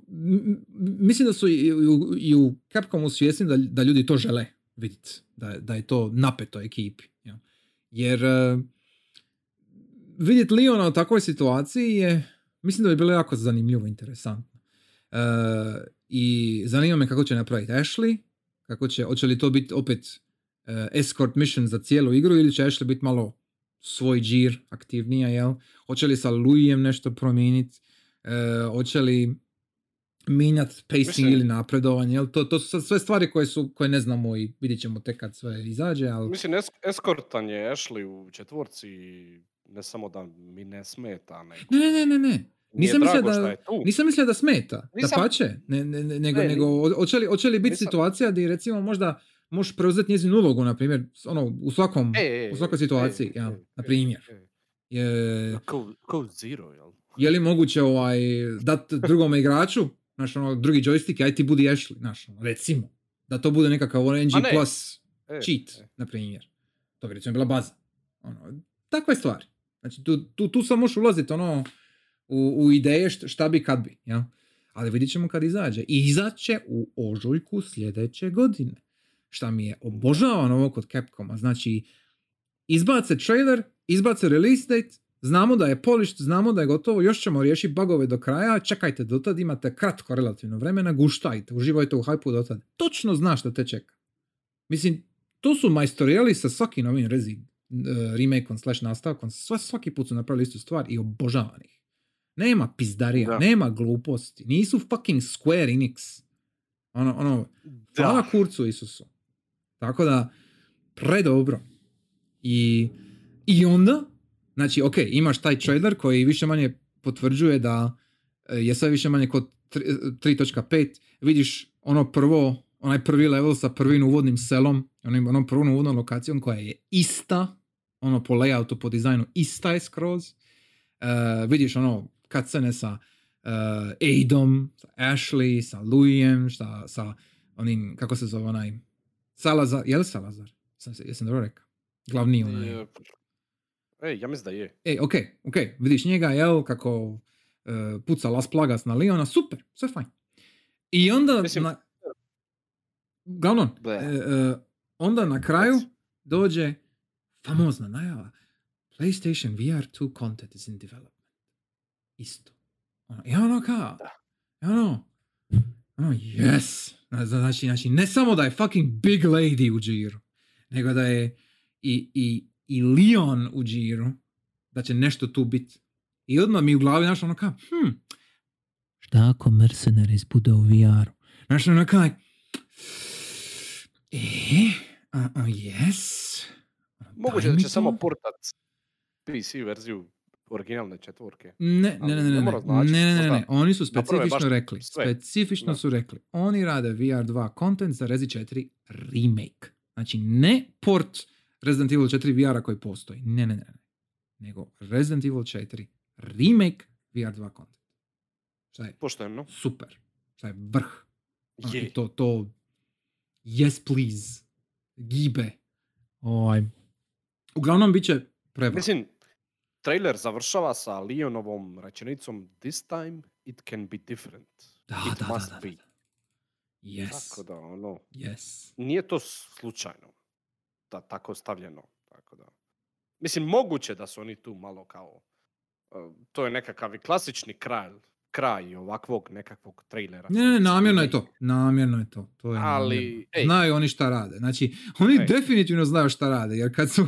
A: mislim da su i, u, i u Capcomu svjesni da, da ljudi to žele vidjeti, da, da je to napeto ekipi. Ja. Jer e, vidjeti Leona u takvoj situaciji je, mislim da bi bilo jako zanimljivo interesantno. E, I zanima me kako će napraviti Ashley, kako će, hoće li to biti opet e, escort mission za cijelu igru ili će Ashley biti malo svoj džir aktivnija, jel? Hoće li sa Louijem nešto promijeniti? E, hoće li mijenjati pacing
B: Mislim-
A: ili napredovanje, jel? To, to su sad sve stvari koje, su, koje ne znamo i vidjet ćemo tek kad sve izađe, ali...
B: Mislim, es- eskortan je Ashley u četvorci ne samo da mi ne smeta, nego
A: Ne, ne, ne, ne, Nisam mislio da-. Nisam mislio da smeta, da
B: Nisam-
A: pače, ne, ne, ne, nego,
B: Ne,
A: nego ho- hoće li, hoće li biti
B: nisam-
A: situacija gdje recimo možda možeš preuzeti njezinu ulogu, na primjer, ono, u svakom,
B: E, e,
A: u svakoj
B: e,
A: situaciji,
B: e,
A: ja,
B: e,
A: na
B: e,
A: primjer.
B: e.
A: Je,
B: Kao, kao Zero, jel?
A: Je li moguće ovaj, dat drugom igraču, znaš, ono, drugi joystick, aj ti budi Ashley, znaš, ono, recimo, da to bude nekakav NG
B: ne.
A: plus
B: E,
A: cheat,
B: e.
A: na primjer. To bi recimo bila baza. Ono, takve stvari. Znači, tu, tu, tu sam možeš ulaziti ono, u, u ideje št- šta bi kad bi. Ja? Ali vidit ćemo kad izađe. I izaće u ožujku sljedeće godine. Šta mi je obožavan ovo kod Capcoma. Znači, izbace trailer, izbace release date, znamo da je polished, znamo da je gotovo, još ćemo riješiti bugove do kraja, čekajte do tad, imate kratko relativno vremena, guštajte, uživajte u hajpu do tad. Točno zna što te čeka. Mislim, to su majstorijali sa svakim novim rezi, uh, remakeom slash nastavkom, sve, svaki put su napravili istu stvar i obožavan ih. Nema pizdarija,
B: Da.
A: nema gluposti, nisu fucking Square Enix. Ono, ono, hvala
B: Da.
A: kurcu Isusu. Tako da, predobro. I, I onda, znači, ok, imaš taj trailer koji više manje potvrđuje da e, je sve više manje kod tri- 3.5, vidiš ono prvo, onaj prvi level sa prvim uvodnim selom, onim, onom prvom uvodnom lokacijom koja je ista, ono po layoutu, po dizajnu, ista je skroz. E, vidiš ono cutscene sa uh, Aidom, sa Ashley, sa Louijem, sa, sa onim, kako se zove onaj, Salazar, je li Salazar? Sam se, jesam dobro rekao? Glavni onaj.
B: Ej, ja mislim da je.
A: Ej, ok, ok, vidiš njega, jel, kako uh, puca Las Plagas na Leona, super, sve fajn. I onda,
B: Mislim-
A: na, glavno, e, e, onda na kraju dođe famozna najava. PlayStation VR 2 content is in development. Isto. Ono, I ono kao, i ono, ono, yes. Znači, znači, ne samo da je fucking big lady u džiru, nego da je i, i, i Leon u džiru, da će nešto tu biti. I odmah mi u glavi našlo ono kao, hm, šta ako Mercenaries bude u VR-u? Znaš, ono kao, e, a, a, yes.
B: Moguće da će samo
A: to.
B: portat PC verziju originalne četvorke.
A: Ne, ne, ne, ne,
B: ne
A: ne, ne, ne, ne, ne, ne, oni su specifično rekli,
B: sve.
A: specifično
B: Da.
A: su rekli, oni rade VR2 content za Rezi 4 remake. Znači, ne port Resident Evil 4 VR-a koji postoji, ne, ne, ne, ne, nego Resident Evil 4 remake VR2 content. Šta je
B: Pošteno.
A: super, šta je vrh. Ono,
B: Je.
A: to, to, yes please, gibe. Ovaj. Uglavnom, bit će prevar.
B: Mislim, trailer završava sa Leonovom rečenicom This time it can be different.
A: Da,
B: it
A: da,
B: must
A: da, da,
B: be.
A: Yes,
B: Tako da, ono,
A: yes.
B: nije to slučajno da tako stavljeno. Tako da. Mislim, moguće da su oni tu malo kao, uh, to je nekakav i klasični kraj, kraj ovakvog nekakvog trailera.
A: Ne, ne, namjerno je to. Namjerno je to. to je
B: Ali, ej.
A: Znaju oni šta rade. Znači, oni
B: Ej.
A: definitivno znaju šta rade. Jer kad su,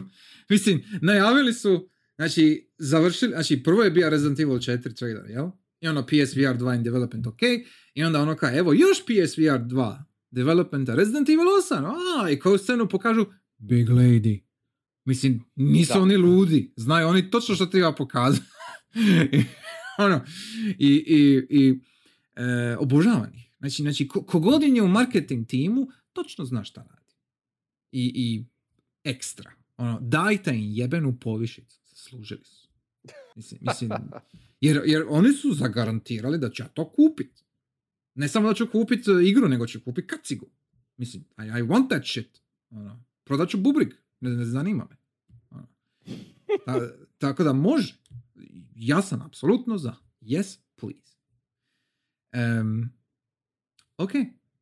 A: mislim, najavili su, znači, završili, znači, prvo je bio Resident Evil 4 trailer, jel? I ono PSVR 2 in development, ok. I onda ono kao, evo, još PSVR 2 developmenta Resident Evil 8. A, i koju scenu pokažu Big Lady. Mislim, nisu
B: Da.
A: oni ludi. Znaju oni točno što treba pokazati. ono, i, i, i e, obožavam ih. Znači, znači ko, kogod je u marketing timu, točno zna šta radi. I, i ekstra. Ono, dajte im jebenu povišicu. Služili su. Mislim, mislim, jer, jer oni su zagarantirali da će ja to kupit. Ne samo da ću kupit e, igru, nego ću kupit kacigu. Mislim, I, I want that shit. Ono, prodat ću bubrig. Ne, ne zanima me. Ono. Ta- tako da može. Ja sam apsolutno za. Yes, please. Em, ok.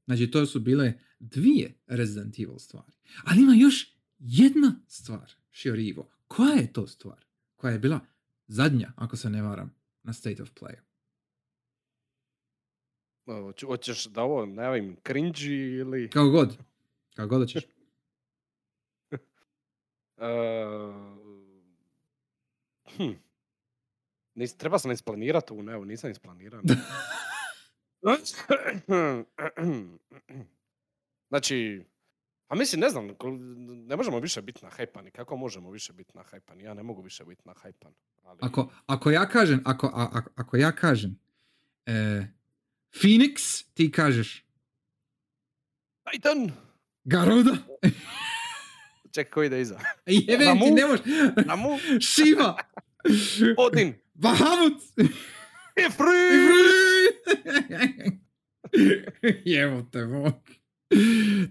A: Znači, to su bile dvije Resident Evil stvari. Ali ima još jedna stvar, Shiorivo. Koja je to stvar? Koja je bila zadnja, ako se ne varam, na State of Play.
B: Hoćeš da ovo najavim cringe ili...
A: Kao god. Kao god hoćeš.
B: Uh, hm. Nis, treba sam isplanirati ovo, ne, evo, nisam isplanirao. znači, a mislim, ne znam, ne možemo više biti nahajpani. Kako možemo više biti nahajpani? Ja ne mogu više biti nahajpan. Ali...
A: Ako, ako ja kažem, ako, a- a- ako ja kažem e, Phoenix, ti kažeš
B: Titan!
A: Garuda.
B: Čekaj, koji ide iza?
A: Jebem ti, ne možeš.
B: Namu?
A: Shiva.
B: Odin!
A: Bahamut.
B: Ifrit!
A: Jevo te Bog.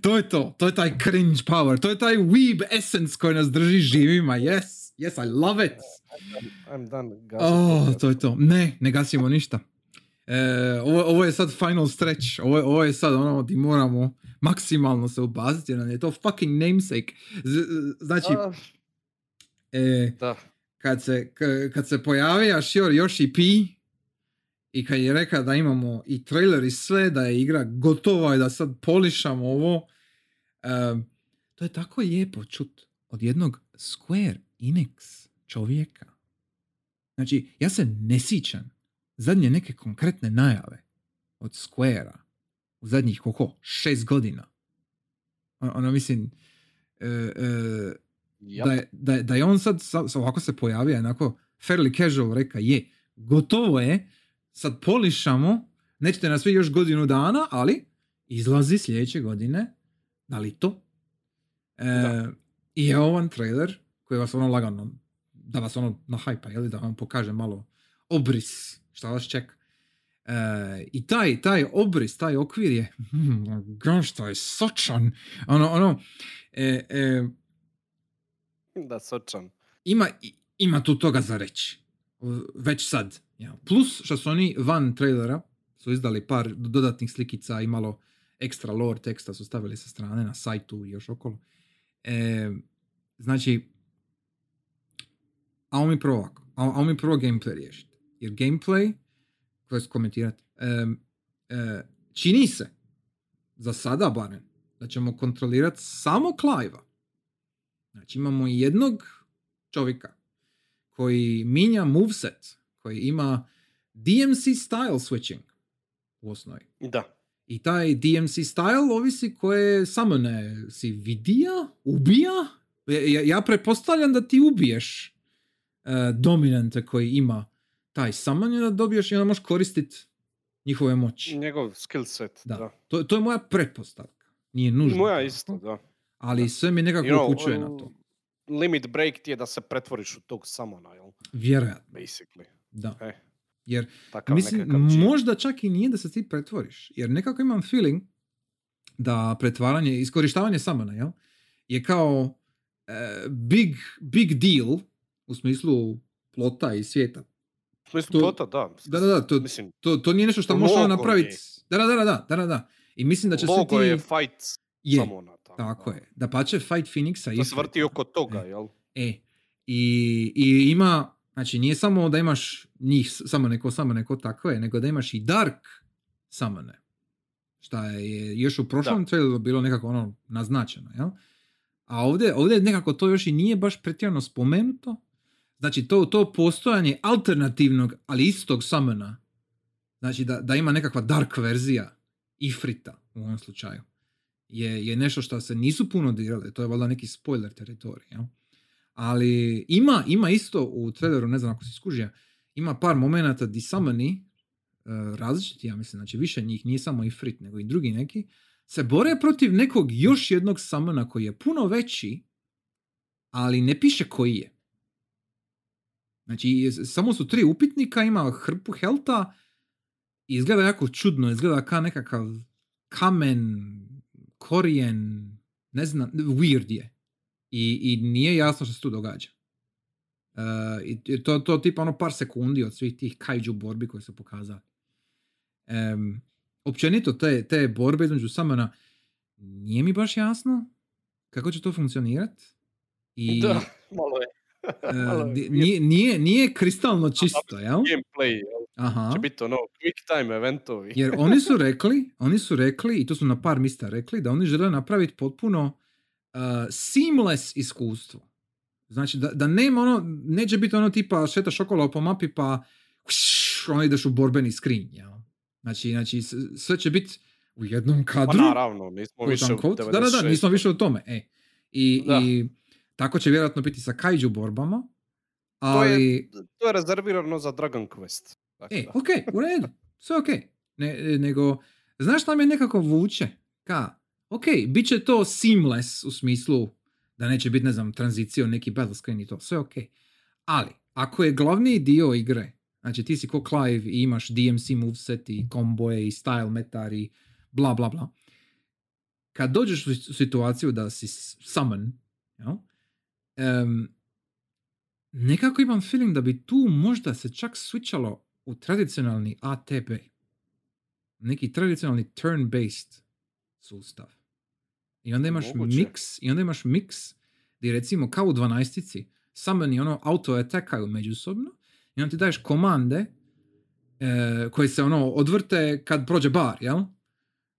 A: To je to. To je taj cringe power. To je taj weeb essence koji nas drži živima. Yes. Yes, I love it.
B: I'm done.
A: Oh, to je to. Ne, ne gasimo ništa. E, ovo, ovo je sad final stretch. Ovo, je- ovo je sad ono di moramo maksimalno se ubaziti jer nam je to fucking namesake. Z- znači,
B: Ah,
A: e,
B: da.
A: kad se, k- kad se pojavio Shior Yoshi P i kad je rekao da imamo i trailer i sve, da je igra gotova i da sad polišamo ovo, em, to je tako lijepo čut od jednog Square Enix čovjeka. Znači, ja se ne sjećam zadnje neke konkretne najave od Squarea u zadnjih koliko? Šest godina. Ono, mislim, e, e,
B: Jap.
A: da, je, da, je, da je on sad, sa- ovako se pojavio, onako fairly casual reka, je, gotovo je, sad polišamo, nećete nas svi još godinu dana, ali izlazi sljedeće godine, da li to? E,
B: Da.
A: I je ovan trailer koji vas ono lagano, da vas ono nahajpa, jeli, da vam pokaže malo obris, šta vas čeka. E, I taj, taj obris, taj okvir je, hmm, gosh, to je sočan. Ono, ono, e, e,
B: Da, sočan.
A: ima, ima tu toga za reći. Već sad. Ja. Plus što su oni van trailera su izdali par dodatnih slikica i malo ekstra lore teksta su stavili sa strane na sajtu i još okolo. E, znači, a mi prvo ovako. A, a mi prvo gameplay riješiti. Jer gameplay, ću komentirati, em, e, čini se, za sada barem, da ćemo kontrolirati samo Clive-a. Znači imamo jednog čovjeka koji minja moveset, koji ima DMC style switching u osnovi.
B: Da.
A: I taj DMC style ovisi koje samone si vidija, ubija. Ja, ja pretpostavljam da ti ubiješ uh, dominante koji ima taj summon i da dobiješ i onda možeš koristiti njihove moći.
B: Njegov skill set.
A: Da.
B: Da.
A: To, to je moja pretpostavka. Nije nužno.
B: Moja isto, da.
A: Ali sve mi nekako
B: You know,
A: upućuje na to.
B: Limit break ti je da se pretvoriš u tog samona, jel?
A: Vjerojatno,
B: Basically.
A: da.
B: E,
A: Jer
B: takav
A: Mislim, možda čak i nije da se ti pretvoriš. Jer nekako imam feeling da pretvaranje, iskorištavanje samana, jel? Je kao e, big, big deal u smislu plota i svijeta.
B: U smislu
A: to-
B: plota, da.
A: Da, da, da, to,
B: Mislim,
A: to, to nije nešto što možeš ono napraviti. Da, da, da, da, da, da, da. I mislim da će
B: logo
A: svi ti...
B: je fight
A: je,
B: samona. Tako,
A: tako
B: da.
A: je. Da pa će Fight Phoenixa
B: To
A: i
B: se vrti oko toga, jel?
A: E, i, i ima, znači nije samo da imaš njih samo neko, samo neko tako je, nego da imaš i Dark samone. Šta je još u prošlom
B: Da.
A: traileru bilo nekako ono naznačeno, jel? A ovdje, ovdje nekako to još i nije baš pretjerano spomenuto. Znači to, to postojanje alternativnog, ali istog samona. Znači da, da ima nekakva dark verzija Ifrita u ovom slučaju. Je, je nešto što se nisu puno dirali. To je valjda neki spoiler teritorij. Jel? Ali ima, ima isto u traileru, ne znam ako si skužio, ima par momenata di samani, e, različiti, ja mislim, znači više njih, nije samo Ifrit, nego i drugi neki, se bore protiv nekog još jednog samana koji je puno veći ali ne piše koji je. Znači, samo su tri upitnika, ima hrpu helta, izgleda jako čudno, izgleda kao nekakav kamen, korijen, ne znam, weird je. I, i nije jasno što se tu događa. Uh, i to, to tipa ono par sekundi od svih tih kaiju borbi koje su pokazali. Um, općenito te, te borbe između samana nije mi baš jasno kako će to funkcionirati. I,
B: da, malo je.
A: Uh, nije, nije, nije kristalno čisto, jel?
B: Gameplay, jel? Aha. Će biti ono quick time eventovi.
A: Jer oni su rekli, oni su rekli, i to su na par mista rekli, da oni žele napraviti potpuno uh, seamless iskustvo. Znači, da, da nema ono, neće biti ono tipa šeta šokola po mapi pa uš, ono ideš u borbeni screen, jel? Znači, znači sve će biti u jednom pa kadru.
B: Pa naravno, nismo više u
A: Da, da, da, nismo više u tome. E. I, i tako će vjerojatno biti sa kaiju borbama. Ali...
B: To, je, to je rezervirano za Dragon Quest.
A: Dakle, e, ok, u redu. Sve ok. Ne, nego, znaš šta me nekako vuče? Ka, ok, bit će to seamless u smislu da neće biti, ne znam, tranzicija neki battle screen i to. Sve ok. Ali, ako je glavni dio igre, znači ti si ko Clive i imaš DMC moveset i komboje i style metar i bla bla bla. Kad dođeš u situaciju da si summon, you um, nekako imam feeling da bi tu možda se čak switchalo u tradicionalni ATB. Neki tradicionalni turn-based sustav. I onda imaš Moguće. mix, i onda imaš mix gdje recimo kao u 12 summoni ono auto atakaju međusobno i onda ti daješ komande e, koje se ono odvrte kad prođe bar, jel?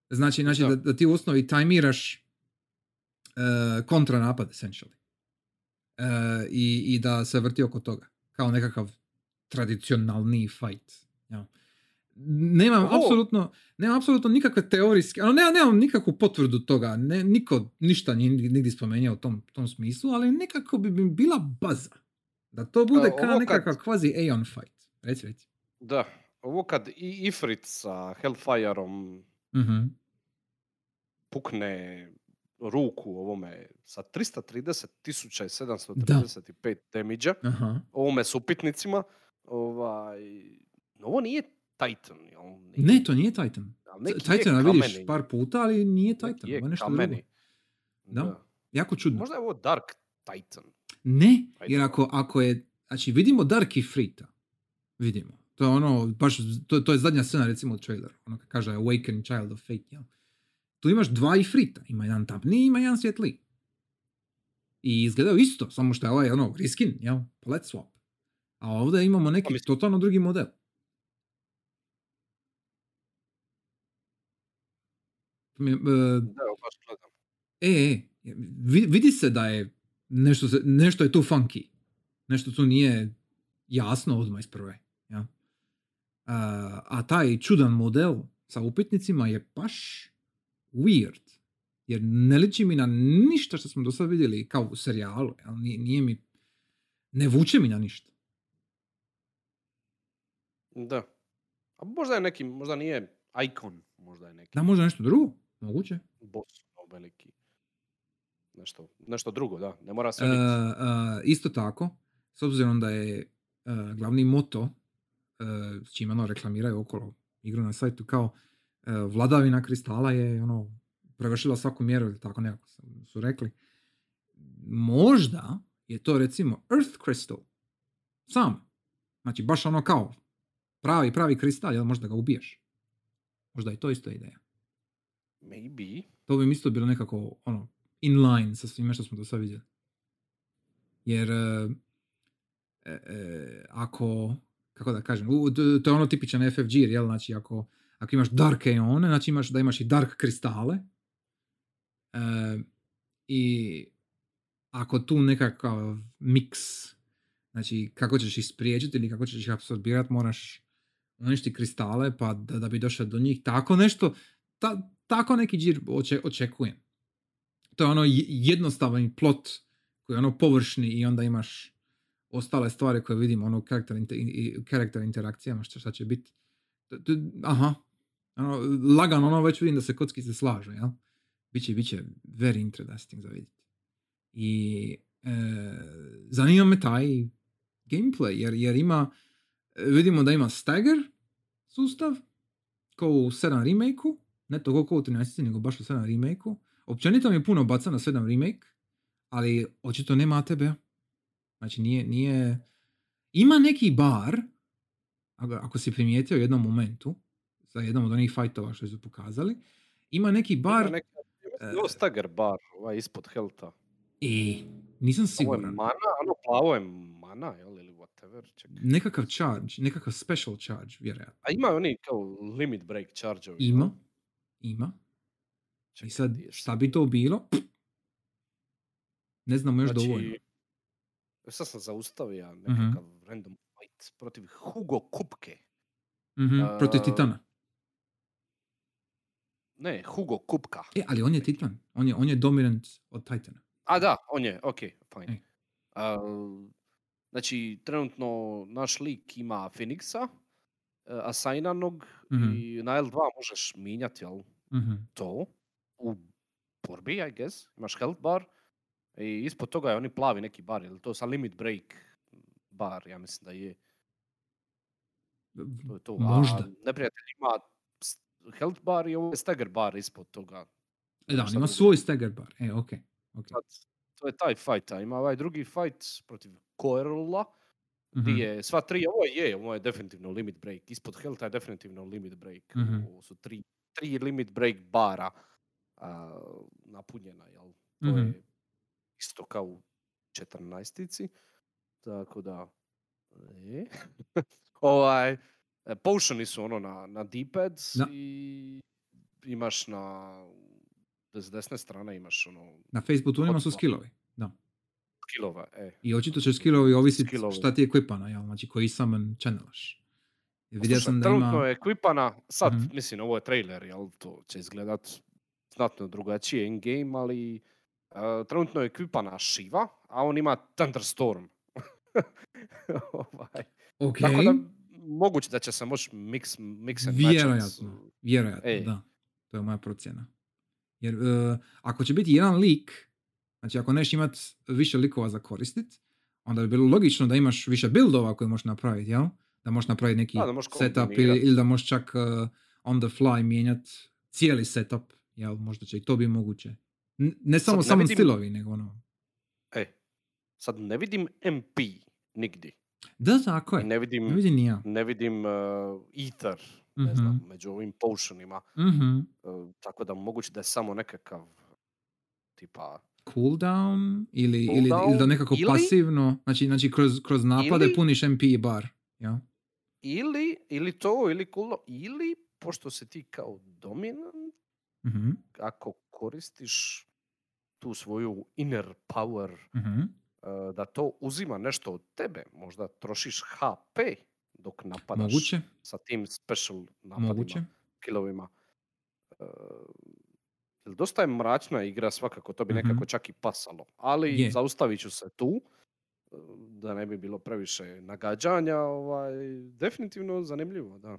A: Znači, znači da. da, ti u osnovi tajmiraš e, kontra napad, essentially. E, i, I da se vrti oko toga. Kao nekakav tradicionalni fight. Ja. Nemam oh. apsolutno, nemam apsolutno nikakve teorijske, ono, nemam, nemam nikakvu potvrdu toga, ne, niko ništa nije nigdje spomenuo u tom, tom smislu, ali nekako bi mi bila baza. Da to bude kao nekakav kad... kvazi Aeon fight. Reci, reci.
B: Da, ovo kad i Ifrit sa Hellfireom
A: mm
B: pukne ruku ovome sa 330.735 damage ovome s upitnicima, ovaj, ovo nije Titan. Jel?
A: Ne, to nije Titan. Titan vidiš par puta, ali nije Titan.
B: Je
A: ovo je nešto
B: kameni.
A: drugo. Da. da. Jako čudno.
B: Možda je ovo Dark Titan.
A: Ne, jer ako, ako je, znači vidimo Dark i Frita. Vidimo. To je ono, baš, to, to je zadnja scena recimo u traileru. Ono kaže Awakening Child of Fate, jel? Tu imaš dva Ifrita. Ima jedan tamni, ima jedan svjetli. I izgledaju isto, samo što je ovaj ono, riskin, jel? Palet swap. A ovdje imamo neki pa totalno drugi model.
B: Uh,
A: e, e, vidi se da je nešto, nešto je tu funky. Nešto tu nije jasno odmah iz prve. Ja? Uh, a taj čudan model sa upitnicima je baš weird. Jer ne liči mi na ništa što smo do sada vidjeli kao u serijalu. Ja? Nije, nije mi, ne vuče mi na ništa.
B: Da. A možda je neki, možda nije Icon, možda je neki.
A: Da, možda nešto drugo, moguće.
B: Boss, veliki. Nešto, nešto drugo, da, ne mora sve
A: uh, uh, isto tako, s obzirom da je uh, glavni moto uh, s čim ono reklamiraju okolo igru na sajtu kao vladavina kristala je ono prevršila svaku mjeru ili tako nekako su rekli. Možda je to recimo Earth Crystal. Sam. Znači baš ono kao pravi, pravi kristal, jel možda ga ubiješ? Možda je to isto ideja.
B: Maybe.
A: To bi isto bilo nekako ono, in line sa svime što smo do sada vidjeli. Jer e, e, ako, kako da kažem, to je ono tipičan FFG, jel? Znači ako, ako imaš dark eone, znači imaš da imaš i dark kristale. E, I ako tu nekakav miks, znači kako ćeš ih spriječiti ili kako ćeš ih apsorbirati, moraš uništi kristale pa da, da bi došao do njih. Tako nešto, ta, tako neki džir oče, očekujem. To je ono jednostavan plot koji je ono površni i onda imaš ostale stvari koje vidimo, ono karakter, karakter interakcijama, što šta će biti. Aha, ono, lagano ono već vidim da se kocki se slažu, jel? Biće, biće very interesting za vidjeti. I zanima me taj gameplay, jer, jer ima, vidimo da ima stagger sustav, kao u 7 remake-u, ne to koliko u 13, nego baš u 7 remake-u. Općenito mi je puno baca na 7 remake, ali očito nema ATB. Znači nije, nije... Ima neki bar, ako si primijetio u jednom momentu, za jednom od onih fightova što su pokazali, ima neki bar... Ima neki,
B: uh, stagger bar, ovaj ispod helta.
A: I nisam siguran.
B: Ovo je mana, ono plavo je mana, jel, ili whatever. Čekaj.
A: Nekakav charge, nekakav special charge, vjerojatno.
B: A ima oni kao limit break charge
A: Ima, ima. I sad, šta bi to bilo? Ne znamo još znači, dovoljno.
B: Sad sam zaustavio mhm. nekakav uh-huh. random fight protiv Hugo Kupke.
A: Uh-huh. Uh, protiv Titana.
B: Ne, Hugo Kupka.
A: E, ali on je Titan. On je, on je dominant od Titana.
B: A da, on je, ok, fine. E. Uh, znači, trenutno naš lik ima Phoenixa, uh, asajnanog mm-hmm. i na L2 možeš minjati, jel? Mm-hmm. To u borbi, I guess. Imaš health bar i ispod toga je oni plavi neki bar, ili to sa limit break bar, ja mislim da je. To je to.
A: Možda. A
B: neprijatelj ima health bar i ovo je stagger bar ispod toga.
A: E da, on ima svoj stagger bar. E, ok. okay.
B: to je taj fight, a ima ovaj drugi fight protiv Coerla, mm-hmm. je sva tri, ovo je, ovo je definitivno limit break, ispod health je definitivno limit break. Mm-hmm. Ovo su tri, tri limit break bara uh, napunjena, jel? To mm-hmm. je isto kao u 14 Tako da, e. ovaj, potioni su ono na, na D-pad i imaš na s desne strane imaš ono...
A: Na Facebooku ima su skillovi, da.
B: Skillova, e.
A: I očito će skillovi ovisiti skillovi. šta ti je equipana, jel? Znači koji summon channelaš.
B: Vidio sam da ima... je equipana, sad, mm-hmm. mislim, ovo je trailer, jel? To će izgledat znatno drugačije in-game, ali uh, trenutno je ekvipana Shiva, a on ima Thunderstorm. ovaj.
A: Ok.
B: Tako da, moguće da će se moći mix, mix and
A: Vjerojatno, vjerojatno, e. da. To je moja procjena. Jer uh, ako će biti jedan lik, znači ako neš imat više likova za koristit, onda bi bilo logično da imaš više buildova koje možeš napraviti, jel? Da možeš napraviti neki da, setup ili, ili da možeš čak uh, on the fly mijenjat cijeli setup, jel? Možda će i to biti moguće. N- ne samo samo vidim... stilovi, nego ono...
B: E, sad ne vidim MP nigdje.
A: Da, tako je.
B: Ne vidim, ne
A: vidim, ja.
B: ne vidim uh, Ether ne mm-hmm. znam, među ovim potionima.
A: Mm-hmm.
B: Uh, tako da moguće da je samo nekakav tipa
A: cooldown ili, cooldown, ili, ili da nekako ili, pasivno, znači, znači kroz, kroz napade ili, puniš MP bar. Ja?
B: Ili, ili to, ili cooldown, ili pošto se ti kao dominant, mm-hmm. ako koristiš tu svoju inner power,
A: mm-hmm.
B: Uh, da to uzima nešto od tebe, možda trošiš HP dok napadaš
A: Moguće.
B: sa tim special napadima,
A: Moguće.
B: killovima. Uh, dosta je mračna igra svakako, to bi mm-hmm. nekako čak i pasalo. Ali je. zaustavit ću se tu, e, da ne bi bilo previše nagađanja. Ovaj, definitivno zanimljivo, da.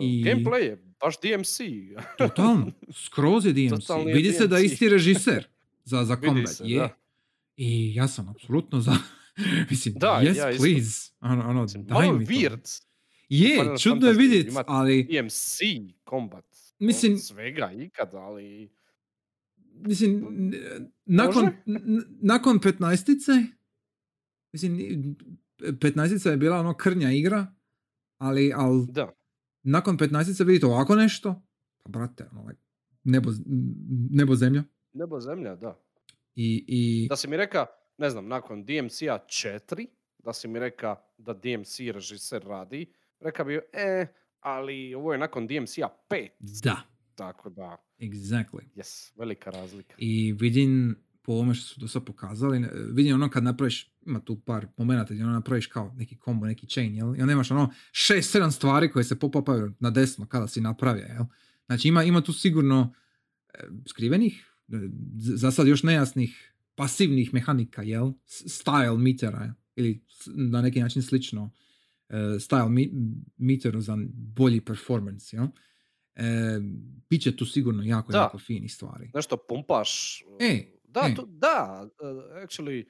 B: I... Gameplay je baš DMC.
A: Totalno, skroz je DMC. Vidi DMC. se da je isti režiser za, za combat. Se, je. Da. I ja sam apsolutno za, Mislim, da, yes, ja please. Ono, ono, daj mi
B: weird.
A: Je, Final čudno je vidjeti, ali...
B: EMC combat.
A: Mislim...
B: Svega ikad, ali...
A: Mislim, nakon, nakon 15 mislim, 15 je bila ono krnja igra, ali, ali
B: da.
A: nakon 15 vidite ovako nešto, pa brate, ono, nebo, nebo zemlja.
B: Nebo zemlja, da.
A: I, i...
B: Da si mi reka, ne znam, nakon DMC-a 4, da si mi reka da DMC režiser radi, reka bi, e, ali ovo je nakon DMC-a 5.
A: Da.
B: Tako da.
A: Exactly.
B: Yes, velika razlika.
A: I vidim po ovome što su do sad pokazali, vidim ono kad napraviš, ima tu par momenata gdje ono napraviš kao neki kombo, neki chain, jel? I onda imaš ono šest, sedam stvari koje se popapaju na desno kada si napravio, jel? Znači ima, ima tu sigurno e, skrivenih, za sad još nejasnih pasivnih mehanika, jel? Style metera ili na neki način slično uh, style mi, meteru za bolji performance, jel? E, Biće tu sigurno jako, da. jako fini stvari.
B: Nešto pumpaš
A: e,
B: Da,
A: E.
B: to, da, uh, actually,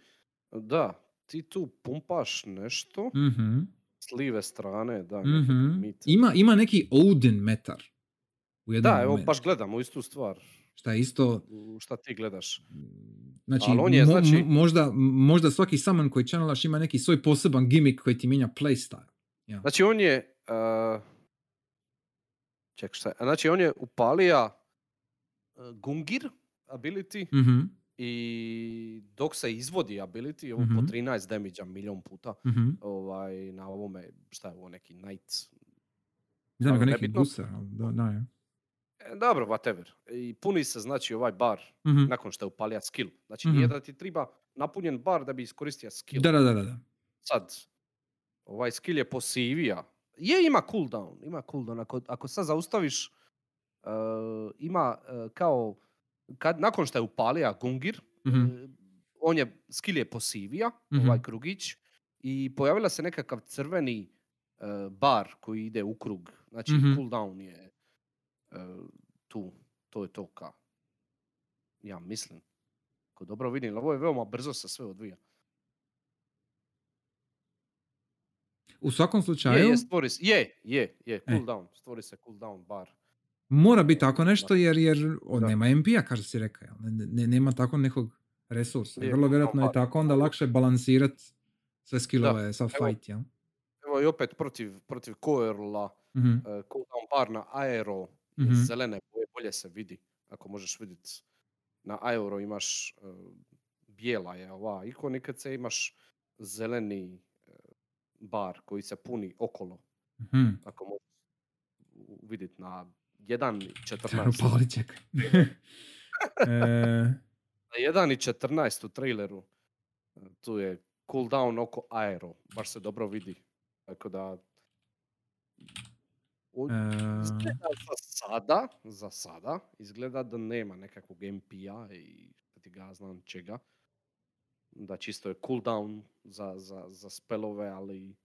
B: da, ti tu pumpaš nešto
A: Mhm.
B: s live strane, da,
A: Mhm.
B: mit.
A: Ima, ima neki Odin metar. U jednom
B: Da, evo,
A: momentu.
B: baš gledamo istu stvar.
A: Šta je isto,
B: Šta ti gledaš?
A: znači,
B: Ali on je,
A: mo-
B: znači-
A: mo- možda, možda svaki summon koji channelaš ima neki svoj poseban gimmick koji ti mijenja playstyle.
B: Znači, on je... Uh, ček, šta je? Znači, on je upalija uh, Gungir ability
A: Mhm,
B: i dok se izvodi ability, ovo
A: Mhm.
B: po 13 damage milion puta,
A: mhm.
B: ovaj, na ovome, šta je ovo, neki Knight,
A: Znam ga neki guser, ali da, da, je.
B: E, Dobro, whatever. I puni se znači ovaj bar
A: Mhm.
B: nakon što je upalija skill. Znači nije
A: Mhm.
B: da ti treba napunjen bar da bi iskoristio skill.
A: Da, da, da, da.
B: Sad, ovaj skill je posivija. Je, ima cooldown. Ima cooldown. Ako, ako sad zaustaviš, uh, ima uh, kao, kad, nakon što je upalija Gungir,
A: Mhm.
B: uh, on je, skill je posivija,
A: Mhm.
B: ovaj krugić, i pojavila se nekakav crveni uh, bar koji ide u krug. Znači,
A: Mhm.
B: cooldown je tu. To je to ka. Ja mislim. Ako dobro vidim, ovo je veoma brzo se sve odvija.
A: U svakom
B: Je,
A: slučaju,
B: je, stvori se, je, je, je,
A: E.
B: cooldown, stvori se cooldown bar.
A: mora biti tako nešto jer, jer o,
B: Da.
A: nema MP-a, kaže si rekao. Ne, ne- nema tako nekog resursa.
B: Je,
A: vrlo vjerojatno je
B: bar.
A: tako onda lakše balansirat sve skillove, sav
B: evo.
A: fight, jel?
B: Evo i opet protiv, protiv Coerla,
A: Mhm,
B: uh, cooldown bar na aero,
A: Mhm.
B: zelene boje, bolje se vidi. Ako možeš vidjeti, na aero imaš uh, bijela je ova ikonika, se imaš zeleni uh, bar koji se puni okolo.
A: mhm.
B: Ako možeš vidjeti na 1.14.
A: Treba pali, čekaj. e,
B: Na 1 i 14 u traileru tu je cooldown oko aero, baš se dobro vidi. Tako da...
A: E,
B: Izgleda za sada, za sada, izgleda da nema nekakvog MP-a i ti ga znam čega. Da čisto je cooldown za, za, za spelove, ali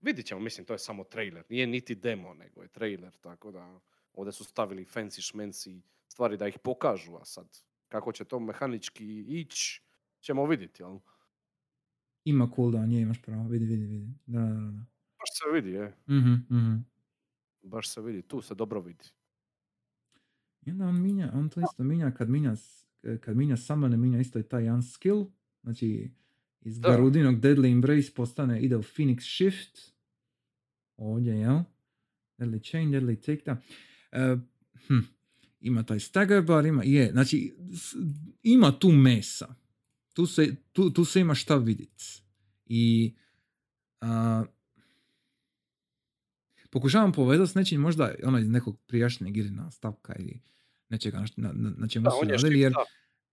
B: vidit ćemo, mislim, to je samo trailer. Nije niti demo, nego je trailer, tako da ovdje su stavili fancy šmenci stvari da ih pokažu, a sad kako će to mehanički ići, ćemo vidjeti, jel?
A: ima cooldown, je, imaš pravo, vidi, vidi, vidi. Da, da, da.
B: Baš se vidi, je.
A: Mhm, mhm.
B: Baš se vidi, tu se dobro vidi.
A: I onda on minja, on to isto minja kad minja, kad minja summon, minja isto i taj jedan skill. Znači, iz
B: Da.
A: Garudinog Deadly Embrace postane, ide u Phoenix Shift. Ovdje, jel? Deadly Chain, Deadly Takedown. E, hm, ima taj stagger bar, ima, je, znači, s- ima tu mesa. Tu se, tu, tu se ima šta vidjeti. I a, pokušavam povezati s nečim možda ono iz nekog prijašnjeg ili nastavka ili nečega na, na, na- čemu
B: Da,
A: su radili, jer,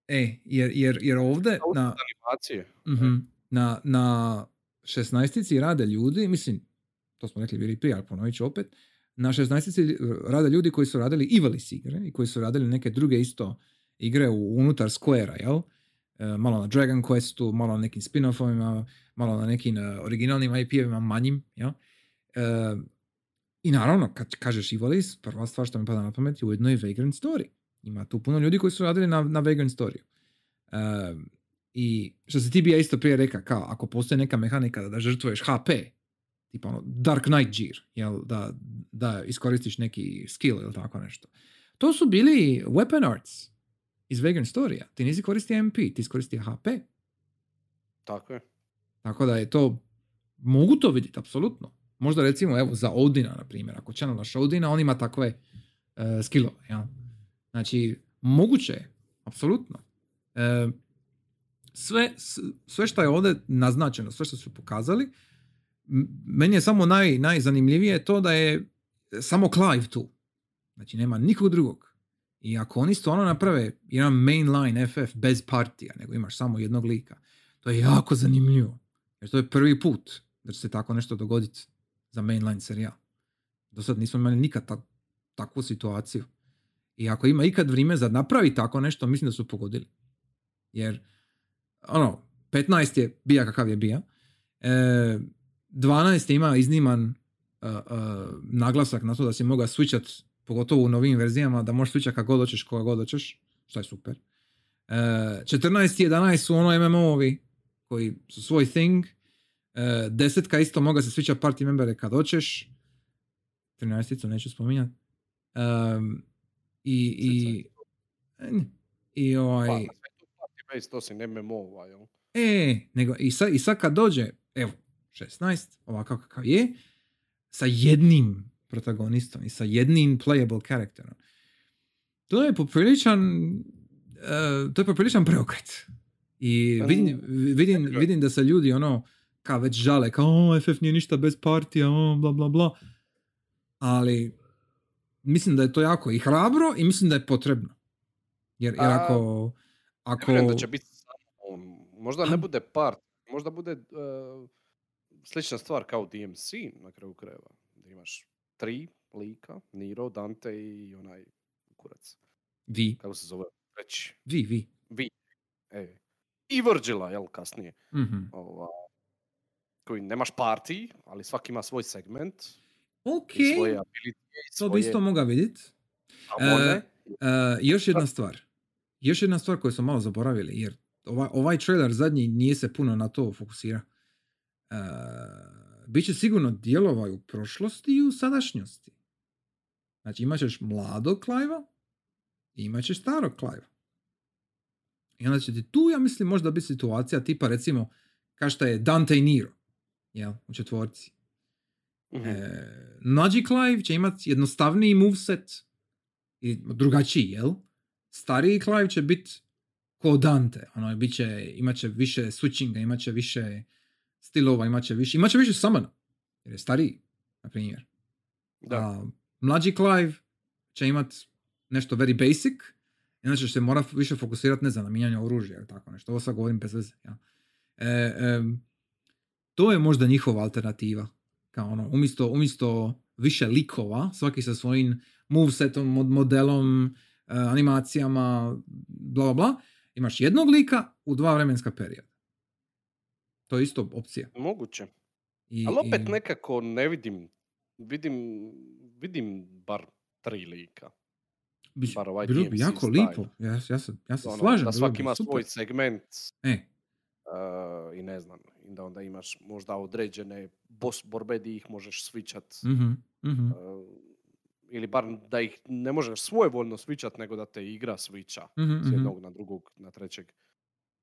A: e, jer, jer, jer ovdje na, mhm, na, na 16 rade ljudi, mislim, to smo rekli bili prije, ali ponovit ću opet, na 16 rade ljudi koji su radili Ivalice igre i koji su radili neke druge isto igre u, unutar Square-a, jel? E, malo na Dragon Questu, malo na nekim spin-offovima, malo na nekim e, originalnim IP-evima, manjim, jel? I naravno, kad kažeš Ivalice, prva stvar što mi pada na pamet je ujedno i Vagrant Story. Ima tu puno ljudi koji su radili na, na Vagrant Story. E, I što se ti bi ja isto prije rekao, kao ako postoji neka mehanika da, da žrtvuješ HP, tipa ono Dark Knight Gear, jel, da, da iskoristiš neki skill ili tako nešto. To su bili weapon arts iz Vagrant Storya. Ti nisi koristio MP, ti iskoristi HP.
B: Tako je.
A: Tako da je to, mogu to vidjeti, apsolutno. Možda recimo, evo, za Odina, na primjer, ako channelaš Odina, on ima takve uh, skillove, jel? Znači, moguće je, apsolutno. E, sve, sve što je ovdje naznačeno, sve što su pokazali, meni je samo naj, najzanimljivije to da je samo Clive tu. Znači, nema nikog drugog. I ako oni stvarno naprave jedan mainline FF bez partija, nego imaš samo jednog lika, to je jako zanimljivo. Jer to je prvi put da će se tako nešto dogoditi za mainline serijal. Do sad nismo imali nikad ta- takvu situaciju. I ako ima ikad vrijeme za napravi tako nešto, mislim da su pogodili. Jer, ono, 15 je bija kakav je bija. E, 12 ima izniman uh, uh, naglasak na to da si moga switchat, pogotovo u novim verzijama, da možeš switchat kako god hoćeš, koga god hoćeš, što je super. Uh, 14 i 11 su ono MMO-ovi koji su svoj thing. Uh, desetka isto moga se svića party membere kad hoćeš. 13 neću spominjati. Um, I, i, i ovaj...
B: Pa, party base, to si ne MMO-ova, jel?
A: E, nego i sad, i sad kad dođe, evo, 16, ovakav kakav je, sa jednim protagonistom i sa jednim playable karakterom. To je popriličan, uh, to je popriličan preokret. I vidim, vidim, vidim da se ljudi ono, kao već žale, kao o, FF nije ništa bez partija, o, bla bla bla. Ali mislim da je to jako i hrabro i mislim da je potrebno. Jer, jer ako... ako...
B: da će biti možda ne bude part, možda bude uh, slična stvar kao DMC na kraju krajeva. Da imaš tri lika, Niro, Dante i onaj kurac.
A: Vi.
B: Kako se zove? Reći.
A: Vi, vi.
B: Vi. E. I Virgila, jel, kasnije.
A: Mm-hmm.
B: Ova, koji nemaš party, ali svaki ima svoj segment.
A: Ok.
B: I svoje ability, i svoje...
A: To bi isto moga vidjeti. Uh, uh, još jedna stvar. Još jedna stvar koju smo malo zaboravili, jer ovaj, ovaj trailer zadnji nije se puno na to fokusira. Uh, Biće sigurno dijelova u prošlosti i u sadašnjosti. Znači imat ćeš mladog Klajva i imat ćeš starog Klajva. I onda će ti tu, ja mislim, možda biti situacija tipa recimo kao što je Dante i Nero jel, u četvorci.
B: Mm-hmm.
A: E, mlađi Clive će imati jednostavniji moveset i drugačiji, jel? Stariji Clive će biti ko Dante, ono, bit će, imat će više switchinga, imat će više stilova, imat će više, imat će više summona, jer je stariji, na primjer.
B: Da.
A: A, mlađi Clive će imat nešto very basic, inače će se mora više fokusirati, ne znam, na mijenjanje oružja ili tako nešto. Ovo sad govorim bez veze. Ja. E, e, to je možda njihova alternativa. Kao ono, umjesto, umjesto više likova, svaki sa svojim movesetom, modelom, uh, animacijama, bla bla bla, imaš jednog lika u dva vremenska perioda. To je isto opcija.
B: Moguće. I, Ali opet i... nekako ne vidim, vidim, vidim bar tri lika.
A: Bi, bar ovaj bilo bi jako style. lipo. Ja, ja se, ja se ono, slažem.
B: Da svaki ima svoj segment.
A: E.
B: Uh, I ne znam, i da onda imaš možda određene boss borbe di ih možeš svičat.
A: Mm-hmm, mm-hmm.
B: Uh, ili bar da ih ne možeš svojevoljno svičat, nego da te igra sviča
A: mm-hmm.
B: s jednog na drugog, na trećeg.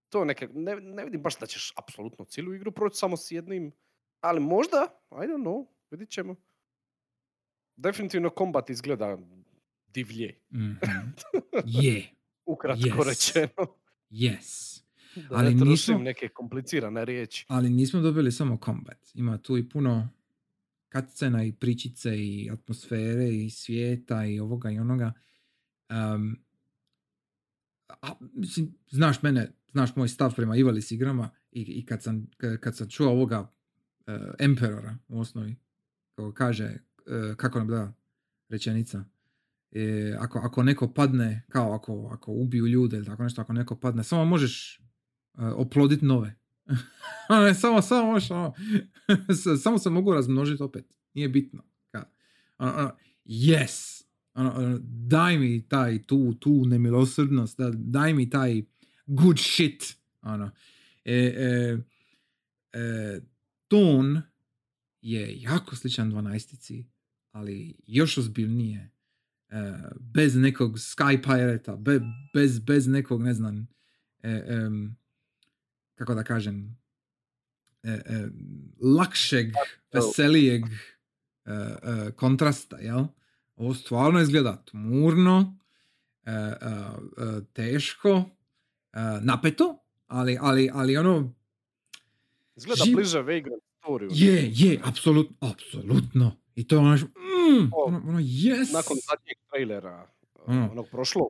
B: To neke, ne, ne vidim baš da ćeš apsolutno cijelu igru proći samo s jednim, ali možda, I don't know, vidit ćemo. Definitivno kombat izgleda divlje.
A: Mm-hmm. Je.
B: Ukratko yes. rečeno.
A: Yes.
B: Da ali ne nismo, neke komplicirane riječi.
A: Ali nismo dobili samo kombat. Ima tu i puno cutscena i pričice i atmosfere i svijeta i ovoga i onoga. Um, a, mislim, znaš mene, znaš moj stav prema Ivalis igrama i, i kad, sam, kad sam čuo ovoga uh, Emperora u osnovi, kako kaže, uh, kako nam da rečenica, e, ako, ako neko padne, kao ako, ako ubiju ljude ili tako nešto, ako neko padne, samo možeš uh, oploditi nove. samo, samo, ono, samo se mogu razmnožiti opet. Nije bitno. Ono, ono, yes! Ono, ono, daj mi taj tu, tu nemilosrdnost, da, daj mi taj good shit. Ono. E, e, e, ton je jako sličan dvanaestici, ali još ozbiljnije. E, bez nekog Sky Pirata, be, bez, bez nekog, ne znam, um, kako da kažem, e, e, lakšeg, veselijeg e, e, kontrasta, jel? Ovo stvarno izgleda tmurno, e, e, e teško, napeto, ali, ali, ali ono...
B: Izgleda živ... bliže Vagrant Story.
A: Je, je, apsolutno, apsolutno. I to je ono, mm, ono, ono, yes.
B: Nakon zadnjeg trailera, ono. onog prošlog,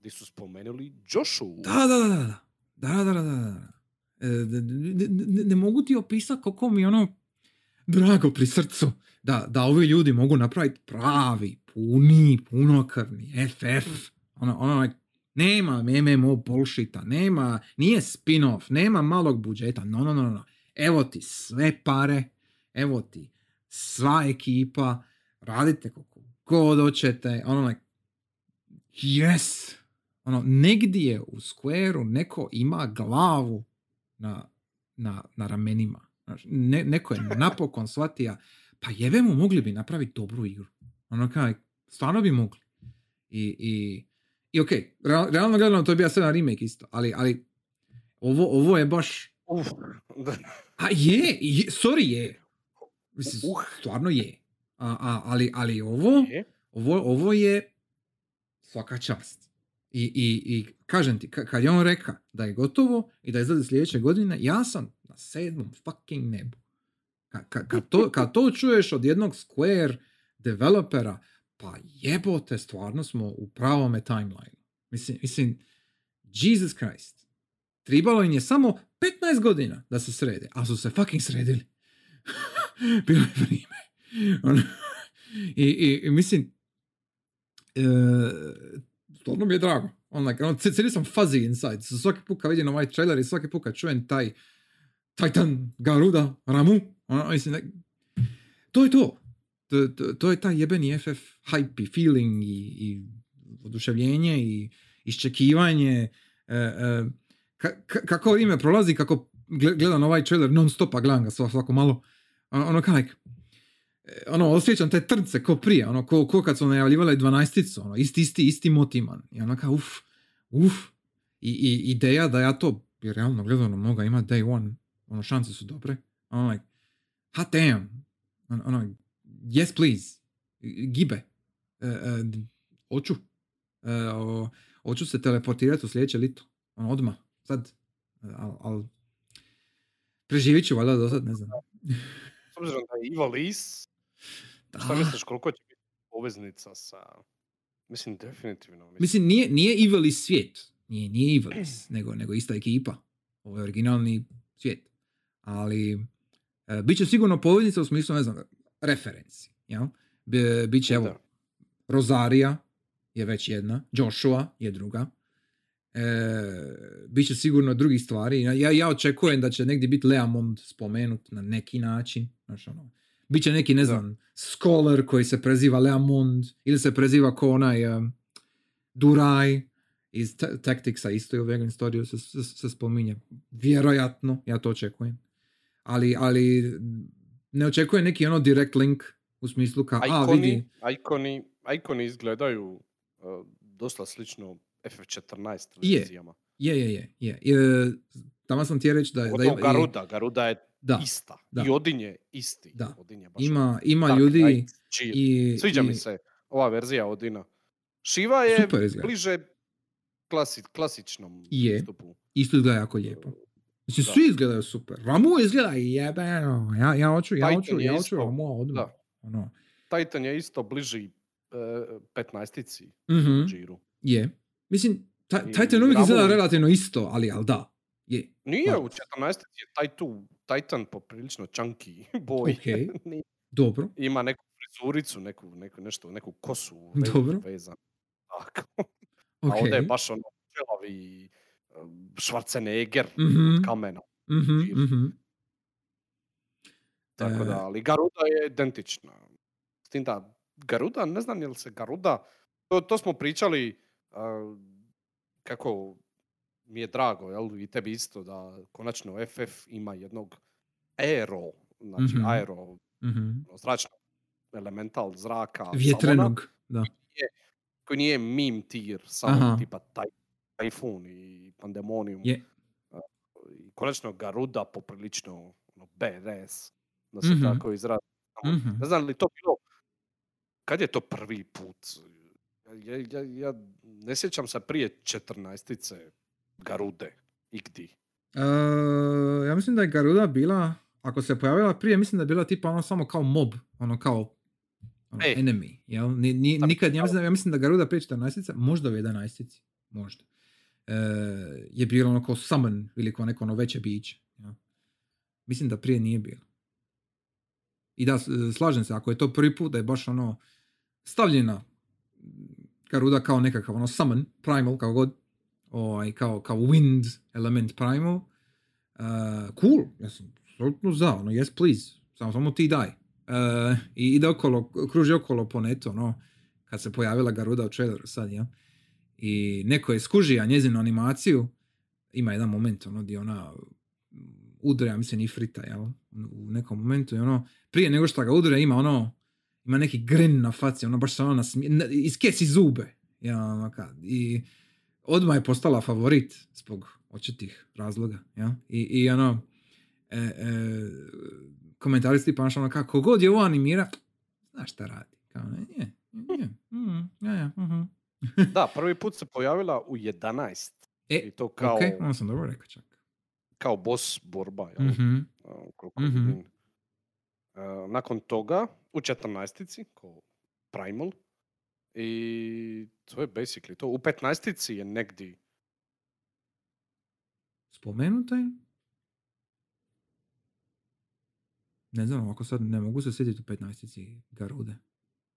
B: gdje su spomenuli Joshu.
A: Da, da, da, da. Da, da, da, da. Ne, ne, ne mogu ti opisati kako mi ono drago pri srcu da, da ovi ljudi mogu napraviti pravi, puni, punokrvni FF. Ono, ono, nema MMO bullshita, nema, nije spin-off, nema malog budžeta, no, no, no, no. Evo ti sve pare, evo ti sva ekipa, radite koliko god hoćete, ono, like, yes, Ono, negdje u Squareu neko ima glavu na, na, na ramenima. Znaš, ne, neko je napokon shvatio, pa jebe mu mogli bi napraviti dobru igru. Ono kaj, stvarno bi mogli. I, i, i ok, real- realno gledano to je bio sada remake isto, ali, ali ovo, ovo je baš,
B: Uf, da.
A: a je, je sorry je. Mislim,
B: Uh.
A: stvarno je. A, a, ali, ali ovo,
B: Je.
A: ovo, ovo je svaka čast. I, i, i kažem ti, ka- kad je on rekao da je gotovo i da izlazi sljedeće godine, ja sam na sedmom fucking nebu. Ka, ka- kad, to, kad to čuješ od jednog Square developera, pa jebote, stvarno smo u pravome timeline. Mislim, mislim, Jesus Christ. Tribalo im je samo 15 godina da se srede, a su se fucking sredili. Bilo je vrijeme. Ono, i, i, I mislim, e, stvarno mi je drago. On, like, ono, cijeli sam fuzzy inside. Svaki put kad vidim ovaj trailer i svaki put kad čujem taj Titan, Garuda, Ramu, ono, mislim, like, to je to. To, to, to je taj jebeni FF hype i feeling i, i oduševljenje i iščekivanje. E, e, ka- ka- kako ime prolazi, kako gle- gledam ovaj trailer non stopa, gledam ga svako, malo. Ono, ono like, ono, osjećam te trnce ko prije, ono, ko, ko kad su najavljivali 12 ono, isti, isti, isti motiman. I ono kao, uf, uf. I, i ideja da ja to, bi realno gledano, moga ima day one, ono, šanse su dobre. Ono, like, hot damn. Ono, ono, yes please. Gibe. E, e, hoću. E, se teleportirati u sljedeće lito. Ono, odmah. Sad. Al, al, preživit ću valjda do sad, ne znam.
B: S obzirom da je Ivalice,
A: Da.
B: šta misliš koliko će biti poveznica sa... Mislim, definitivno. Mislim,
A: Mislim, nije, nije Ivelis svijet. Nije, nije Ivelis, nego, nego ista ekipa. Ovo je originalni svijet. Ali, e, bit će sigurno poveznica u smislu, ne znam, referenci. Jel? B, biće, evo. Rosaria je već jedna, Joshua je druga. E, Biće sigurno drugih stvari. Ja, ja očekujem da će negdje biti Leamond spomenut na neki način. Znaš, ono, Biće neki, ne
B: Da.
A: znam, scholar koji se preziva Leamond ili se preziva ko onaj um, Duraj iz Ta- Tacticsa isto je u Vegan Story se, se, se spominje. Vjerojatno, ja to očekujem. Ali, ali ne očekujem neki ono direct link u smislu kao, a vidi,
B: ikoni, ikoni izgledaju uh, dosta slično FF14
A: Je.
B: verzijama.
A: Je, je, je. je. E, tamo sam ti reći da, da
B: Pogotovo
A: ima,
B: Garuda, Garuda je
A: da,
B: ista.
A: da.
B: I Odin je isti.
A: Da.
B: Odin je baš
A: ima, ima
B: Dark
A: ljudi
B: Knight,
A: i...
B: Sviđa
A: i,
B: mi se ova verzija Odina. Shiva je
A: Super
B: bliže klasi, klasičnom
A: Je.
B: pristupu.
A: Isto izgleda jako lijepo. Mislim,
B: Da.
A: svi izgledaju super. Ramu izgleda jebeno. Ja, ja hoću, ja hoću, ja hoću Ramu odmah.
B: da.
A: Ono.
B: Titan je isto bliži uh, 15-ici
A: Mhm,
B: Džiru.
A: je. Mislim, ta, Titan uvijek izgleda relativno isto, ali, ali da. Je.
B: Nije,
A: Pa-
B: u 14 je taj tu Titan poprilično chunky boy.
A: Ok.
B: Nije-
A: Dobro.
B: Ima neku frizuricu, neku, neku, nešto, neku kosu
A: Dobro.
B: vezanu. Tako.
A: Ok.
B: A ovdje je baš ono čelavi um, Schwarzenegger
A: Mhm,
B: od kamena.
A: mhm,
B: živ.
A: mhm.
B: Tako
A: E,
B: da, ali Garuda je identična. S tim da, Garuda, ne znam je li se Garuda, to, to smo pričali a, kako mi je drago, jel, i tebi isto, da konačno FF ima jednog aero, znači
A: Mhm.
B: aero,
A: mhm.
B: ono, zračnog elemental zraka,
A: Vjetrenog, da.
B: koji nije meme tier, samo
A: Aha.
B: tipa taj, Typhoon i Pandemonium.
A: Je.
B: I konačno Garuda poprilično ono, badass, da se
A: Mhm.
B: tako izrazi.
A: Mhm.
B: Ne znam li to bilo, kad je to prvi put? Ja, ja, ja ne sjećam se prije 14 Garude, igdi.
A: E, ja mislim da je Garuda bila, ako se pojavila prije, mislim da je bila tipa ono samo kao mob, ono kao ono,
B: E.
A: enemy, jel? Ni, ni- nikad, ja mislim, da, ja mislim da Garuda prije 14 možda u 11 možda, e, je bilo ono kao summon ili kao neko ono veće biće. Jel? Mislim da prije nije bilo. I da, slažem se, ako je to prvi put da je baš ono stavljena Garuda kao nekakav ono summon, primal, kao god, ovaj, kao, kao wind element primal, uh, cool, ja sam apsolutno za, ono, yes please, samo, samo ti daj. Uh, I ide okolo, kruži okolo po netu, ono, kad se pojavila Garuda u traileru sad, ja. I neko je skužija njezinu animaciju, ima jedan moment ono gdje ona udre, ja mislim i frita, jel? U nekom momentu i ono, prije nego što ga udre ima ono, ima neki grin na faci, ono baš se ono nasmije, iskesi zube, jel? Ono kad, I odmah je postala favorit zbog očitih razloga, jel? I, i ono, e, e, komentaristi pa ono kao, kogod je ovo animira, znaš šta radi. Kao, ne, je, je, mm, ja, ja, mhm.
B: Da, prvi put se pojavila u 11.
A: E,
B: I to kao,
A: ok, ono sam dobro rekao čak.
B: kao boss borba. Jel?
A: Mhm.
B: Uh,
A: Mhm.
B: vidim. Uh, nakon toga u 14. kao Primal. I to je basically to. U 15. je negdje
A: Spomenuta je? Ne znam, ako sad ne mogu se sjetiti u 15. Garude.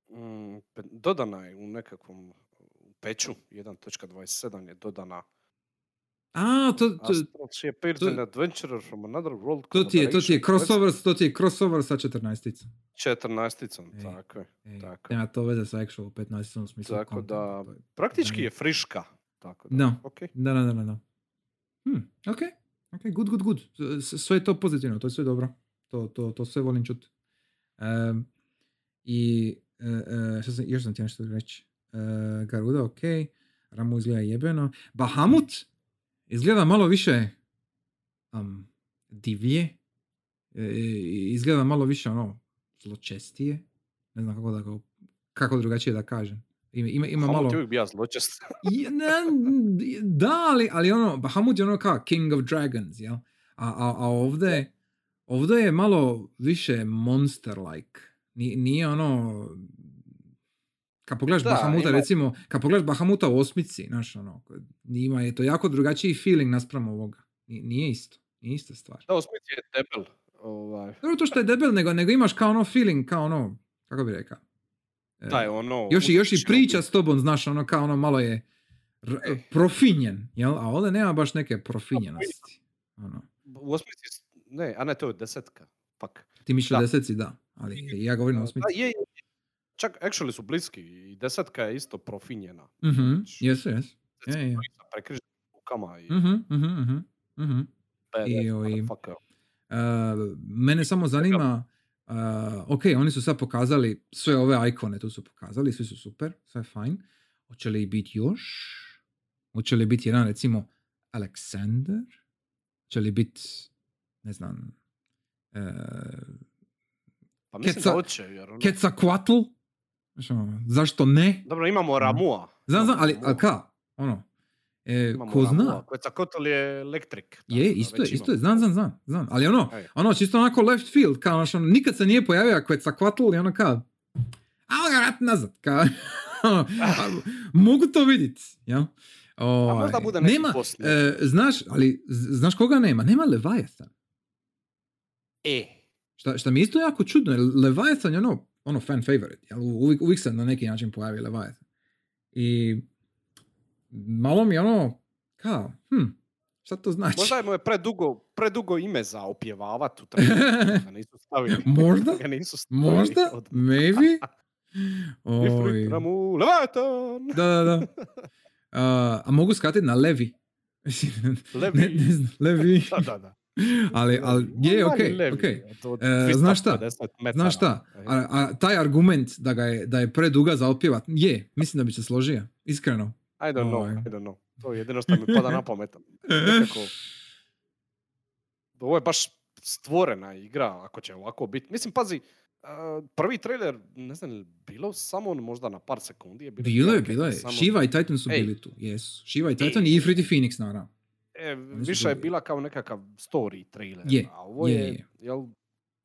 B: mm, dodana je u nekakvom u peću 1.27 je dodana
A: A, to, to,
B: Astral she appears
A: to-
B: an adventurer from another world
A: to ti je, to ti je crossover, to ti je crossover sa 14.
B: 14.
A: Ej,
B: tako je.
A: Ej,
B: Tako.
A: nema to veze sa actual 15. u smislu
B: Tako da,
A: to je-
B: praktički
A: Da.
B: je friška. Tako da,
A: Da.
B: ok.
A: Da, da, da, da, da. Hm, ok, ok, good, good, good. Sve je to pozitivno, to je sve dobro. To, to, to sve volim čuti. Um, I e, e, što sam, još sam ti nešto reći. E, Garuda, ok. Ramu izgleda jebeno. Bahamut izgleda malo više um, divlje. E, izgleda malo više ono zločestije. Ne znam kako da ga, kako drugačije da kažem. Ima, ima, ima malo...
B: je uvijek bija zločest.
A: Da, ali, ali ono, Bahamut je ono kao King of Dragons, jel? A, a, a ovdje, ovdje je malo više monster-like. Ni- Nije ono... Kad pogledaš
B: Da,
A: Bahamuta,
B: ima-
A: recimo, kad pogledaš Bahamuta u osmici, znaš, ono, ima je to jako drugačiji feeling naspram ovoga. Ni- Nije isto, nije ista stvar.
B: Da, u Smith je debel. Ovaj,
A: Dobro to što je debel, nego, nego imaš kao ono feeling, kao ono, kako bi rekao? E,
B: da je ono...
A: još, i, još i priča s tobom, znaš, ono kao ono malo je r- profinjen, jel? A ovdje nema baš neke profinjenosti. Ono.
B: U osmici, ne, a ne, to je desetka. Pak.
A: Ti misliš
B: Da.
A: deseci, da, ali ja govorim o
B: Da,
A: osmici.
B: je, je. Čak, actually su bliski i desetka je isto profinjena.
A: Mhm,
B: Znači,
A: jesu, jesu. Je, je.
B: sa prekriženim rukama i
A: Mhm, mhm, mhm, mhm. i ovi-. Uh, mene samo zanima, uh, ok, oni su sad pokazali sve ove ikone, tu su pokazali, svi su super, sve je fajn. Hoće li biti još? Hoće li biti jedan, recimo, Alexander? Hoće li biti, ne znam, uh,
B: Pa mislim
A: Keca-
B: da hoće, jer ono...
A: Znaš, ono, Zašto ne?
B: Dobro, imamo Ramua.
A: Znam, znam, ali, ali ka? Ono, e,
B: Imamo
A: ko zna?
B: Ramua. Quetzalcoatl je elektrik.
A: Je, isto je, isto je, znam, znam, znam, znam. Ali ono,
B: Ej.
A: ono čisto onako left field, kao ono, ono, nikad se nije pojavio Quetzalcoatl i ono kao, ajmo ga vrat nazad, kao, ono, a, mogu to vidjeti, jel? Ovaj,
B: možda bude neki
A: nema, e, znaš, ali znaš koga nema? Nema Leviathan.
B: E,
A: Šta, šta mi isto jako čudno, jer Leviathan je ono, ono fan favorite, jel? Uvijek, uvijek se na neki način pojavi Leviathan. I malo mi ono, kao, hm, šta to znači?
B: možda mu je predugo, predugo ime za opjevavat u ga nisu stavili.
A: Možda?
B: Nisu stavili
A: Možda?
B: odmah.
A: Maybe? Oj.
B: Leviathan!
A: Da, da, da. A, a mogu skratiti na Levi.
B: Levi.
A: Ne, ne znam, Levi.
B: Da, da, da.
A: Ali, ali je, ok,
B: Levi,
A: ok.
B: a to
A: E,
B: 250
A: znaš šta? Znaš šta?
B: Ej.
A: A, a taj argument da, ga je, da je preduga za opjevat, je, mislim da bi se složio. Iskreno.
B: I don't know,
A: Ovaj.
B: I don't know. To je jedino što mi pada na pamet. Nekako, ovo je baš stvorena igra, ako će ovako biti. Mislim, pazi, a, prvi trailer, ne znam, bilo samo možda na par sekundi. Je bilo,
A: Bilo je, bilo je.
B: samo-
A: Shiva i Titan su
B: Ej.
A: bili tu. Jesu. Shiva i Titan i Ifrit i Phoenix, naravno.
B: E, više je bila kao nekakav story trailer.
A: Je,
B: A ovo
A: je,
B: je,
A: je.
B: jel,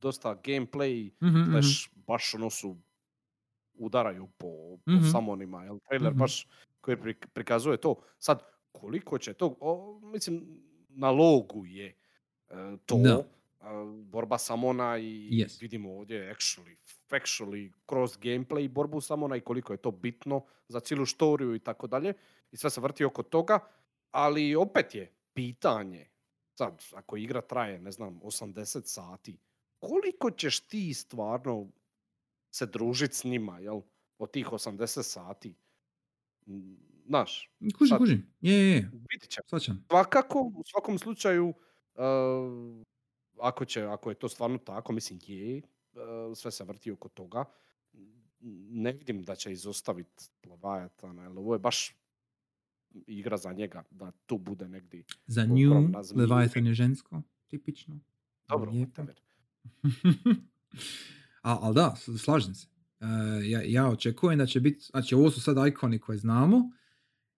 B: dosta gameplay,
A: Mhm, mhm.
B: slash, baš ono su udaraju po, po
A: Mhm.
B: samonima, jel, trailer
A: Mhm.
B: baš koji prik- prikazuje to. Sad, koliko će to, o, mislim, na logu je e, to,
A: Da.
B: a, borba samona i
A: Yes.
B: vidimo ovdje actually, factually kroz gameplay borbu samona i koliko je to bitno za cijelu štoriju i tako dalje. I sve se vrti oko toga, ali opet je pitanje, sad, ako igra traje, ne znam, 80 sati, koliko ćeš ti stvarno se družit s njima, jel? Od tih 80 sati. Znaš,
A: Kužim,
B: Sad-
A: kužim. Je, je, je.
B: vidit.
A: Svačam.
B: Svakako, u svakom slučaju, uh, ako, će, ako je to stvarno tako, mislim je, uh, sve se vrti oko toga, ne vidim da će izostaviti Leviathana, jer ovo je baš igra za njega, da tu bude negdje.
A: Za nju. Leviathan je žensko, tipično.
B: Dobro.
A: A, ali da, slažem se. E, ja, ja očekujem da će biti, znači ovo su sad ikoni koje znamo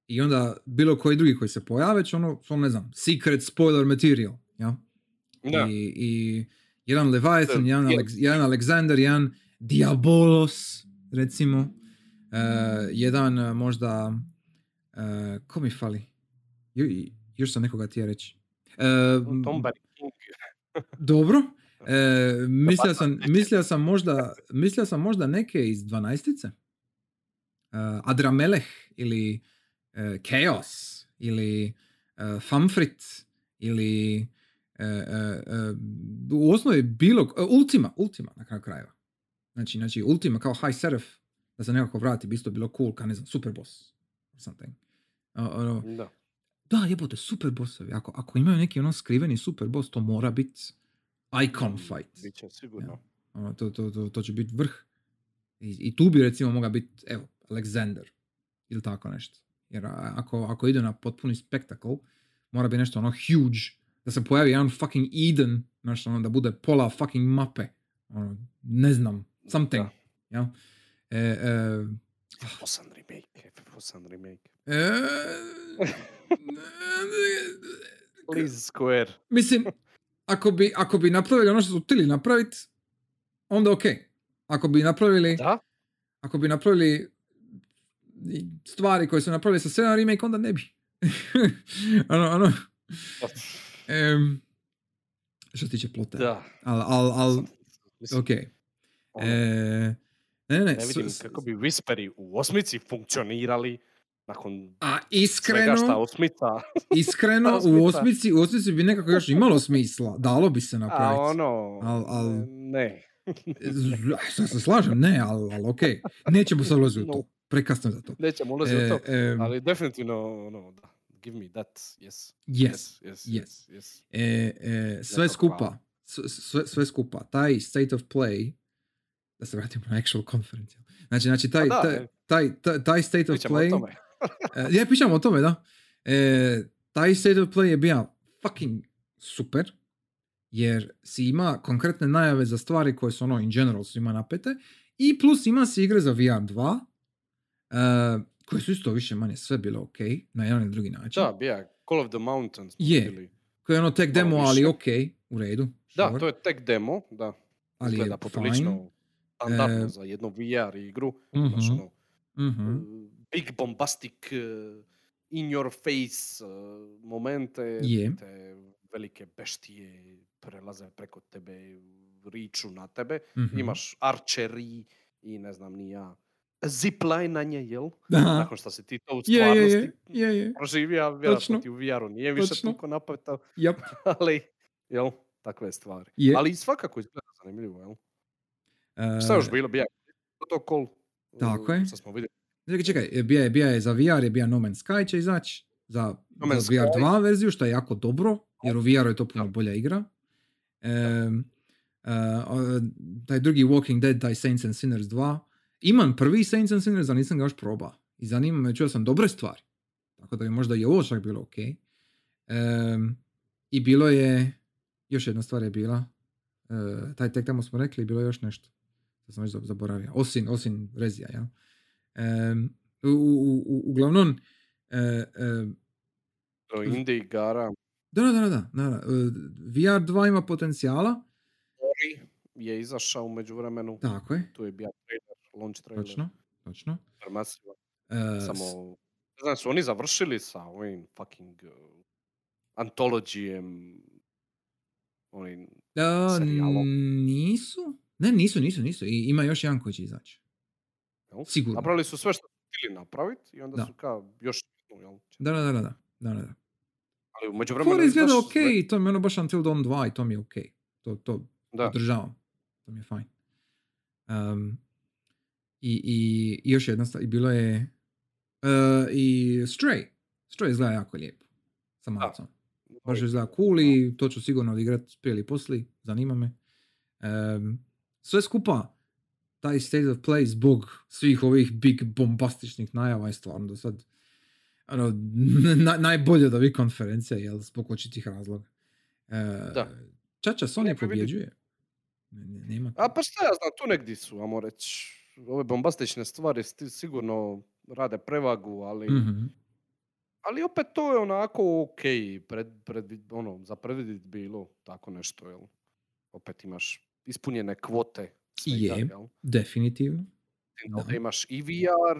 A: i onda bilo koji drugi koji se pojave će ono, ono ne znam, secret spoiler material, ja?
B: Da.
A: I, i jedan Leviathan,
B: Da,
A: jedan,
B: je.
A: Alex, jedan Alexander, jedan Diabolos, recimo. E, jedan e, možda, e, ko mi fali? Ju- još sam nekoga ti reći.
B: King.
A: dobro. E, mislio, sam, mislio sam možda, mislio sam možda neke iz dvanaestice. E, Adrameleh ili e, Chaos ili e, Famfrit ili u osnovi bilo, Ultima, Ultima na kraju krajeva. Znači, znači Ultima kao High Seraph da se nekako vrati bi isto bilo cool kao ne znam, Superboss or something. Ono,
B: Da.
A: da, jebote, super bossovi. Ako, ako imaju neki ono skriveni super boss, to mora biti icon fight.
B: Biće sigurno.
A: Ono, to, to, to, to će biti vrh. I, I tu bi recimo mogao biti, evo, Alexander. Ili tako nešto. Jer a- ako, ako ide na potpuni spektakl, mora biti nešto ono huge. Da se pojavi jedan fucking Eden, znaš, ono, da bude pola fucking mape. Ono, ne znam, something. Ja? E, e,
B: FF8 remake, FF8 remake. Please Square.
A: Mislim, ako bi, ako bi napravili ono što su htjeli napraviti, onda ok. Ako bi napravili,
B: Da?
A: ako bi napravili stvari koje su napravili sa 7 remake, onda ne bi. ono, ono, em, što se tiče plota.
B: Da.
A: Al, al, al, ok. E, ne, ne, ne.
B: vidim
A: s-
B: kako bi Whisperi u osmici funkcionirali nakon
A: A
B: svega
A: iskreno,
B: šta osmica.
A: iskreno, u
B: Osmica.
A: osmici, u osmici bi nekako još imalo smisla. Dalo bi se
B: A
A: napraviti.
B: ono,
A: Al- al-
B: ne.
A: Z- Sad se slažem, ne, ali al, ok. Nećemo sad ulaziti u to. Prekasno za to.
B: Nećemo ulaziti
A: E,
B: u to.
A: em,
B: Ali definitivno, ono, da. Give me that, yes.
A: yes.
B: Yes, yes,
A: yes.
B: yes.
A: E, e, sve skupa, sve, sve skupa, taj state of play, da se vratimo na actual conference. Znači, znači taj,
B: Pa da,
A: taj, taj, taj, taj state of
B: Pričamo
A: play, e, ja pričam o tome, da. E, taj state of play je bio fucking super, jer si ima konkretne najave za stvari koje su ono in general su ima napete i plus ima si igre za VR 2 e, koje su isto više manje sve bilo ok na jedan ili drugi način.
B: Da, bija, Call of the Mountains.
A: Je.
B: vidjeli.
A: Koje je ono
B: Malo
A: demo, ali ok, u redu.
B: Da,
A: sure.
B: to je tek demo, da.
A: ali je
B: Izgleda
A: fine.
B: Standardno
A: E,
B: za jednu VR igru. Znaš,
A: Mhm,
B: ono,
A: mhm.
B: uh, big bombastic uh, in your face uh, momente
A: Je.
B: te velike beštije prelaze preko tebe riču na tebe
A: Mhm.
B: imaš archery i ne znam ni ja ziplinanje jel
A: Aha.
B: nakon što si ti to u
A: Je, je,
B: stvarnosti
A: je, je, je.
B: proživio vjerojatno
A: Točno.
B: ti u VR-u nije više
A: Točno.
B: toliko napeto
A: Yep.
B: ali jel takve stvari
A: Je.
B: ali svakako izgleda zanimljivo jel šta je još bilo bija protokol
A: Tako je.
B: što smo vidjeli
A: Čekaj, čekaj, bija je, bija je za VR, je bija No Man's Sky će izaći, za,
B: No Man's
A: za VR
B: Sky.
A: 2 verziju, što je jako dobro, jer u VR-u je to puno bolja igra. E, taj drugi Walking Dead, taj Saints and Sinners 2, imam prvi Saints and Sinners, ali nisam ga još probao. I zanima me, čuo sam dobre stvari. Tako da bi možda i ovo čak bilo ok. Em, I bilo je, još jedna stvar je bila, e, taj tek tamo smo rekli, bilo je još nešto. Sad sam već zab- zaboravio. Osim, osim Rezija, jel? Em, u, u, u, uglavnom, e,
B: To je indie igara
A: da, da, da, da, da, e, VR 2 ima potencijala,
B: Ori je izašao u međuvremenu.
A: tako je,
B: Tu je bio trailer, launch trailer.
A: točno, točno.
B: Supermassive.
A: E,
B: Samo, ne znam, su oni završili sa ovim fucking uh, antologijem, ovim,
A: e,
B: serijalom.
A: nisu, ne, nisu, nisu, nisu, I, ima još jedan koji će izaći.
B: jel?
A: Sigurno.
B: Napravili su sve što su htjeli napraviti i onda
A: Da.
B: su kao još jednu, jel?
A: Da, da, da, da, da, da, da.
B: Ali u međuvremenu...
A: Fora
B: je
A: izgleda
B: baš
A: ok,
B: sve-
A: to mi je ono baš Until Dawn 2 i to mi je ok. To, to
B: Da,
A: podržavam. To mi je fajn. Um, i, i, I još jedna stvar, i bilo je i Stray. Stray izgleda jako lijepo. Sa malcom. Baš izgleda cool i to ću sigurno odigrati prije ili poslije. Zanima me. Um, sve skupa, taj state of play zbog svih ovih big bombastičnih najava je stvarno do sad ono, na, najbolje od ovih konferencija, jel, zbog očitih razloga. E, da. Čača Sony pobjeđuje. Nema
B: A pa šta ja znam, tu negdje su, amo reći, ove bombastične stvari sigurno rade prevagu, ali mm ali opet to je onako ok, pred, pred, ono, za predvidit bilo tako nešto, jel? Opet imaš ispunjene kvote.
A: Svega, je, jel? definitivno.
B: Da. imaš i VR,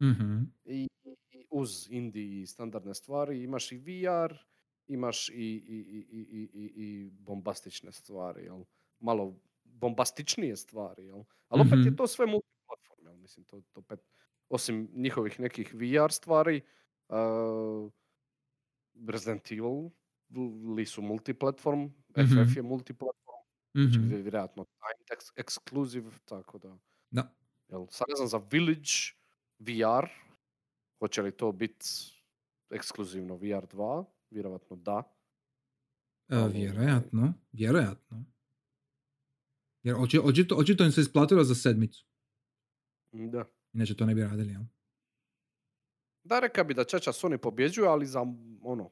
B: mm i, i, uz indie i standardne stvari, imaš i VR, imaš i, i, i, i, i, i bombastične stvari, jel? Malo bombastičnije stvari, jel? Ali opet je mhm. to sve multiplatform, jel? Mislim, to, to opet, osim njihovih nekih VR stvari, uh, Resident Evil li su multiplatform, mm-hmm. FF je multiplatform, mm-hmm. znači vjerojatno time ex- exclusive, tako da.
A: Da.
B: Jel, sad ne znam za Village VR, hoće li to biti ekskluzivno VR 2? Vjerojatno da.
A: E, vjerojatno, vjerojatno. Jer očito, očito im se isplatilo za sedmicu.
B: Da.
A: Inače to ne bi radili, jel?
B: Da, reka bi da Čača Sony pobjeđuje, ali za ono,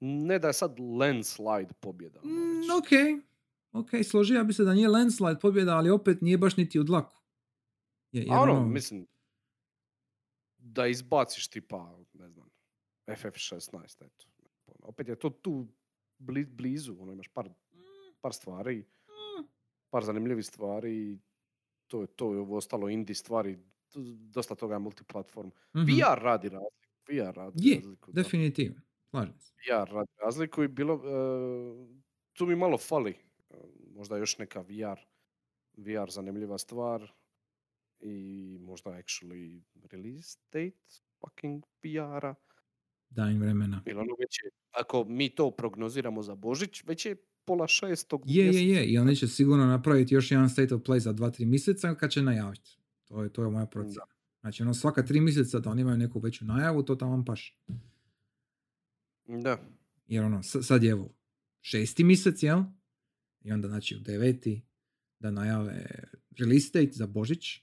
B: ne da je sad landslide pobjeda.
A: Mm, ok, ok, složio bi se da nije landslide pobjeda, ali opet nije baš niti u dlaku.
B: Je, A ono, ono, mislim, da izbaciš tipa, ne znam, FF16, eto. Opet je to tu blizu, ono, imaš par, par stvari, par zanimljivih stvari, to je to, je ovo ostalo indie stvari, dosta toga je multiplatform. Mm-hmm. VR radi razliku. VR radi
A: je, razliku. definitivno. Slažem se.
B: VR radi razliku i bilo, uh, tu mi malo fali. Možda još neka VR, VR zanimljiva stvar i možda actually release date fucking VR-a.
A: Da im vremena.
B: Ili ono već je, ako mi to prognoziramo za Božić, već je pola šestog
A: Je, je, je. I oni će sigurno napraviti još jedan state of play za dva, tri mjeseca kad će najaviti. To je, to je moja procjena. Znači, ono, svaka tri mjeseca da oni imaju neku veću najavu, to tamo paš.
B: Da.
A: Jer ono, sad je evo, šesti mjesec, jel? I onda, znači, u deveti da najave release date za Božić.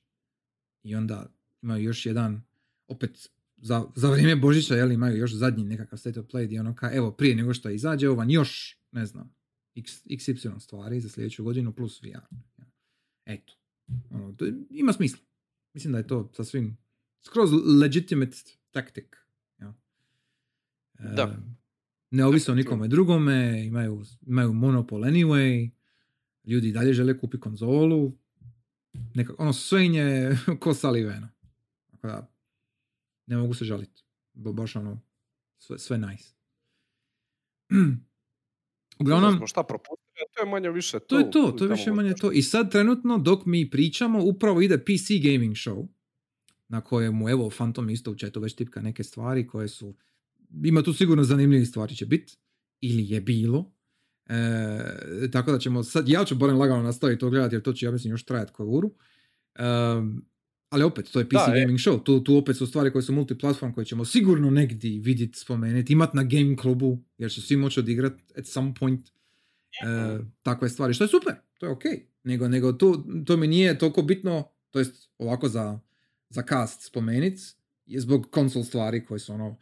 A: I onda imaju još jedan, opet, za, za vrijeme Božića, jel, imaju još zadnji nekakav state of play gdje ono ka, evo, prije nego što izađe, ovan još, ne znam, x, XY stvari za sljedeću godinu plus VR. Eto. Ono, to ima smisla. Mislim da je to sasvim skroz legitimate tactic. Ja.
B: Da.
A: Ne ovise o nikome drugome, imaju, imaju monopol anyway, ljudi dalje žele kupiti konzolu, neka, ono sve je ko saliveno. Tako da, ne mogu se žaliti. Baš ono, sve, sve nice.
B: Uglavnom, šta propustili, to je manje više to.
A: To je to, to je više manje to. I sad trenutno dok mi pričamo, upravo ide PC gaming show, na kojemu, evo, Phantom isto u chatu već tipka neke stvari koje su, ima tu sigurno zanimljivih stvari će biti, ili je bilo. E, tako da ćemo sad, ja ću barem lagano nastaviti to gledati jer to će, ja mislim, još trajati koju uru. E, ali opet, to je PC da, gaming show. Tu, tu opet su stvari koje su multiplatform koje ćemo sigurno negdje vidjeti, spomenuti, imati na game klubu, jer će svi moći odigrati at some point e, takve stvari, što je super, to je ok. Nego, nego to, to mi nije toliko bitno, to jest ovako za, za cast spomenit, je zbog konsol stvari koje su ono,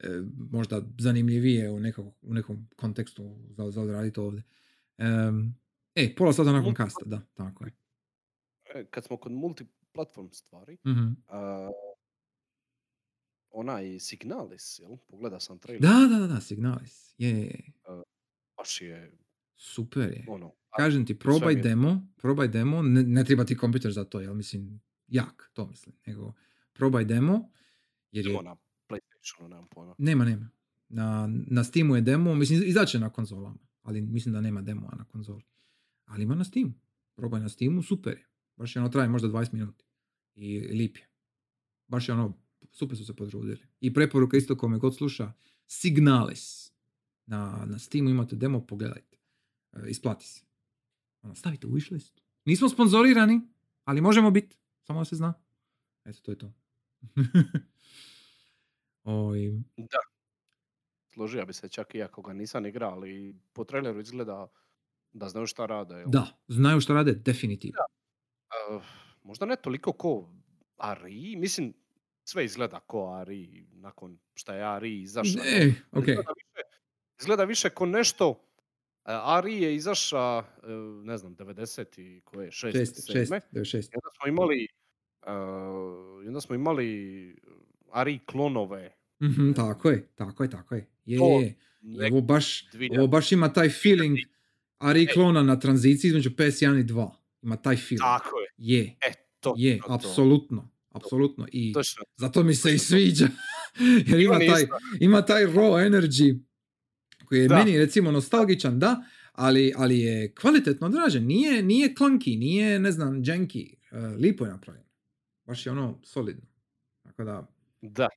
A: e, možda zanimljivije u, nekog, u nekom kontekstu za, za odraditi ovdje. E, e, pola sata nakon kasta, da, tako je.
B: E, kad smo kod multi platform stvari. Mm-hmm. Uh, onaj Signalis, jel? Pogleda sam trailer.
A: Da, da, da, Signalis. Je, je.
B: Uh, baš je...
A: Super je. Ono, Kažem ti, probaj demo, probaj demo, ne, ne treba ti kompjuter za to, jel? Mislim, jak, to mislim. Nego, probaj demo, jer je...
B: na PlayStationu, nemam pojma.
A: Nema, nema. Na, na Steamu je demo, mislim, izaće na konzolama, ali mislim da nema demo na konzoli. Ali ima na Steamu. Probaj na Steamu, super je. Baš je ono traje možda 20 minuta. I lip je. Baš je ono, super su se potrudili. I preporuka isto kome god sluša, Signalis. Na, na Steamu imate demo, pogledajte. E, isplati se. Ono, stavite u wishlist. Nismo sponzorirani, ali možemo biti. Samo da se zna. Eto, to je to. Oj,
B: Da. Složio bi se čak iako ga nisam igrao, ali po traileru izgleda da znaju šta rade. jel?
A: da, znaju što rade, definitivno.
B: Uh, možda ne toliko ko Ari, mislim sve izgleda ko Ari nakon šta je Ari izašao.
A: Ne, ok.
B: Izgleda više, izgleda više ko nešto, uh, Ari je izaša, uh, ne znam, 90 i koje, 6,
A: Šest, šest,
B: 7.
A: da je šest.
B: I onda smo imali, uh, i onda smo imali Ari klonove.
A: Mhm, tako je, tako je, tako je. Je,
B: To
A: je,
B: nek-
A: Ovo baš, ovo baš ima taj feeling Ari
B: Ej.
A: klona na tranziciji između PS1 i 2. Ima taj feeling.
B: Tako je,
A: Je,
B: e, to,
A: je,
B: to, to.
A: apsolutno. Apsolutno. I
B: Točno.
A: zato mi se i sviđa. Jer ima taj, ima taj raw energy koji je
B: Da.
A: meni recimo nostalgičan, da, ali, ali je kvalitetno odražen. Nije, nije clunky, nije, ne znam, janky. Uh, lipo je napravljen. Baš je ono solidno. Tako da,
B: Da,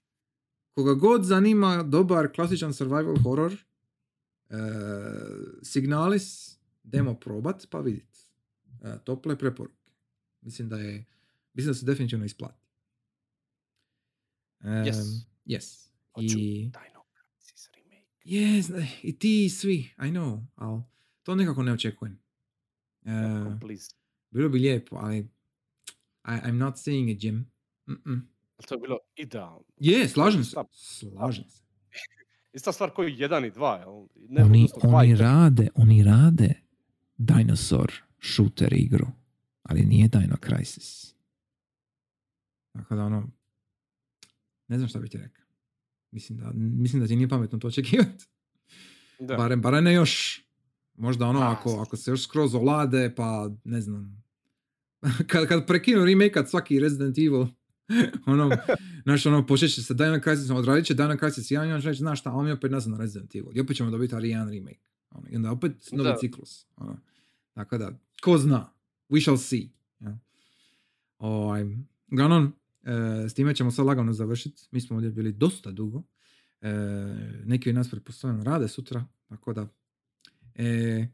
A: koga god zanima dobar klasičan survival horror, e, Signalis, demo probat pa vidit. E, tople preporuke. Mislim da je, mislim da se definitivno isplati. E,
B: Yes.
A: Yes.
B: hoću
A: I,
B: Dino Crisis remake.
A: yes, i ti svi, I know, ali to nekako ne očekujem. E,
B: Capcom, please.
A: bilo bi lijepo, ali I, I'm not seeing it, Jim. Mm-mm.
B: To je bilo idealno.
A: Je, slažem se. Slažem se.
B: Ista stvar koji jedan i dva, jel? Ne,
A: oni,
B: odnosno dva i
A: oni rade, oni rade dinosaur shooter igru, ali nije Dino Crisis. Tako da ono, ne znam šta bi ti rekao. Mislim da, mislim da ti nije pametno to očekivati.
B: Da.
A: Barem, barem ne još. Možda ono,
B: A,
A: ako, ako se još skroz ovlade, pa ne znam. kad, kad prekinu remake svaki Resident Evil, ono, znaš, ono, počet će se Dino Crisis, odradit će Dino Crisis 1 i on će reći, znaš šta, a on mi opet nazad na Resident Evil. I opet ćemo dobiti ali jedan remake. Ono, I onda opet novi
B: Da.
A: ciklus. Ono. Tako da, ko zna, we shall see. Ja. Ovaj, uglavnom, e, s time ćemo sad lagano završiti. Mi smo ovdje bili dosta dugo. E, neki od nas pretpostavljam rade sutra, tako da e,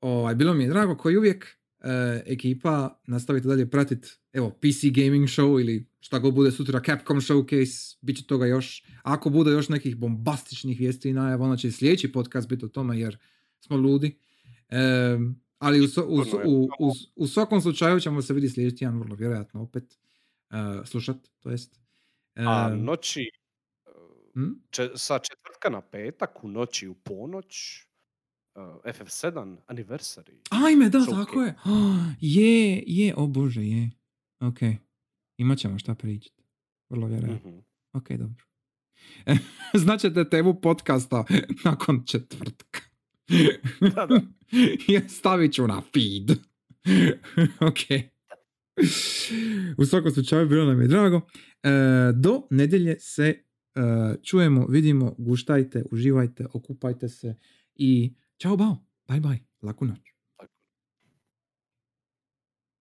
A: ovaj, bilo mi je drago koji uvijek e, ekipa nastavite dalje pratiti evo PC gaming show ili šta god bude sutra Capcom showcase, bit će toga još. Ako bude još nekih bombastičnih vijesti i najava, onda će i sljedeći podcast biti o tome jer smo ludi. E, ali u, so- u, u, u, u svakom slučaju ćemo se vidjeti sljedeći tjedan vrlo vjerojatno opet e, slušat, to jest.
B: A
A: E,
B: noći,
A: hm?
B: če, sa četvrtka na petak, u noći u ponoć, uh, FF7 anniversary.
A: Ajme, da,
B: Showcase.
A: tako je. Oh, je, je, o bože, je. Ok. Imat ćemo šta pričati. Vrlo vjerojatno.
B: Mhm.
A: Ok, dobro. Znaćete temu podcasta nakon četvrtka.
B: Da, da.
A: Stavit ću na feed. ok. U svakom slučaju bilo nam je drago. E, do nedjelje se e, čujemo, vidimo, guštajte, uživajte, okupajte se i čao bao, bye bye, laku noć.